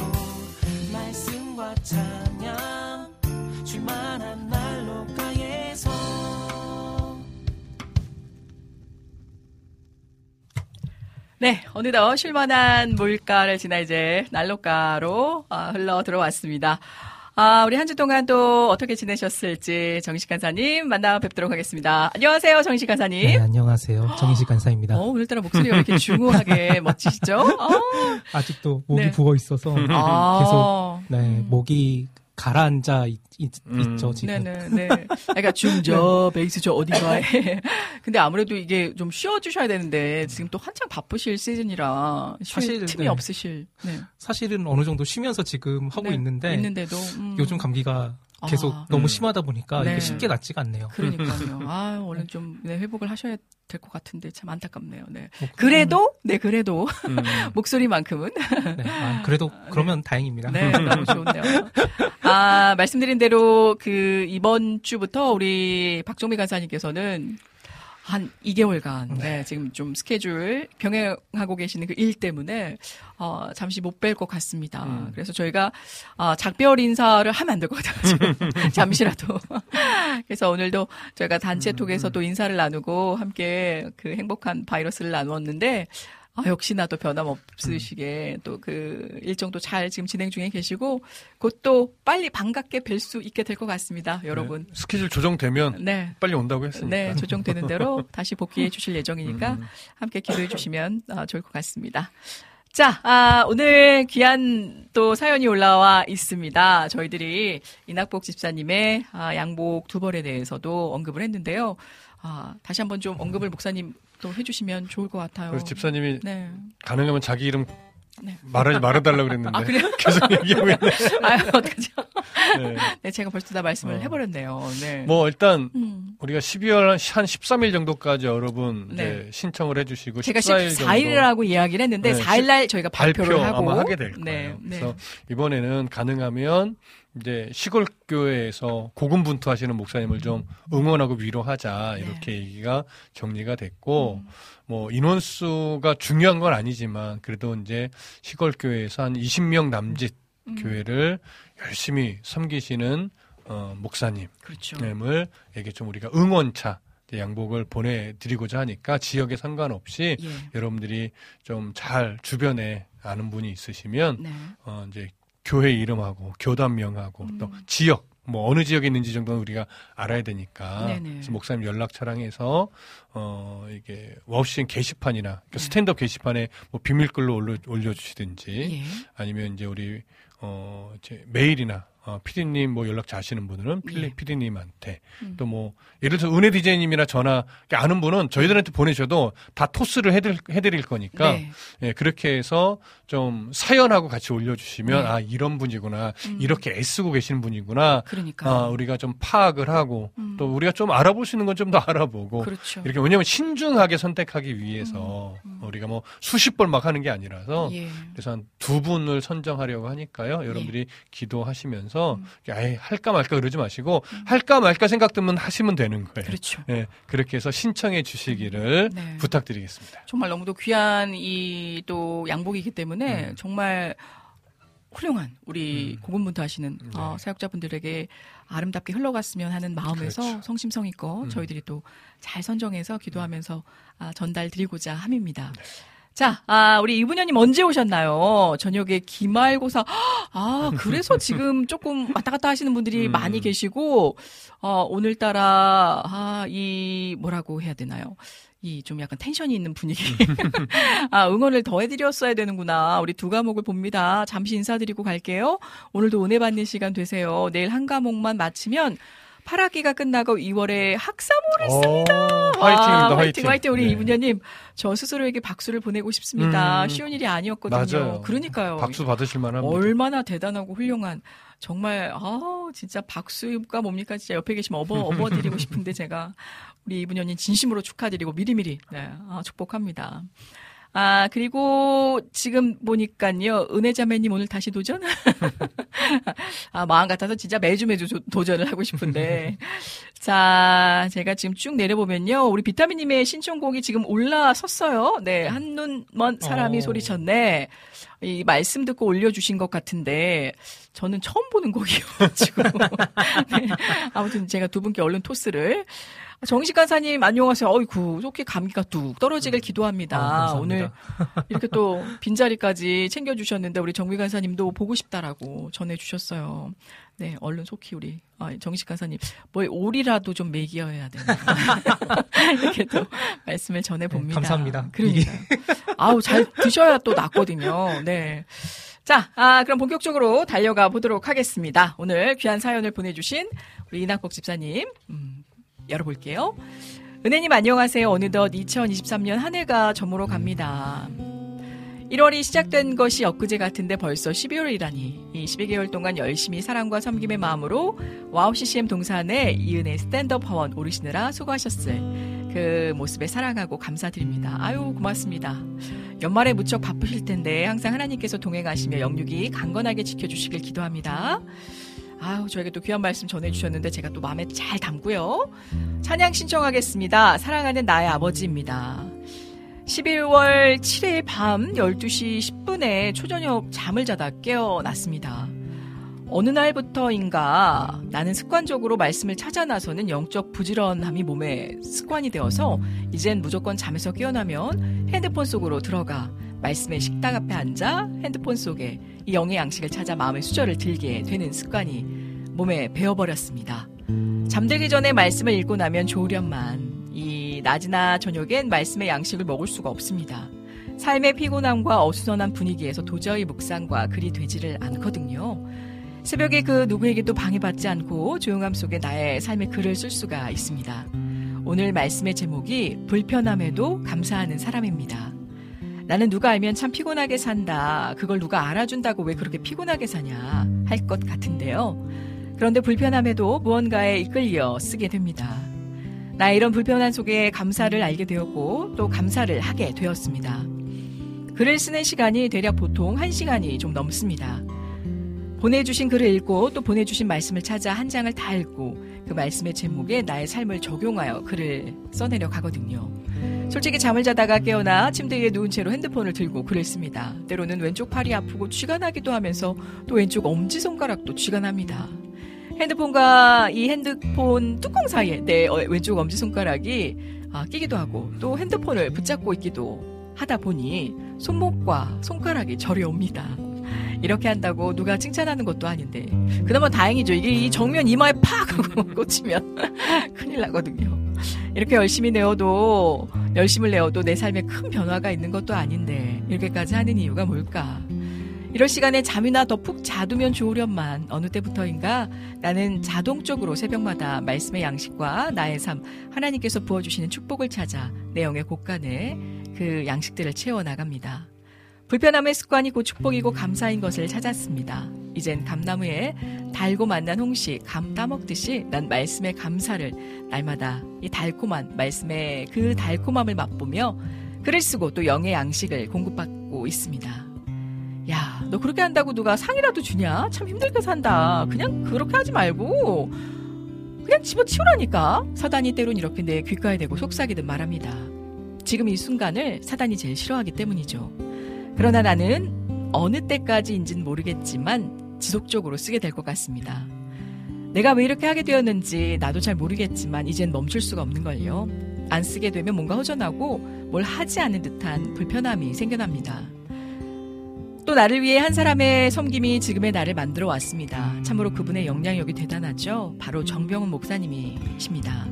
찬양 줄만한 난로가에서 네, 어느덧 쉴만한 물가를 지나 이제 난로가로 아, 흘러 들어왔습니다. 아, 우리 한 주 동안 또 어떻게 지내셨을지 정식 간사님 만나 뵙도록 하겠습니다. 안녕하세요, 정식 간사님. 네, 안녕하세요. 정희식 간사입니다. 어, 오늘따라 목소리가 왜 이렇게 중후하게 멋지시죠? 어, 아직도 목이 네. 부어 있어서 아. 계속 네 목이 가라앉아 있, 음. 죠 지금. 네네, 네. 그러니까 중저, 베이스 저 어디가에. 근데 아무래도 이게 좀 쉬어주셔야 되는데 지금 또 한창 바쁘실 시즌이라 쉴 사실, 틈이 네. 없으실. 네. 사실은 어느 정도 쉬면서 지금 하고 네, 있는데 있는데도 음. 요즘 감기가 계속 아. 너무 음. 심하다 보니까 네. 이게 쉽게 낫지가 않네요. 그러니까요. 아, 얼른 좀 네, 회복을 하셔야 될 것 같은데 참 안타깝네요. 네. 뭐, 그래도 네 그래도 음. 목소리만큼은 네, 아, 그래도 그러면 다행입니다. 네 너무 좋네요. 아 말씀드린 대로 그 이번 주부터 우리 박종미 간사님께서는 한 2개월간 네, 지금 좀 스케줄 병행하고 계시는 그 일 때문에 어, 잠시 못 뵐 것 같습니다. 음. 그래서 저희가 아, 작별 인사를 하면 안 될 것 같아가지고 잠시라도 그래서 오늘도 저희가 단체 톡에서 또 인사를 나누고 함께 그 행복한 바이러스를 나누었는데 아, 역시나 또 변함없으시게 또그 일정도 잘 지금 진행 중에 계시고 곧 또 빨리 반갑게 뵐 수 있게 될 것 같습니다, 여러분. 네, 스케줄 조정되면 네. 빨리 온다고 했으니까. 네, 조정되는 대로 다시 복귀해 주실 예정이니까 음. 함께 기도해 주시면 아, 좋을 것 같습니다. 자, 아, 오늘 귀한 또 사연이 올라와 있습니다. 저희들이 이낙복 집사님의 아, 양복 두 벌에 대해서도 언급을 했는데요. 아, 다시 한번 좀 언급을 목사님 또 해주시면 좋을 것 같아요. 집사님이 네. 가능하면 자기 이름 네. 말하지 말아달라고 그랬는데 아, 그래요? 계속 얘기하고 있네. 아유, 어떡하죠? 네. 네, 제가 벌써 다 말씀을 어. 해버렸네요. 네. 뭐 일단 음. 우리가 12월 한 13일 정도까지 여러분 네. 신청을 해주시고 제가 14일 정도 14일이라고 이야기를 했는데 네, 4일날 저희가 발표를 발표 하고 아마 하게 될 거예요. 네, 네. 그래서 이번에는 가능하면 이제 시골 교회에서 고군분투하시는 목사님을 좀 응원하고 위로하자 네. 이렇게 얘기가 정리가 됐고 음. 뭐 인원수가 중요한 건 아니지만 그래도 이제 시골 교회에서 한 20명 남짓 음. 교회를 열심히 섬기시는 어, 목사님 그렇죠. 을 에게 좀 우리가 응원차 양복을 보내드리고자 하니까 지역에 상관없이 예. 여러분들이 좀 잘 주변에 아는 분이 있으시면 네. 어 이제 교회 이름하고 교단명하고 음. 또 지역 뭐 어느 지역에 있는지 정도는 우리가 알아야 되니까 네네. 그래서 목사님 연락처랑 해서 어 이게 와우 CCM 게시판이나 그 네. 스탠드업 게시판에 뭐 비밀글로 올려 올려주시든지 예. 아니면 이제 우리 어 이제 메일이나 어 피디님 뭐 연락처 아시는 분들은 예. 필리 피디님한테 음. 또뭐 예를 들어서 은혜 디제이님이나 이렇게 아는 분은 저희들한테 보내셔도 다 토스를 해드릴, 해드릴 거니까 네. 예, 그렇게 해서 좀 사연하고 같이 올려주시면 네. 아 이런 분이구나 음. 이렇게 애쓰고 계시는 분이구나 그러니까. 아, 우리가 좀 파악을 하고 음. 또 우리가 좀 알아볼 수 있는 건 좀 더 알아보고 그렇죠. 이렇게 왜냐면 신중하게 선택하기 위해서 음, 우리가 뭐 수십 번 막 하는 게 아니라서 예. 그래서 한 두 분을 선정하려고 하니까요. 여러분들이 기도하시면서 음. 아예 할까 말까 그러지 마시고 할까 말까 생각 들면 하시면 되는 거예요. 그렇죠. 예, 그렇게 해서 신청해 주시기를 네. 부탁드리겠습니다. 정말 너무도 귀한 이 또 양복이기 때문에 음. 정말 훌륭한 우리 음. 고군분투 하시는 네. 어, 사역자분들에게 아름답게 흘러갔으면 하는 마음에서 그렇죠. 성심성의껏 음. 저희들이 또 잘 선정해서 기도하면서 아, 전달 드리고자 함입니다. 네. 자, 아, 우리 이분녀님 언제 오셨나요? 저녁에 기말고사. 아, 그래서 지금 조금 왔다 갔다 하시는 분들이 음. 많이 계시고, 어, 오늘따라, 아, 이, 뭐라고 해야 되나요? 이 좀 약간 텐션이 있는 분위기. 아, 응원을 더 해드렸어야 되는구나. 우리 두 과목을 봅니다. 잠시 인사드리고 갈게요. 오늘도 은혜 받는 시간 되세요. 내일 한 과목만 마치면 8학기가 끝나고 2월에 학사모를 씁니다. 어, 와, 화이팅입니다, 화이팅, 화이팅. 화이팅. 우리 네. 이분녀님, 저 스스로에게 박수를 보내고 싶습니다. 음. 쉬운 일이 아니었거든요. 맞아요. 그러니까요. 박수 받으실 만합니다. 얼마나 대단하고 훌륭한 정말 아 진짜 박수가 뭡니까 진짜 옆에 계시면 업어 업어 드리고 싶은데 제가 우리 이분녀님 진심으로 축하드리고 미리미리 네, 아, 축복합니다. 아 그리고 지금 보니까요 은혜 자매님 오늘 다시 도전? 아 마음 같아서 진짜 매주 매주 조- 도전을 하고 싶은데 자 제가 지금 쭉 내려보면요 우리 비타민님의 신청곡이 지금 올라섰어요. 네 한눈 먼 사람이 어. 소리쳤네. 이 말씀 듣고 올려주신 것 같은데 저는 처음 보는 곡이어가지고 네. 아무튼 제가 두 분께 얼른 토스를 정식 간사님 안녕하세요. 어이구 이렇게 감기가 뚝 떨어지길 기도합니다. 아, 오늘. 이렇게 또 빈자리까지 챙겨주셨는데 우리 정미 간사님도 보고 싶다라고 전해주셨어요. 네 얼른 속히 우리 아, 정식 간사님 뭐 오리라도 좀 먹여야 되나 이렇게 또 말씀을 전해 봅니다. 네, 감사합니다. 그러니까 아우 잘 드셔야 또 낫거든요. 네. 자, 아, 그럼 본격적으로 달려가 보도록 하겠습니다. 오늘 귀한 사연을 보내주신 우리 이낙복 집사님, 음, 열어볼게요. 은혜님 안녕하세요. 어느덧 2023년 한 해가 저물어 갑니다. 1월이 시작된 것이 엊그제 같은데 벌써 12월이라니. 이 12개월 동안 열심히 사랑과 섬김의 마음으로 와우 CCM 동산에 이은혜 스탠드업 화원 오르시느라 수고하셨을 그 모습에 사랑하고 감사드립니다. 아유, 고맙습니다. 연말에 무척 바쁘실 텐데 항상 하나님께서 동행하시며 영육이 강건하게 지켜주시길 기도합니다. 아유, 저에게 또 귀한 말씀 전해주셨는데 제가 또 마음에 잘 담고요. 찬양 신청하겠습니다. 사랑하는 나의 아버지입니다. 11월 7일 밤 12시 10분에 초저녁 잠을 자다 깨어났습니다. 어느 날부터인가 나는 습관적으로 말씀을 찾아 나서는 영적 부지런함이 몸에 습관이 되어서 이젠 무조건 잠에서 깨어나면 핸드폰 속으로 들어가 말씀의 식탁 앞에 앉아 핸드폰 속에 이 영의 양식을 찾아 마음의 수저를 들게 되는 습관이 몸에 배어버렸습니다. 잠들기 전에 말씀을 읽고 나면 좋으련만 이 낮이나 저녁엔 말씀의 양식을 먹을 수가 없습니다. 삶의 피곤함과 어수선한 분위기에서 도저히 묵상과 글이 되지를 않거든요. 새벽에 그 누구에게도 방해받지 않고 조용함 속에 나의 삶의 글을 쓸 수가 있습니다. 오늘 말씀의 제목이 불편함에도 감사하는 사람입니다. 나는 누가 알면 참 피곤하게 산다. 그걸 누가 알아준다고 왜 그렇게 피곤하게 사냐 할 것 같은데요. 그런데 불편함에도 무언가에 이끌려 쓰게 됩니다. 나 이런 불편한 속에 감사를 알게 되었고 또 감사를 하게 되었습니다. 글을 쓰는 시간이 대략 보통 1시간이 좀 넘습니다. 보내주신 글을 읽고 또 보내주신 말씀을 찾아 한 장을 다 읽고 그 말씀의 제목에 나의 삶을 적용하여 글을 써내려 가거든요. 솔직히 잠을 자다가 깨어나 침대 위에 누운 채로 핸드폰을 들고 씁니다. 때로는 왼쪽 팔이 아프고 쥐가 나기도 하면서 또 왼쪽 엄지손가락도 쥐가 납니다. 핸드폰과 이 핸드폰 뚜껑 사이에 내 어, 왼쪽 엄지손가락이 아, 끼기도 하고 또 핸드폰을 붙잡고 있기도 하다 보니 손목과 손가락이 저려옵니다. 이렇게 한다고 누가 칭찬하는 것도 아닌데 그나마 다행이죠. 이게 이 정면 이마에 팍 하고 꽂히면 큰일 나거든요. 이렇게 열심히 내어도 열심을 내어도 내 삶에 큰 변화가 있는 것도 아닌데 이렇게까지 하는 이유가 뭘까? 이럴 시간에 잠이나 더 푹 자두면 좋으련만 어느 때부터인가 나는 자동적으로 새벽마다 말씀의 양식과 나의 삶 하나님께서 부어주시는 축복을 찾아 내 영의 곳간에 그 양식들을 채워 나갑니다. 불편함의 습관이 곧 축복이고 감사인 것을 찾았습니다. 이젠 감나무에 달고 만난 홍시 감 따먹듯이 난 말씀의 감사를 날마다 이 달콤한 말씀의 그 달콤함을 맛보며 글을 쓰고 또 영의 양식을 공급받고 있습니다. 야, 너 그렇게 한다고 누가 상이라도 주냐? 참 힘들게 산다. 그냥 그렇게 하지 말고 그냥 집어치우라니까. 사단이 때론 이렇게 내 귓가에 대고 속삭이듯 말합니다. 지금 이 순간을 사단이 제일 싫어하기 때문이죠. 그러나 나는 어느 때까지인진 모르겠지만 지속적으로 쓰게 될 것 같습니다. 내가 왜 이렇게 하게 되었는지 나도 잘 모르겠지만 이젠 멈출 수가 없는걸요. 안 쓰게 되면 뭔가 허전하고 뭘 하지 않은 듯한 불편함이 생겨납니다. 또 나를 위해 한 사람의 섬김이 지금의 나를 만들어 왔습니다. 참으로 그분의 영향력이 대단하죠. 바로 정병훈 목사님이십니다.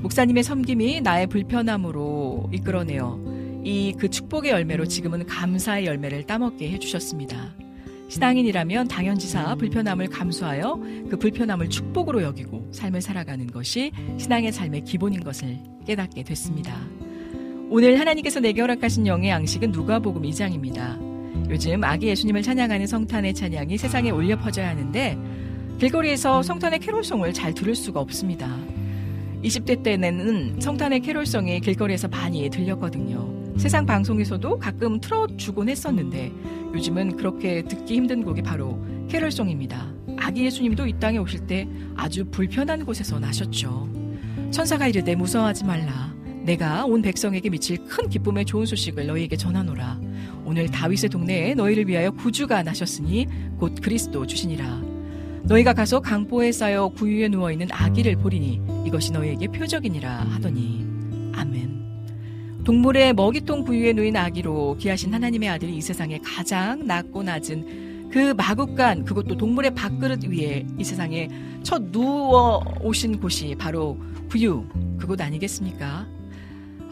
목사님의 섬김이 나의 불편함으로 이끌어내어 이 그 축복의 열매로 지금은 감사의 열매를 따먹게 해주셨습니다. 신앙인이라면 당연지사 불편함을 감수하여 그 불편함을 축복으로 여기고 삶을 살아가는 것이 신앙의 삶의 기본인 것을 깨닫게 됐습니다. 오늘 하나님께서 내게 허락하신 영의 양식은 누가복음 2장입니다. 요즘 아기 예수님을 찬양하는 성탄의 찬양이 세상에 울려 퍼져야 하는데 길거리에서 성탄의 캐롤송을 잘 들을 수가 없습니다. 20대 때는 성탄의 캐롤송이 길거리에서 많이 들렸거든요. 세상 방송에서도 가끔 틀어주곤 했었는데 요즘은 그렇게 듣기 힘든 곡이 바로 캐롤송입니다. 아기 예수님도 이 땅에 오실 때 아주 불편한 곳에서 나셨죠. 천사가 이르되 무서워하지 말라. 내가 온 백성에게 미칠 큰 기쁨의 좋은 소식을 너희에게 전하노라. 오늘 다윗의 동네에 너희를 위하여 구주가 나셨으니 곧 그리스도 주시니라. 너희가 가서 강보에 쌓여 구유에 누워 있는 아기를 보리니 이것이 너희에게 표적이니라 하더니. 동물의 먹이통 구유에 누인 아기로 귀하신 하나님의 아들이 이 세상에 가장 낮고 낮은 그 마국간 그것도 동물의 밥그릇 위에 이 세상에 첫 누워 오신 곳이 바로 구유 그곳 아니겠습니까?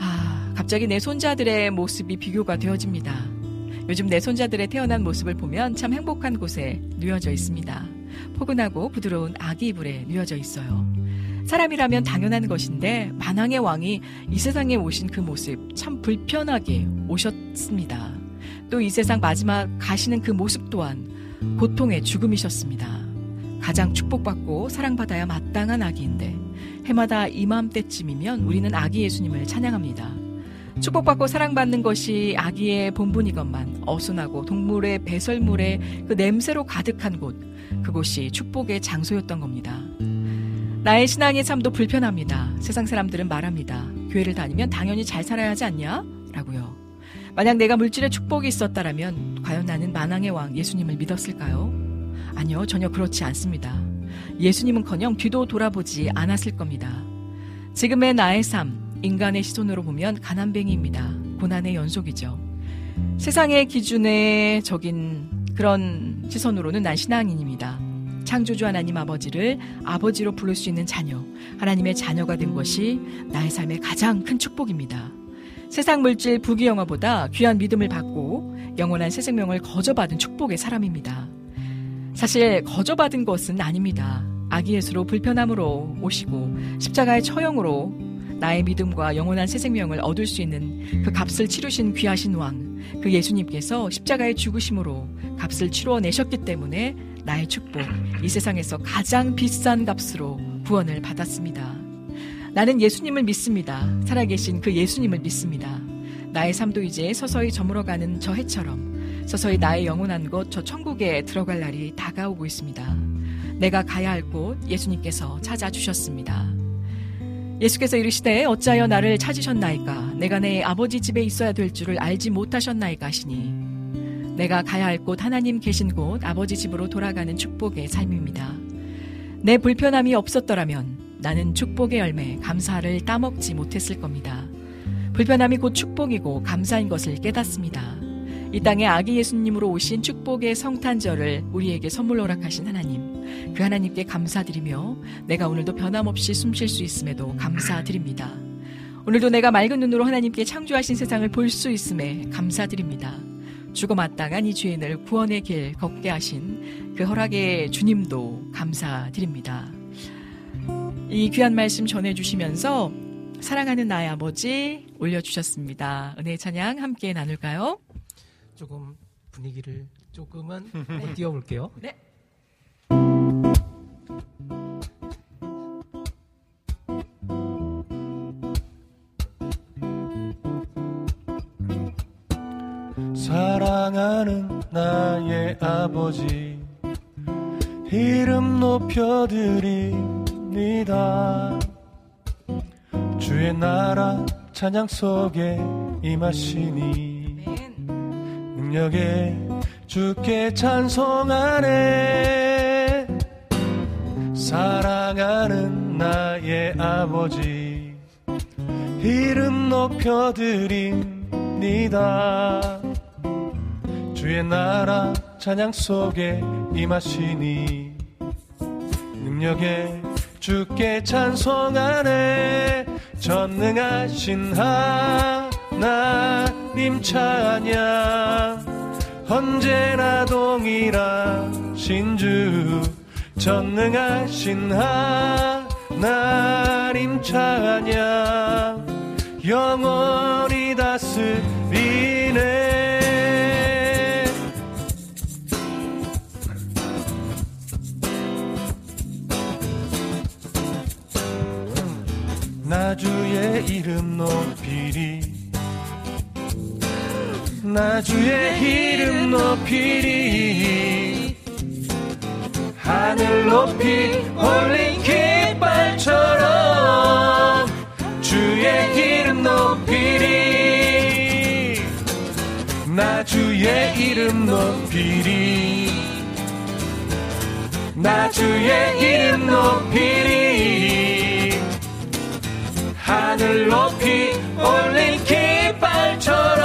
아 갑자기 내 손자들의 모습이 비교가 되어집니다. 요즘 내 손자들의 태어난 모습을 보면 참 행복한 곳에 누워져 있습니다. 포근하고 부드러운 아기 이불에 누워져 있어요. 사람이라면 당연한 것인데 만왕의 왕이 이 세상에 오신 그 모습 참 불편하게 오셨습니다. 또 이 세상 마지막 가시는 그 모습 또한 고통의 죽음이셨습니다. 가장 축복받고 사랑받아야 마땅한 아기인데 해마다 이맘때쯤이면 우리는 아기 예수님을 찬양합니다. 축복받고 사랑받는 것이 아기의 본분이건만 어순하고 동물의 배설물에 그 냄새로 가득한 곳, 그곳이 축복의 장소였던 겁니다. 나의 신앙의 삶도 불편합니다. 세상 사람들은 말합니다. 교회를 다니면 당연히 잘 살아야 하지 않냐? 라고요. 만약 내가 물질의 축복이 있었다라면 과연 나는 만왕의 왕 예수님을 믿었을까요? 아니요, 전혀 그렇지 않습니다. 예수님은커녕 뒤도 돌아보지 않았을 겁니다. 지금의 나의 삶, 인간의 시선으로 보면 가난뱅이입니다. 고난의 연속이죠. 세상의 기준에 적인 그런 시선으로는 난 신앙인입니다. 창조주 하나님 아버지를 아버지로 부를 수 있는 자녀, 하나님의 자녀가 된 것이 나의 삶의 가장 큰 축복입니다. 세상 물질 부귀영화보다 귀한 믿음을 받고 영원한 새 생명을 거저받은 축복의 사람입니다. 사실 거저받은 것은 아닙니다. 아기 예수로 불편함으로 오시고 십자가의 처형으로 나의 믿음과 영원한 새 생명을 얻을 수 있는 그 값을 치르신 귀하신 왕, 그 예수님께서 십자가의 죽으심으로 값을 치루어 내셨기 때문에 나의 축복, 이 세상에서 가장 비싼 값으로 구원을 받았습니다. 나는 예수님을 믿습니다. 살아계신 그 예수님을 믿습니다. 나의 삶도 이제 서서히 저물어가는 저 해처럼 서서히 나의 영원한 곳 저 천국에 들어갈 날이 다가오고 있습니다. 내가 가야 할 곳 예수님께서 찾아주셨습니다. 예수께서 이르시되 어찌하여 나를 찾으셨나이까 내가 내 아버지 집에 있어야 될 줄을 알지 못하셨나이까 하시니 내가 가야 할 곳 하나님 계신 곳 아버지 집으로 돌아가는 축복의 삶입니다. 내 불편함이 없었더라면 나는 축복의 열매 감사를 따먹지 못했을 겁니다. 불편함이 곧 축복이고 감사인 것을 깨닫습니다. 이 땅에 아기 예수님으로 오신 축복의 성탄절을 우리에게 선물로 허락하신 하나님, 그 하나님께 감사드리며 내가 오늘도 변함없이 숨쉴 수 있음에도 감사드립니다. 오늘도 내가 맑은 눈으로 하나님께 창조하신 세상을 볼 수 있음에 감사드립니다. 죽어 마땅한 이 죄인을 구원의 길 걷게 하신 그 허락의 주님도 감사드립니다. 이 귀한 말씀 전해주시면서 사랑하는 나의 아버지 올려주셨습니다. 은혜의 찬양 함께 나눌까요? 조금 분위기를 조금은 띄워볼게요. 네. 사랑하는 나의 아버지. 이름 높여드립니다. 주의 나라 찬양 속에 임하시니. 능력에 주께 찬송하네 사랑하는 나의 아버지. 이름 높여드립니다 주의 나라 찬양 속에 임하시니 능력에 주께 찬송하네 전능하신 하나님 찬양. 언제나 도 동일하신 주 전능하신 하나님 찬양. 영원히 다스 이름 높이리. 나 주의 이름 높이리. 하늘 높이 올린 깃발처럼 주의 이름 높이리. 나 주의 이름 높이리. 나 주의 이름 높이리 하늘 높이 올린 깃발처럼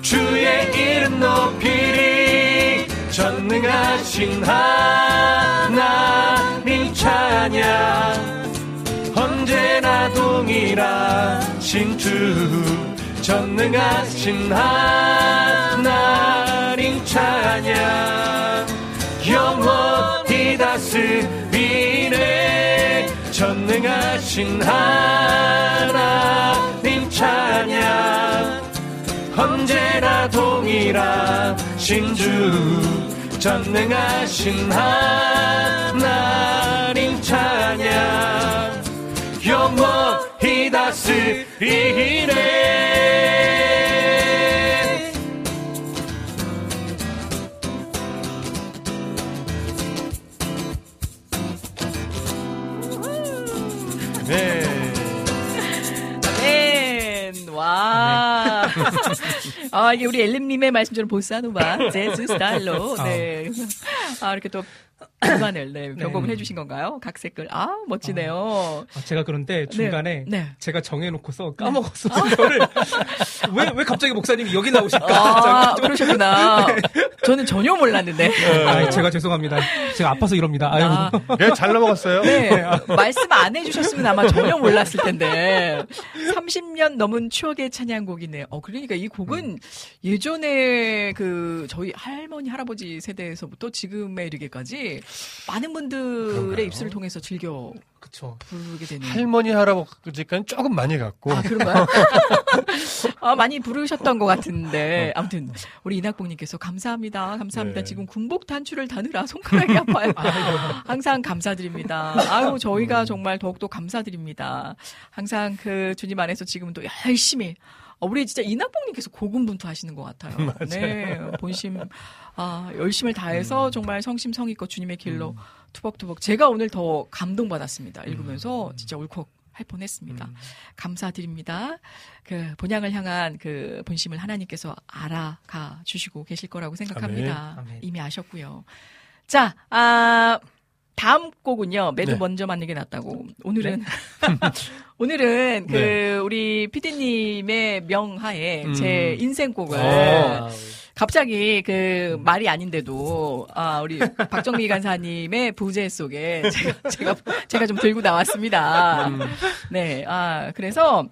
주의 이름 높이리 전능하신 하나님 찬양. 언제나 동일하신 주 전능하신 하나님 찬양. 영원히 다스리네 전능하신 하나님 찬양 언제나 동일하신 주 전능하신 하나님 찬양 영원히 다스리네 네. 아, 이게 우리 엘림님의 말씀처럼 보사노바, 재즈 스타일로, 네. 아, 이렇게 또, 음반을, 네, 변곡을 네. 해주신 건가요? 각색글. 아, 멋지네요. 아, 제가 그런데 중간에 네. 제가 정해놓고서 까먹었어요. 이거를 왜, 왜 갑자기 목사님이 여기 나오실까? 아, 좀- 그러셨구나. 저는 전혀 몰랐는데. 아, 제가 죄송합니다. 제가 아파서 이럽니다. 아유. 아, 예, 잘 넘어갔어요. 네, 말씀 안 해주셨으면 아마 전혀 몰랐을 텐데. 30년 넘은 추억의 찬양곡이네요. 어, 그러니까 이 곡은 예전에 그 저희 할머니, 할아버지 세대에서부터 지금에 이르기까지 많은 분들의 입술을 통해서 즐겨 그쵸. 부르게 되는. 할머니 할아버지까지 조금 많이 갔고 아, 그런가요? 아, 많이 부르셨던 것 같은데. 아무튼, 우리 이낙봉님께서 감사합니다. 감사합니다. 네. 지금 군복 단추를 다느라 손가락이 아파요. 항상 감사드립니다. 아유, 저희가 정말 더욱더 감사드립니다. 항상 그 주님 안에서 지금도 열심히. 어, 우리 진짜 이낙봉님께서 고군분투 하시는 것 같아요. 네. 본심, 아, 열심을 다해서 정말 성심성의껏 주님의 길로 투벅투벅. 제가 오늘 더 감동받았습니다. 읽으면서 진짜 울컥 할 뻔했습니다. 감사드립니다. 그 본향을 향한 그 본심을 하나님께서 알아가 주시고 계실 거라고 생각합니다. 아멘. 아멘. 이미 아셨고요. 자, 아 다음 곡은요. 매주 네. 먼저 맞는 게 낫다고. 오늘은 오늘은 그 네. 우리 피디님의 명하에 음. 제 인생곡을 어. 갑자기 그 말이 아닌데도 아 우리 박정미 간사님의 부재 속에 제가 제가 제가 좀 들고 나왔습니다. 네, 아 그래서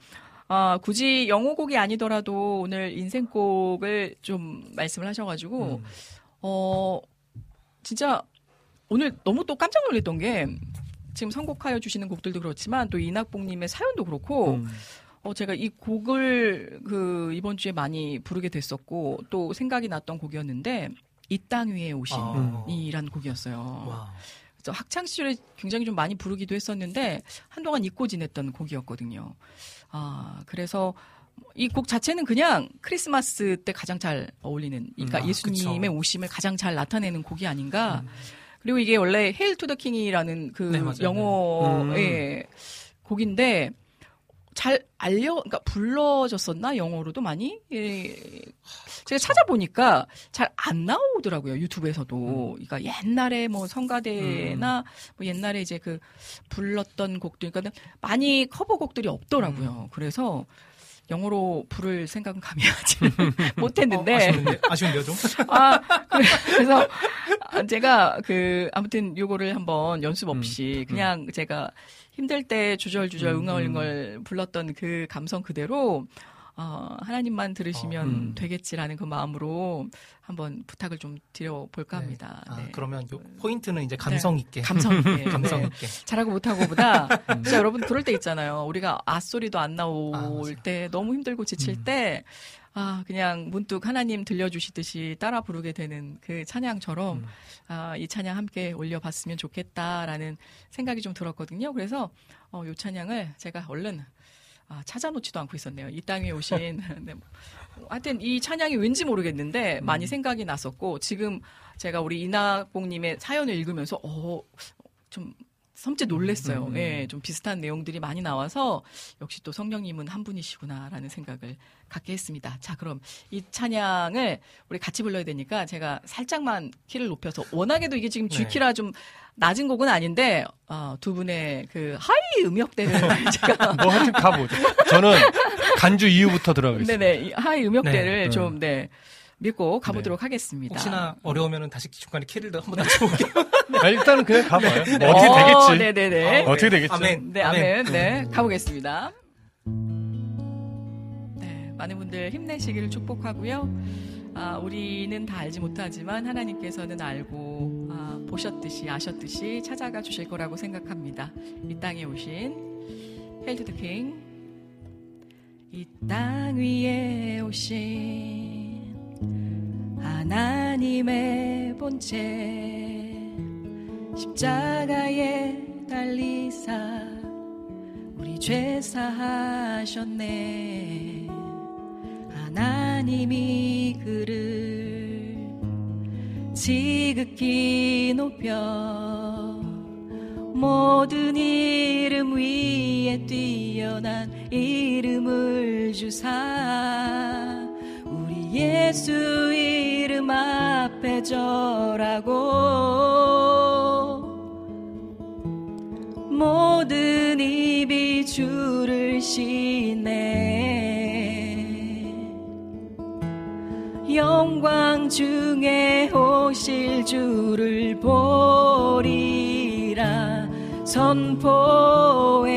아 굳이 영어곡이 아니더라도 오늘 인생곡을 좀 말씀을 하셔가지고 어 진짜 오늘 너무 또 깜짝 놀랐던 게 지금 선곡하여 주시는 곡들도 그렇지만 또 이낙봉님의 사연도 그렇고 음. 어, 제가 이 곡을 그 이번 주에 많이 부르게 됐었고 또 생각이 났던 곡이었는데 이 땅 위에 아. 오신이란 곡이었어요. 와. 그래서 학창 시절에 굉장히 좀 많이 부르기도 했었는데 한동안 잊고 지냈던 곡이었거든요. 아 그래서 이 곡 자체는 그냥 크리스마스 때 가장 잘 어울리는, 그러니까 음, 아, 예수님의 그쵸. 오심을 가장 잘 나타내는 곡이 아닌가. 음. 그리고 이게 원래 Hail to the King이라는 그 네. 영어의 곡인데 잘 알려, 그러니까 불러졌었나 영어로도 많이. 예. 제가 찾아보니까 잘 안 나오더라고요 유튜브에서도. 그러니까 옛날에 뭐 성가대나 뭐 옛날에 이제 그 불렀던 곡들, 그러니까 많이 커버곡들이 없더라고요. 그래서 영어로 부를 생각은 감히 하지 못했는데. 어, 아쉬운데, 아쉬운데요, 좀? 아, 그래서 아, 제가 그 아무튼 요거를 한번 연습 없이 그냥 제가 힘들 때 주절주절 음, 응얼응얼 불렀던 그 감성 그대로 어, 하나님만 들으시면 어, 음. 되겠지라는 그 마음으로 한번 부탁을 좀 드려볼까 네. 합니다. 아, 네. 그러면 요 포인트는 이제 감성 있게. 감성 있게. 감성 네. 있게. 잘하고 못하고보다 진짜 여러분 그럴 때 있잖아요. 우리가 앗소리도 안 아, 나올 맞아요. 때 너무 힘들고 지칠 음. 때 아, 그냥 문득 하나님 들려주시듯이 따라 부르게 되는 그 찬양처럼 음. 아, 이 찬양 함께 올려봤으면 좋겠다라는 생각이 좀 들었거든요. 그래서 어, 요 찬양을 제가 얼른 아, 찾아놓지도 않고 있었네요. 이 땅에 오신 네, 뭐, 하여튼 이 찬양이 왠지 모르겠는데 음. 많이 생각이 났었고 지금 제가 우리 이낙봉님의 사연을 읽으면서 어, 좀 섬찟 놀랬어요. 음. 예, 좀 비슷한 내용들이 많이 나와서 역시 또 성령님은 한 분이시구나라는 생각을 갖게 했습니다. 자, 그럼 이 찬양을 우리 같이 불러야 되니까 제가 살짝만 키를 높여서 워낙에도 이게 지금 네. G키라 좀 낮은 곡은 아닌데 어, 두 분의 그 high 음역대를 제가 뭐 하여튼 가보죠. 저는 간주 이후부터 들어가겠습니다. 네네 이 high 음역대를 네. 좀 네. 믿고 가보도록 하겠습니다. 혹시나 어려우면은 다시 중간에 키를 한번 낮춰볼게요. 아, 일단은 그냥 가봐요. 네. 어떻게 어, 되겠지. 네네네. 어떻게 되겠죠. 아멘. 네, 아멘. 네, 가보겠습니다. 네, 많은 분들 힘내시기를 축복하고요. 아, 우리는 다 알지 못하지만 하나님께서는 알고 아, 보셨듯이 아셨듯이 찾아가 주실 거라고 생각합니다. 이 땅에 오신 Hail to the King. 이 땅 위에 오신 하나님의 본체 십자가에 달리사 우리 죄 사하셨네. 하나님이 그를 지극히 높여 모든 이름 위에 뛰어난 이름을 주사 예수 이름 앞에 절하고 모든 입이 주를 시네. 영광 중에 오실 주를 보리라. 선포해.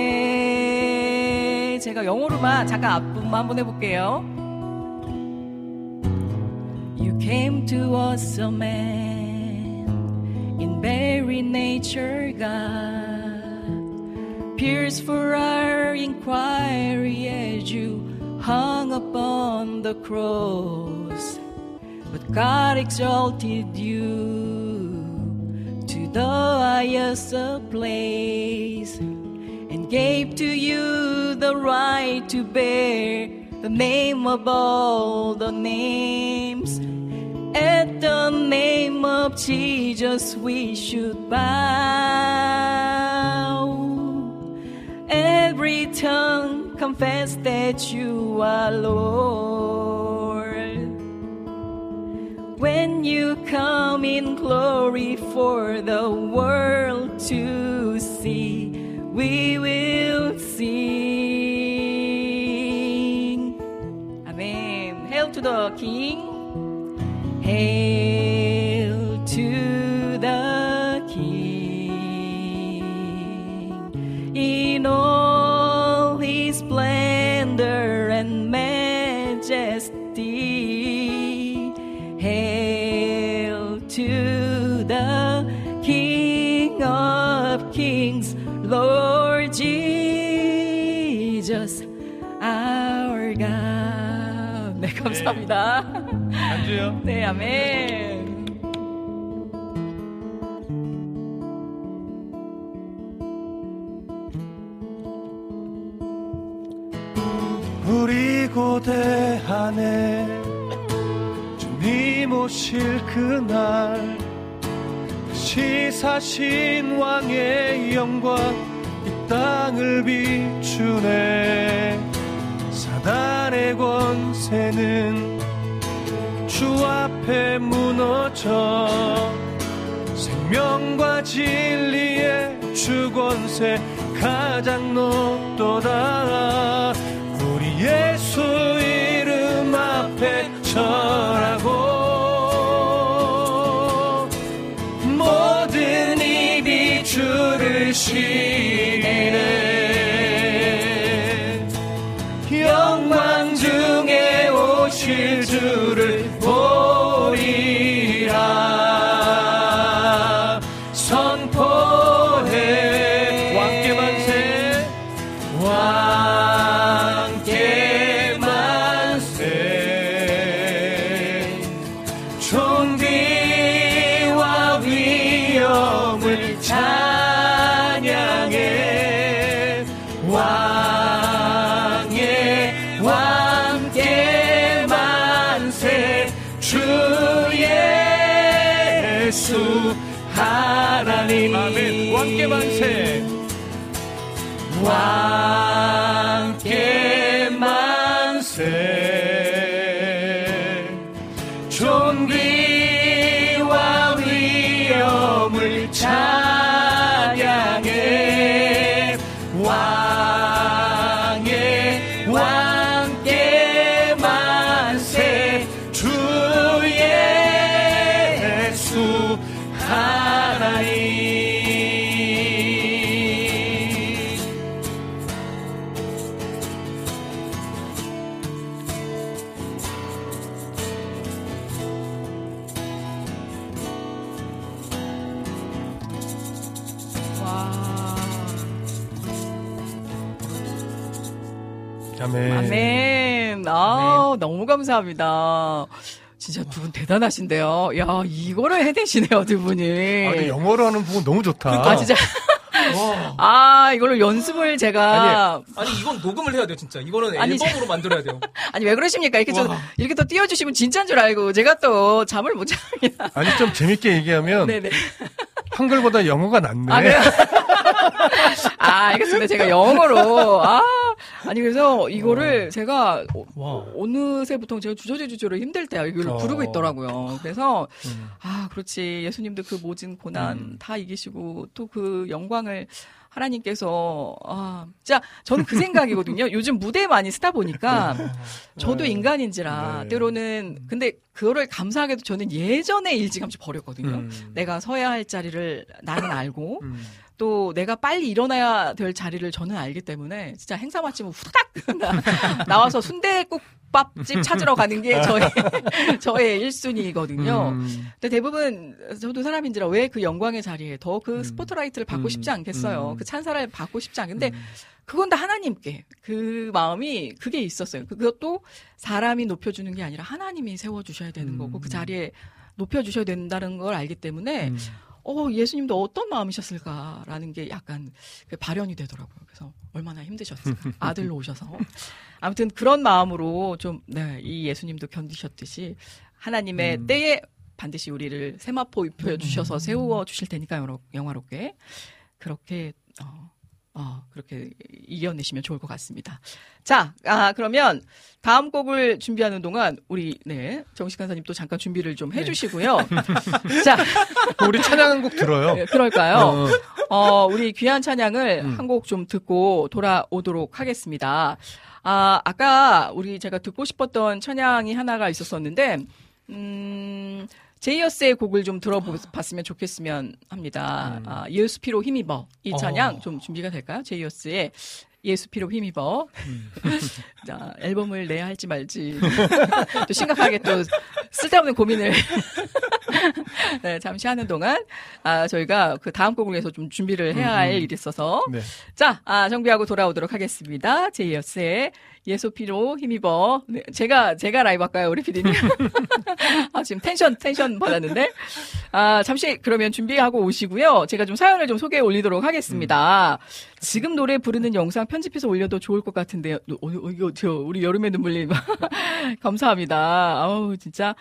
제가 영어로만 잠깐 앞부분만 한번 해볼게요 came to us a man in very nature God pierced for our inquiry as you hung upon the cross but God exalted you to the highest place and gave to you the right to bear the name of all the names. At the name of Jesus, we should bow. Every tongue confess that you are Lord. When you come in glory for the world to see, we will sing. Amen. Hail to the King. Hail to the King in all his splendor and majesty. Hail to the King of Kings, Lord Jesus, our God. 네, 감사합니다. 간주요. 네, 아멘. 우리 고대 안에 주님 오실 그날 시사신 왕의 영광 이 땅을 비추네 사단의 권세는 주 앞에 무너져 생명과 진리의 주권세 가장 높도다. 우리 예수 이름 앞에 절하 주님을 찬양해 왕의 왕께 만세 주 예수 하나님. 아멘. 왕께 만세 왕 감사합니다. 진짜 두 분 대단하신데요. 야, 이거를 해내시네요, 두 분이. 아, 근데 영어로 하는 부분 너무 좋다. 아, 진짜. 아, 이걸로 연습을 제가. 아니 이건 녹음을 해야 돼요 진짜. 이거는 아니, 앨범으로 만들어야 돼요. 아니, 왜 그러십니까? 이렇게 좀, 와. 이렇게 또 띄워주시면 진짜인 줄 알고, 제가 또 잠을 못 잡니다. 아니 좀 재밌게 얘기하면 네네. 한글보다 영어가 낫네. 아, 그래요? 아, 알겠습니다. 제가 영어로. 아, 아니, 그래서 이거를 제가 어, 와. 어느새부터 제가 주저리 주저리 힘들 때 이걸 어. 부르고 있더라고요. 그래서, 음. 아, 그렇지. 예수님도 그 모진 고난 음. 다 이기시고 또 그 영광을 하나님께서, 아, 진짜 저는 그 생각이거든요. 요즘 무대에 많이 쓰다 보니까 저도 네. 인간인지라 네. 때로는 근데 그거를 감사하게도 저는 예전에 일찌감치 버렸거든요. 음. 내가 서야 할 자리를 나는 알고 음. 또 내가 빨리 일어나야 될 자리를 저는 알기 때문에 진짜 행사 마치면 후딱 나- 나와서 순대국밥집 찾으러 가는 게 저의 저의 1순위거든요. 음. 근데 대부분 저도 사람인지라 왜 그 영광의 자리에 더그 음. 스포트라이트를 받고 음. 싶지 않겠어요. 음. 그 찬사를 받고 싶지 않. 근데 음. 그건 다 하나님께 그 마음이 그게 있었어요. 그것도 사람이 높여주는 게 아니라 하나님이 세워주셔야 되는 음. 거고 그 자리에 높여주셔야 된다는 걸 알기 때문에 음. 어 예수님도 어떤 마음이셨을까라는 게 약간 그 발현이 되더라고요. 그래서 얼마나 힘드셨을까 아들로 오셔서 아무튼 그런 마음으로 좀 네 이 예수님도 견디셨듯이 하나님의 음. 때에 반드시 우리를 세마포 입혀 주셔서 세워 주실 테니까 영화- 영화롭게 그렇게 어, 어, 그렇게 이겨내시면 좋을 것 같습니다. 자, 아, 그러면 다음 곡을 준비하는 동안 우리 네 정식 간사님 또 잠깐 준비를 좀 해주시고요. 자, 우리 찬양 한 곡 들어요. 네, 그럴까요? 어. 어, 우리 귀한 찬양을 음. 한곡 좀 듣고 돌아오도록 하겠습니다. 아, 아까 우리 제가 듣고 싶었던 찬양이 하나가 있었었는데, 음, 제이어스의 곡을 좀 들어봤으면 좋겠으면 합니다. 음. 아, 예수 피로 힘입어. 이 찬양 어. 좀 준비가 될까요? 제이어스의 예수 피로 힘입어. 자, 앨범을 내야 할지 말지. 또 심각하게 또 쓸데없는 고민을 네, 잠시 하는 동안 아, 저희가 그 다음 곡을 위해서 좀 준비를 해야 할 일이 있어서 네. 자, 아, 정비하고 돌아오도록 하겠습니다. 제이어스의 예수 피로 힘입어. 네, 제가, 제가 라이브 할까요, 우리 피디님? 아, 지금 텐션, 텐션 받았는데. 아, 잠시 그러면 준비하고 오시고요. 제가 좀 사연을 좀 소개해 올리도록 하겠습니다. 지금 노래 부르는 영상 편집해서 올려도 좋을 것 같은데요. 어, 어, 이거, 저, 우리 여름의 눈물님. 감사합니다. 아우, 진짜.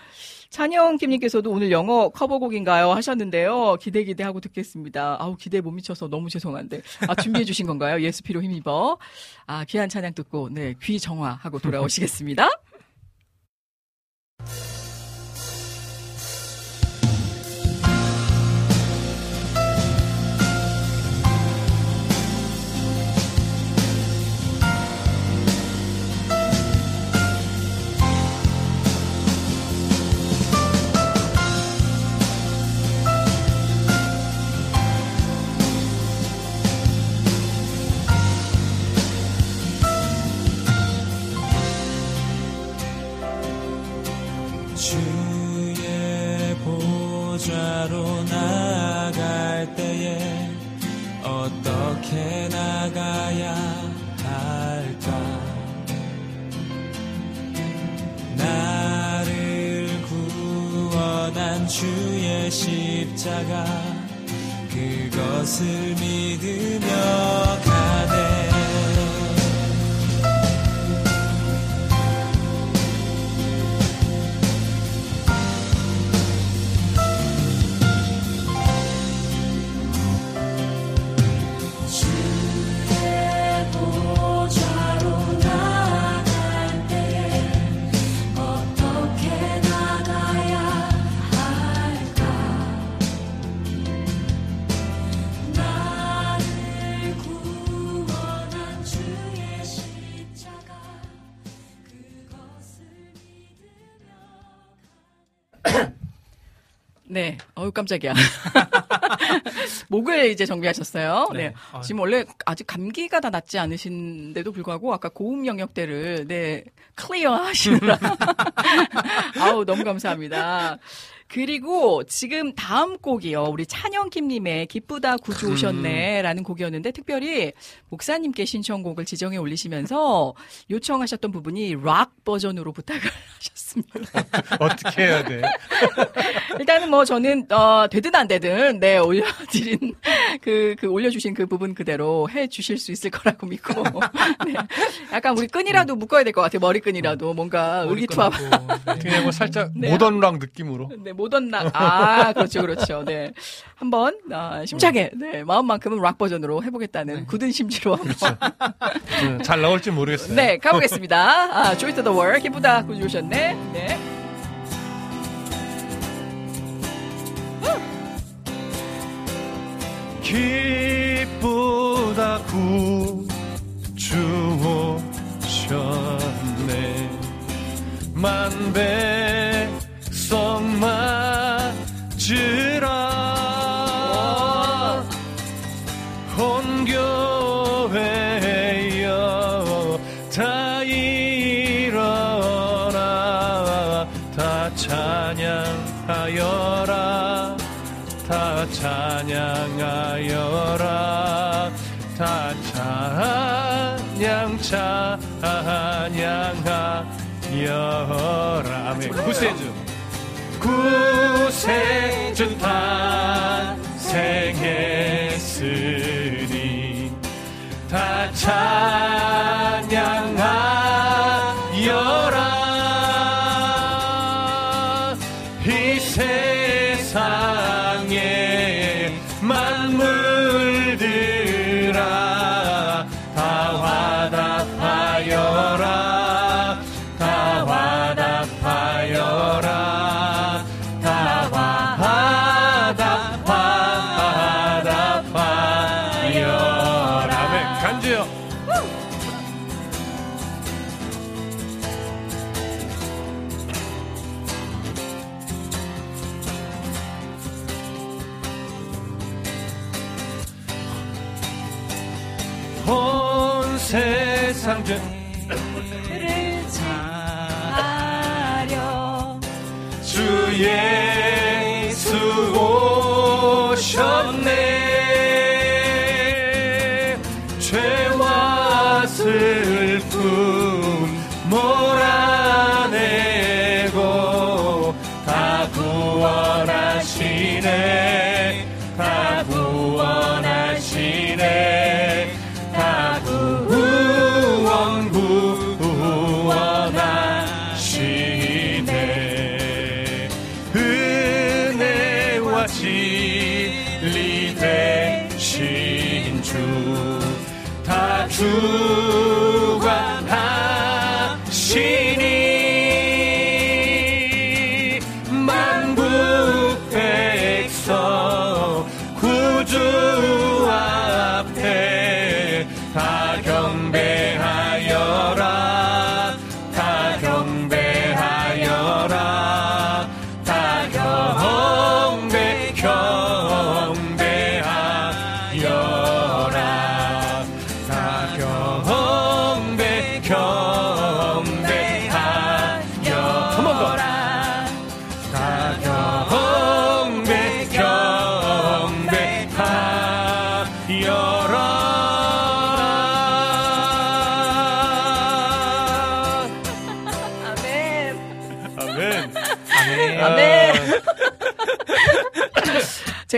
찬영 김님께서도 오늘 영어 커버곡인가요? 하셨는데요. 기대 기대하고 듣겠습니다. 아우, 기대 못 미쳐서 너무 죄송한데. 아, 준비해 주신 건가요? 예수 피로 힘입어. 아, 귀한 찬양 듣고, 네, 귀 정화하고 돌아오시겠습니다. 깜짝이야. 목을 이제 정비하셨어요. 네. 네. 아유. 지금 원래 아직 감기가 다 낫지 않으신데도 불구하고 아까 고음 영역대를 네, clear 하시느라. 아우, 너무 감사합니다. 그리고 지금 다음 곡이요. 우리 찬영킴님의 기쁘다 구주 오셨네 라는 곡이었는데 특별히 목사님께 신청곡을 지정해 올리시면서 요청하셨던 부분이 락 버전으로 부탁을 하셨 습니다. 어떻게 해야 돼? 일단은 뭐 저는 어 되든 안 되든 네 올려드린 그, 그 올려주신 그 부분 그대로 해 주실 수 있을 거라고 믿고 네. 약간 우리 끈이라도 묶어야 될 것 같아요 머리끈이라도 뭔가 의기투합 네. 그냥 뭐 살짝 네. 모던락 느낌으로. 네 모던 락 아 그렇죠 그렇죠 네 한번 아, 심차게 네 마음만큼은 락 버전으로 해보겠다는 굳은 심지로 한번. 음, 잘 나올지 모르겠어요. 네 가보겠습니다. 아 조이 투더 월 기쁘다 구주셨네. 네. 기쁘다 구주 오셨네. 만백성 맞으라 교회여 다 일어나 다 찬양하여라 다 찬양하여라 다 찬양 찬양하여라. 아멘. 구세주. 구세주 탄생했으니 다 찬양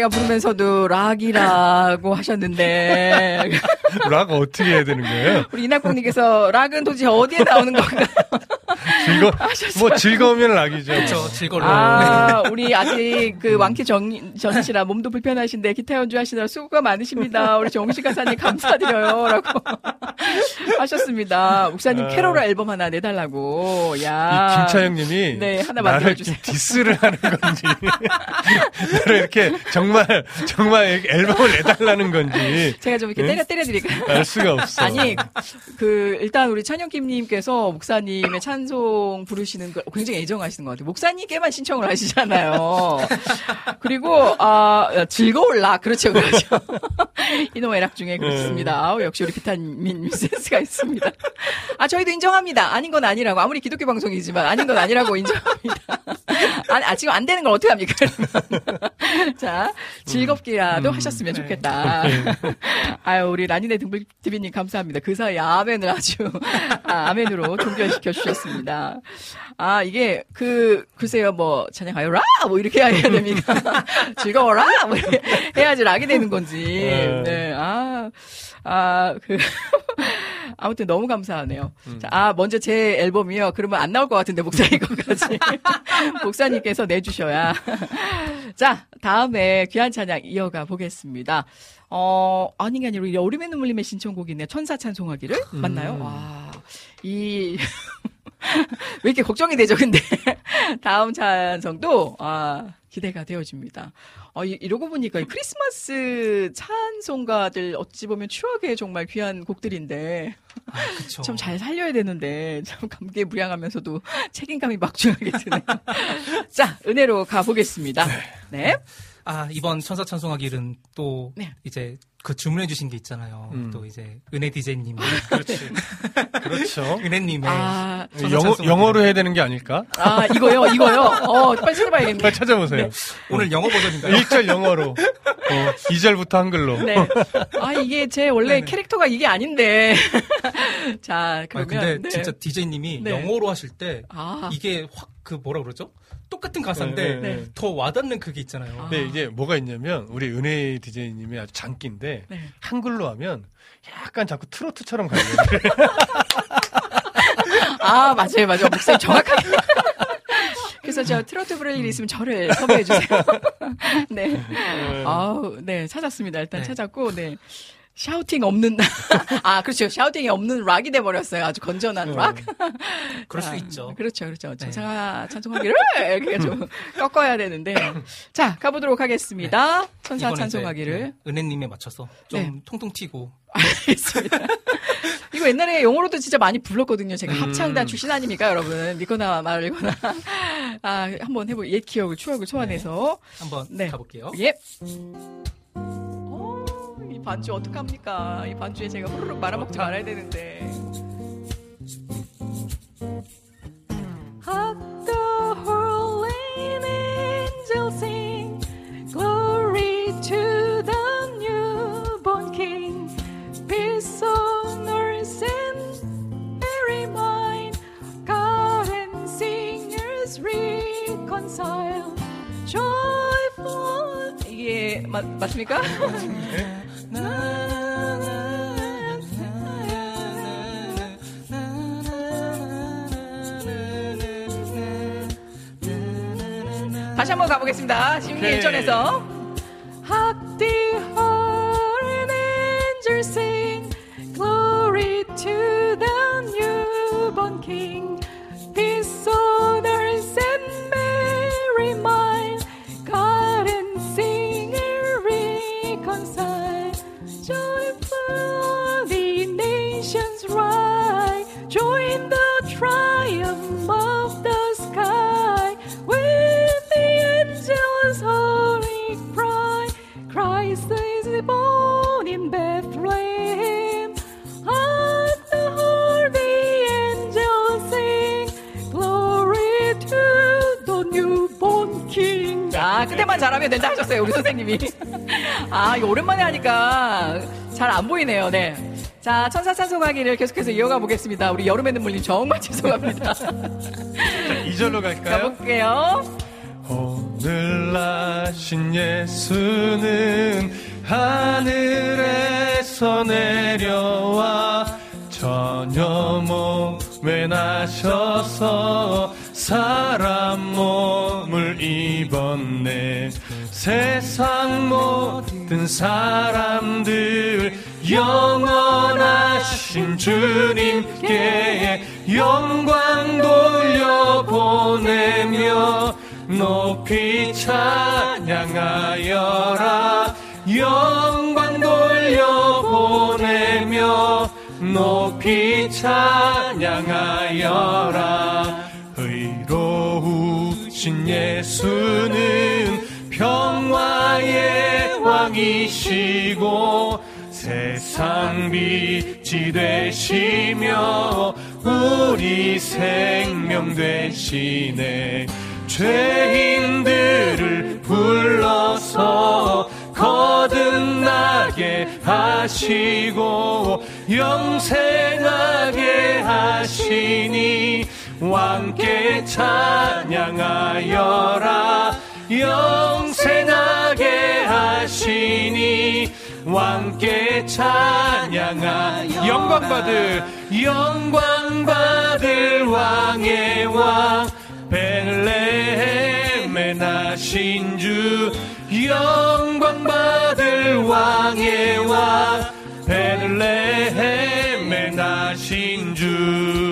제가 부르면서도 락이라고 하셨는데 락 어떻게 해야 되는 거예요? 우리 이낙국님께서 락은 도대체 어디에 나오는 건가요? 즐거 뭐 즐거우면 락이죠. 저 즐거워. 아, 우리 아직 그 왕키 정, 전이시라 몸도 불편하신데 기타 연주 하시느라 수고가 많으십니다. 우리 정식 가사님 감사드려요. 라고 하셨습니다. 목사님 아. 캐롤 앨범 하나 내달라고. 이 야. 김차영님이 네, 하나 나를 만들어 주세요. 지금 디스를 하는 건지 나를 이렇게 정말 정말 앨범을 내달라는 건지 제가 좀 이렇게 응? 때려 때려드릴까요? 알 수가 없어. 아니, 그, 일단 우리 찬영김님께서 목사님의 찬송 부르시는 걸 굉장히 애정하시는 것 같아요. 목사님께만 신청을 하시잖아요. 그리고, 아, 즐거울라. 그렇죠, 그렇죠. 이놈의 락 중에 그렇습니다. 아우, 역시 우리 비타민 센스가 있습니다. 아, 저희도 인정합니다. 아닌 건 아니라고. 아무리 기독교 방송이지만 아닌 건 아니라고 인정합니다. 아니, 아, 지금 안 되는 걸 어떻게 합니까? 자, 즐겁게라도 하셨으면 좋겠다. 아유, 우리 라니네 등불TV님 감사합니다. 그 사이 아멘을 아주, 아, 아멘으로 종결시켜 주셨습니다. 아, 이게, 그, 글쎄요, 뭐, 찬양하여라! 뭐, 이렇게 해야 됩니까? 즐거워라! 뭐, 이렇게 해야지 락이 되는 건지. 네, 아, 아, 그, 아무튼 너무 감사하네요. 자, 아, 먼저 제 앨범이요. 그러면 안 나올 것 같은데, 목사님 것까지. 목사님께서 내주셔야. 자, 다음에 귀한 찬양 이어가 보겠습니다. 어, 아닌 게 아니라 우리 여름의 눈물님의 신청곡이네. 천사 찬송하기를? 맞나요? 와, 이, 왜 이렇게 걱정이 되죠, 근데. 다음 찬성도, 아, 기대가 되어집니다. 어, 이, 이러고 보니까 이 크리스마스 찬송가들 어찌 보면 추억의 정말 귀한 곡들인데. 그쵸. 참잘 살려야 되는데, 참 감개무량하면서도 책임감이 막중하게 드네요. 자, 은혜로 가보겠습니다. 네. 아, 이번 천사 찬송하기는 또 네. 이제 그 주문해 주신 게 있잖아요. 음. 또 이제 은혜 디제이님이 그렇지. 그렇죠. 은혜님의 아, 영어. 영어로 해야 되는 게 아닐까? 아, 이거요, 이거요. 어, 빨리 찾아봐야겠네. 빨리 찾아보세요. 오늘 영어 버전인가요? 1절 영어로, 어, 2절부터 한글로. 네. 아, 이게 제 원래 네네. 캐릭터가 이게 아닌데. 자, 그러면. 근데 네. 진짜 디제이님이 네. 영어로 하실 때 아. 이게 확 그 뭐라 그러죠? 똑같은 가사인데 네, 네, 네. 더 와닿는 그게 있잖아요. 근데 이제 뭐가 있냐면 우리 은혜 디제이님이 아주 장기인데 네. 한글로 하면 약간 자꾸 트로트처럼 가요. 아, 맞아요, 맞아요. 목소리 정확하게. 그래서 저 트로트 부를 일 있으면 저를 섭외해 주세요. 네. 아우, 네, 찾았습니다. 일단 네. 찾았고, 네. 샤우팅 없는, 아, 그렇죠. 샤우팅이 없는 락이 돼 버렸어요. 아주 건전한 락. 그럴 수 아, 있죠. 그렇죠, 그렇죠. 네. 천사 찬송하기를 이렇게 좀 꺾어야 되는데. 자, 가보도록 하겠습니다. 천사 이번에 이제, 찬송하기를. 네, 은혜님에 맞춰서 좀 네. 통통 튀고 알겠습니다. 이거 옛날에 영어로도 진짜 많이 불렀거든요. 제가 음. 합창단 출신 아닙니까, 여러분? 믿거나 말거나. 아, 한번 해볼, 옛 기억을, 추억을 소환해서. 한번 네. 가볼게요. 예. 어, 이 반주 어떡합니까? 이 반주에 제가 후루룩 말아먹지 말아야 되는데. Joyful. 이게 맞, 맞습니까? 다시 한번 가보겠습니다. 1전에서 Hark the horn angels sing Glory to the newborn King king 자 끝에만 잘하면 된다 하셨어요 우리 선생님이. 아 이거 오랜만에 하니까 잘 안 보이네요. 네. 자 천사 찬송하기를 계속해서 이어가 보겠습니다. 우리 여름의 눈물님 정말 죄송합니다. 2절로 갈까요? 가볼게요. 오늘 나신 예수는 하늘에서 내려와 전혀 몸에 나셔서 사람 몸을 입었네. 세상 모든 사람들 영원하신 주님께 영광 돌려보내며 높이 찬양하여라. 영광 돌려보내며 높이 찬양하여라 의로우신 예수는 평화의 왕이시고 세상 빛이 되시며 우리 생명 되시네. 죄인들을 불러서 거듭나게 하시고 영생하게 하시니 왕께 찬양하여라. 영생하게 하시니 왕께 찬양하 영광 받을 영광 받을 왕의 왕. 벨레헴에 나신 주 영광 받을 왕의 왕. 벨레헴에 나신 주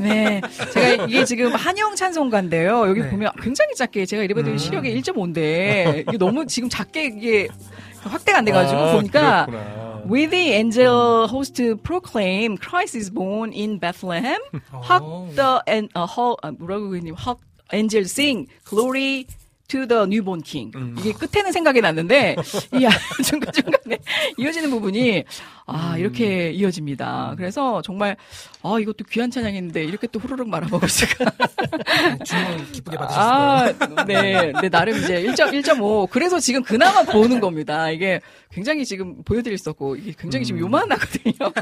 아멘. 제가 이게 지금 한영 찬송가인데요. 여기 네. 보면 굉장히 작게 제가 이래봐도 음. 시력이 1.5인데 이게 너무 지금 작게 이게 확대가 안 돼가지고 아, 보니까 그랬구나. With the angel host proclaim Christ is born in Bethlehem, hark the and uh, how, 아, 뭐라고 그랬니? Hark angels sing glory to the newborn king. 음. 이게 끝에는 생각이 났는데 이 중간 중간에 이어지는 부분이 아 이렇게 이어집니다. 그래서 정말 아 이것도 귀한 찬양인데 이렇게 또 후루룩 말아먹을 수가. 주문 기쁘게 받으셨을 거예요. 아, 네, 네, 나름 이제 1., 1.5. 그래서 지금 그나마 보는 겁니다. 이게 굉장히 지금 보여드릴 수 없고, 이게 굉장히 지금 요만하거든요.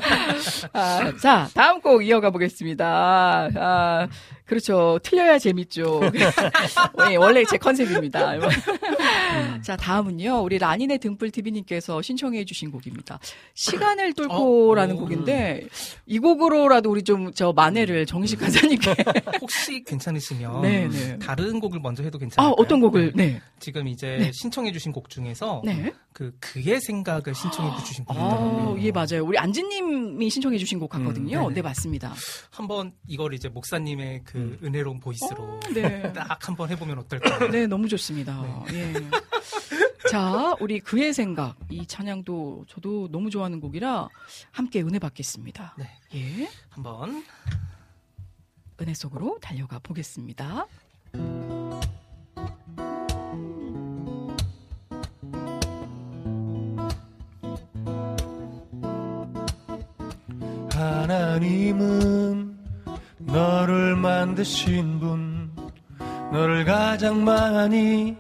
아, 자, 다음 곡 이어가 보겠습니다. 아, 그렇죠. 틀려야 재밌죠. 네, 원래 제 컨셉입니다. 자, 다음은요. 우리 라니네 등불 TV님께서 신청해 주신 곡입니다. 시간을 뚫고라는 어, 곡인데, 이 곡으로라도 우리 좀 저 만회를 정식 간사님께. 혹시 괜찮으시면 네, 네. 다른 곡을 먼저 해도 아, 괜찮을까요? 어떤 곡을, 네. 지금 이제 네. 신청해 주신 곡 중에서 네. 그 그의 생각을 신청해 주신 곡이 아, 있더라고요. 예, 맞아요. 우리 안지님이 신청해 주신 곡 같거든요. 음, 네네. 네, 맞습니다. 한번 이걸 이제 목사님의 그 은혜로운 보이스로 어, 네. 딱 한번 해보면 어떨까요? 네, 너무 좋습니다. 예. 자, 우리 그의 생각. 이 찬양도 저도 너무 좋아하는 곡이라 함께 은혜 받겠습니다. 네. 예. 한번 은혜 속으로 달려가 보겠습니다. 하나님은 너를 만드신 분, 너를 가장 많이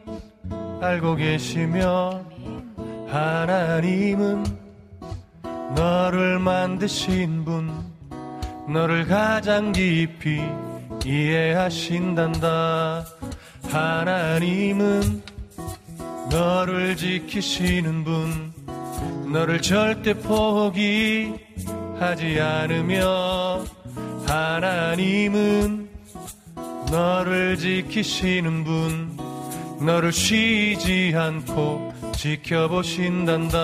알고 계시며, 하나님은 너를 만드신 분, 너를 가장 깊이 이해하신단다. 하나님은 너를 지키시는 분, 너를 절대 포기하지 않으며, 하나님은 너를 지키시는 분, 너를 쉬지 않고 지켜보신단다.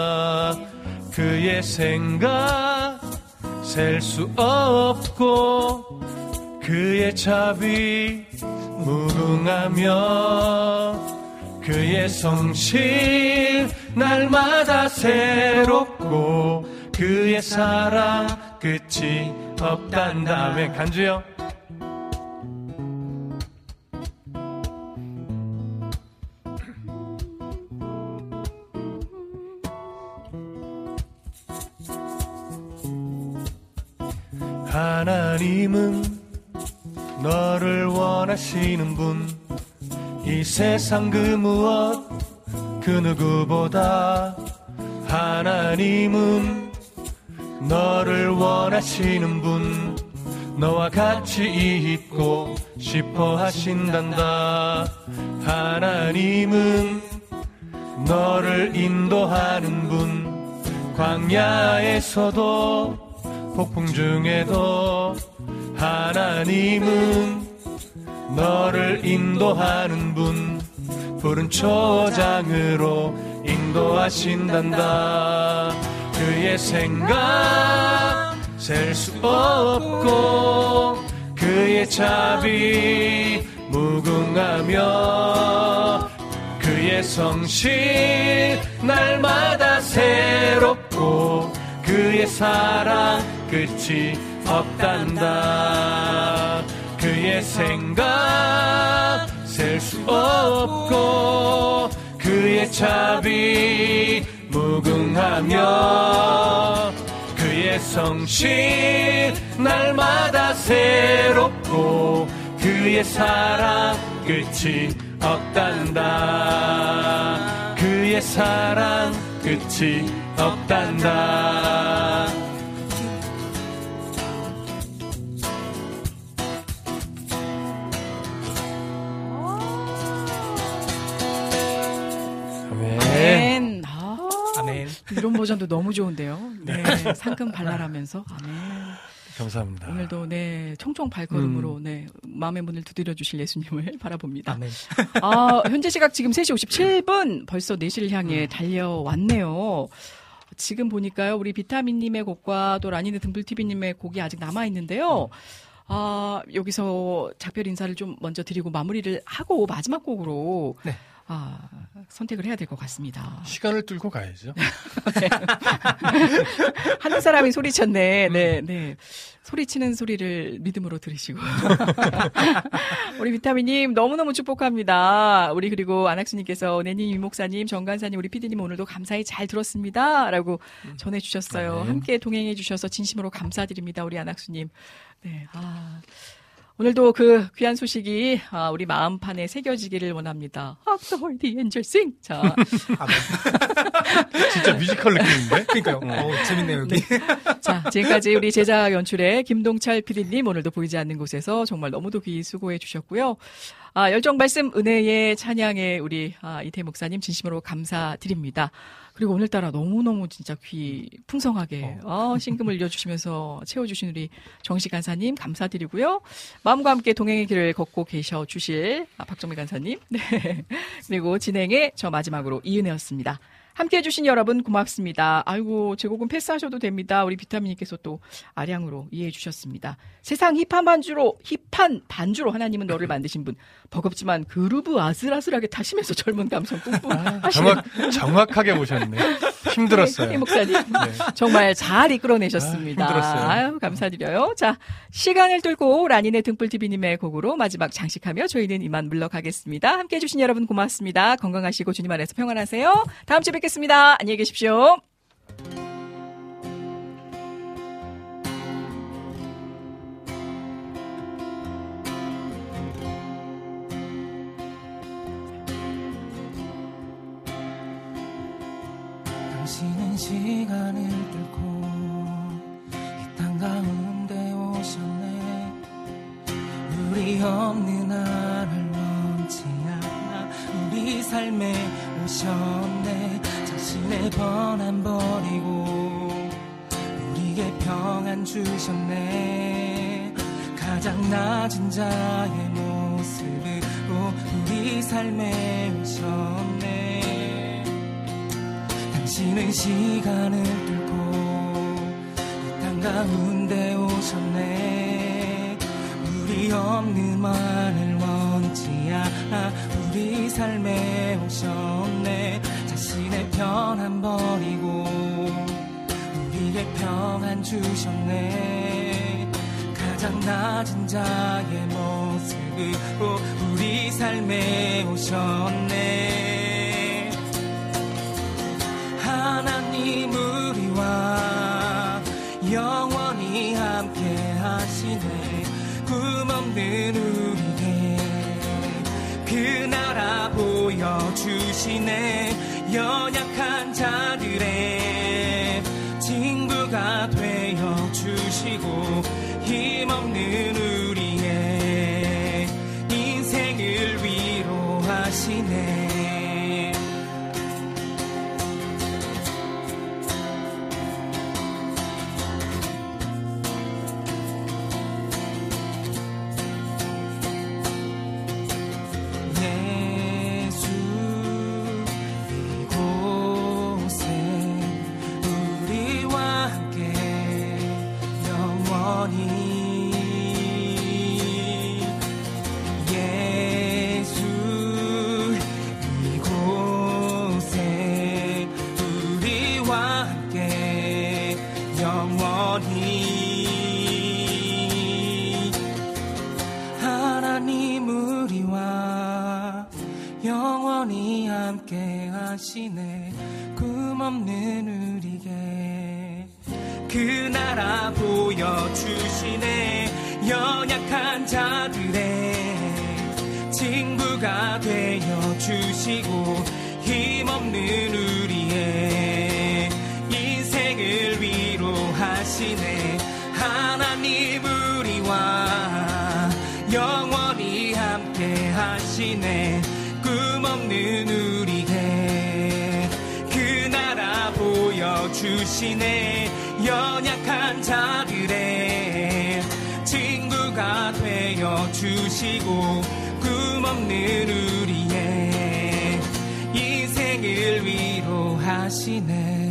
그의 생각 셀 수 없고, 그의 자비 무궁하며, 그의 성실 날마다 새롭고 그의 사랑 끝이 없단다며 간주요? 하나님은 너를 원하시는 분. 이 세상 그 무엇? 그 누구보다 하나님은 너를 원하시는 분 너와 같이 있고 싶어 하신단다. 하나님은 너를 인도하는 분 광야에서도 폭풍 중에도. 하나님은 너를 인도하는 분 푸른 초장으로 인도하신단다 그의 생각 셀 수 없고 그의 자비 무궁하며 그의 성실 날마다 새롭고 그의 사랑 끝이 없단다. 그의 생각 셀 수 없고 그의 자비 무궁하며 그의 성실 날마다 새롭고 그의 사랑 끝이 없단다. 그의 사랑 끝이 없단다 이런 버전도 너무 좋은데요. 네, 상큼 발랄하면서 아멘. 감사합니다. 오늘도 네 총총 발걸음으로 네 마음의 문을 두드려 주실 예수님을 바라봅니다. 아멘. 아 현재 시각 지금 3시 57분 벌써 4시를 향해 달려왔네요. 지금 보니까요 우리 비타민님의 곡과 또 라니네 등불TV님의 곡이 아직 남아 있는데요. 아 여기서 작별 인사를 좀 먼저 드리고 마무리를 하고 마지막 곡으로 네. 아 선택을 해야 될 것 같습니다. 시간을 뚫고 가야죠. 한 사람이 소리쳤네. 네, 네. 소리치는 소리를 믿음으로 들으시고. 우리 비타민님 너무너무 축복합니다. 우리 그리고 안학수님께서 내님 이목사님, 정관사님, 우리 피디님 오늘도 감사히 잘 들었습니다. 라고 전해주셨어요. 네. 함께 동행해주셔서 진심으로 감사드립니다. 우리 안학수님. 네, 아. 오늘도 그 귀한 소식이 아, 우리 마음판에 새겨지기를 원합니다. Hark the angels sing. 자, 아멘. 진짜 뮤지컬 느낌인데? 그러니까요. 어, 재밌네요, 여기. 자, 지금까지 우리 제작 연출의 김동철 PD님 오늘도 보이지 않는 곳에서 정말 너무도 귀 수고해 주셨고요. 아, 열정 말씀 은혜의 찬양에 우리 아, 이태 목사님 진심으로 감사드립니다. 그리고 오늘따라 너무너무 진짜 귀 풍성하게 아, 신금을 이어주시면서 채워주신 우리 정식 간사님 감사드리고요. 마음과 함께 동행의 길을 걷고 계셔 주실 아, 박정미 간사님. 네. 그리고 진행의 저 마지막으로 이은혜였습니다. 함께 해주신 여러분 고맙습니다. 아이고, 제곡은 패스하셔도 됩니다. 우리 비타민님께서 또 아량으로 이해해 주셨습니다. 세상 힙한 반주로, 힙한 반주로 하나님은 너를 만드신 분. 버겁지만 그루브 아슬아슬하게 타시면서 젊은 감성 뿜뿜 하시는 정확, 정확하게 보셨네. 힘들었어요. 이 목사님. 정말 잘 이끌어내셨습니다. 아, 힘들었어요. 아유, 감사드려요. 자, 시간을 뚫고 라니네 등불TV님의 곡으로 마지막 장식하며 저희는 이만 물러가겠습니다. 함께 해주신 여러분 고맙습니다. 건강하시고 주님 안에서 평안하세요. 다음 주에 뵙겠습니다. 안녕히 계십시오. 당신은 시간을 뚫고 이 땅 가운데 오셨네. 우리 없는 나를 원치 않아 우리 삶에 오셨네. 자 신의 번안 버리고 우리에게 평안 주셨네. 가장 낮은 자의 모습으로 우리 삶에 오셨네. 당신은 시간을 뚫고 이 땅 가운데 오셨네. 우리 없는 만을 원치 않아 우리 삶에 오셨네 자신의 편안 버리고 우리에게 평안 주셨네. 가장 낮은 자의 모습으로 우리 삶에 오셨네. 하나님 우리와 영원히 함께 하시네. 꿈없는 우리에게 그 나라 보여주시네 연약한 자들의 하시네 꿈없는 우리에게. 그 나라 보여주시네 연약한 자들의 친구가 되어 주시고 힘없는 우리의 인생을 위로하시네. 하나님 우리와 영원히 함께 하시네 주시네 연약한 자들의 친구가 되어 주시고 꿈없는 우리의 인생을 위로하시네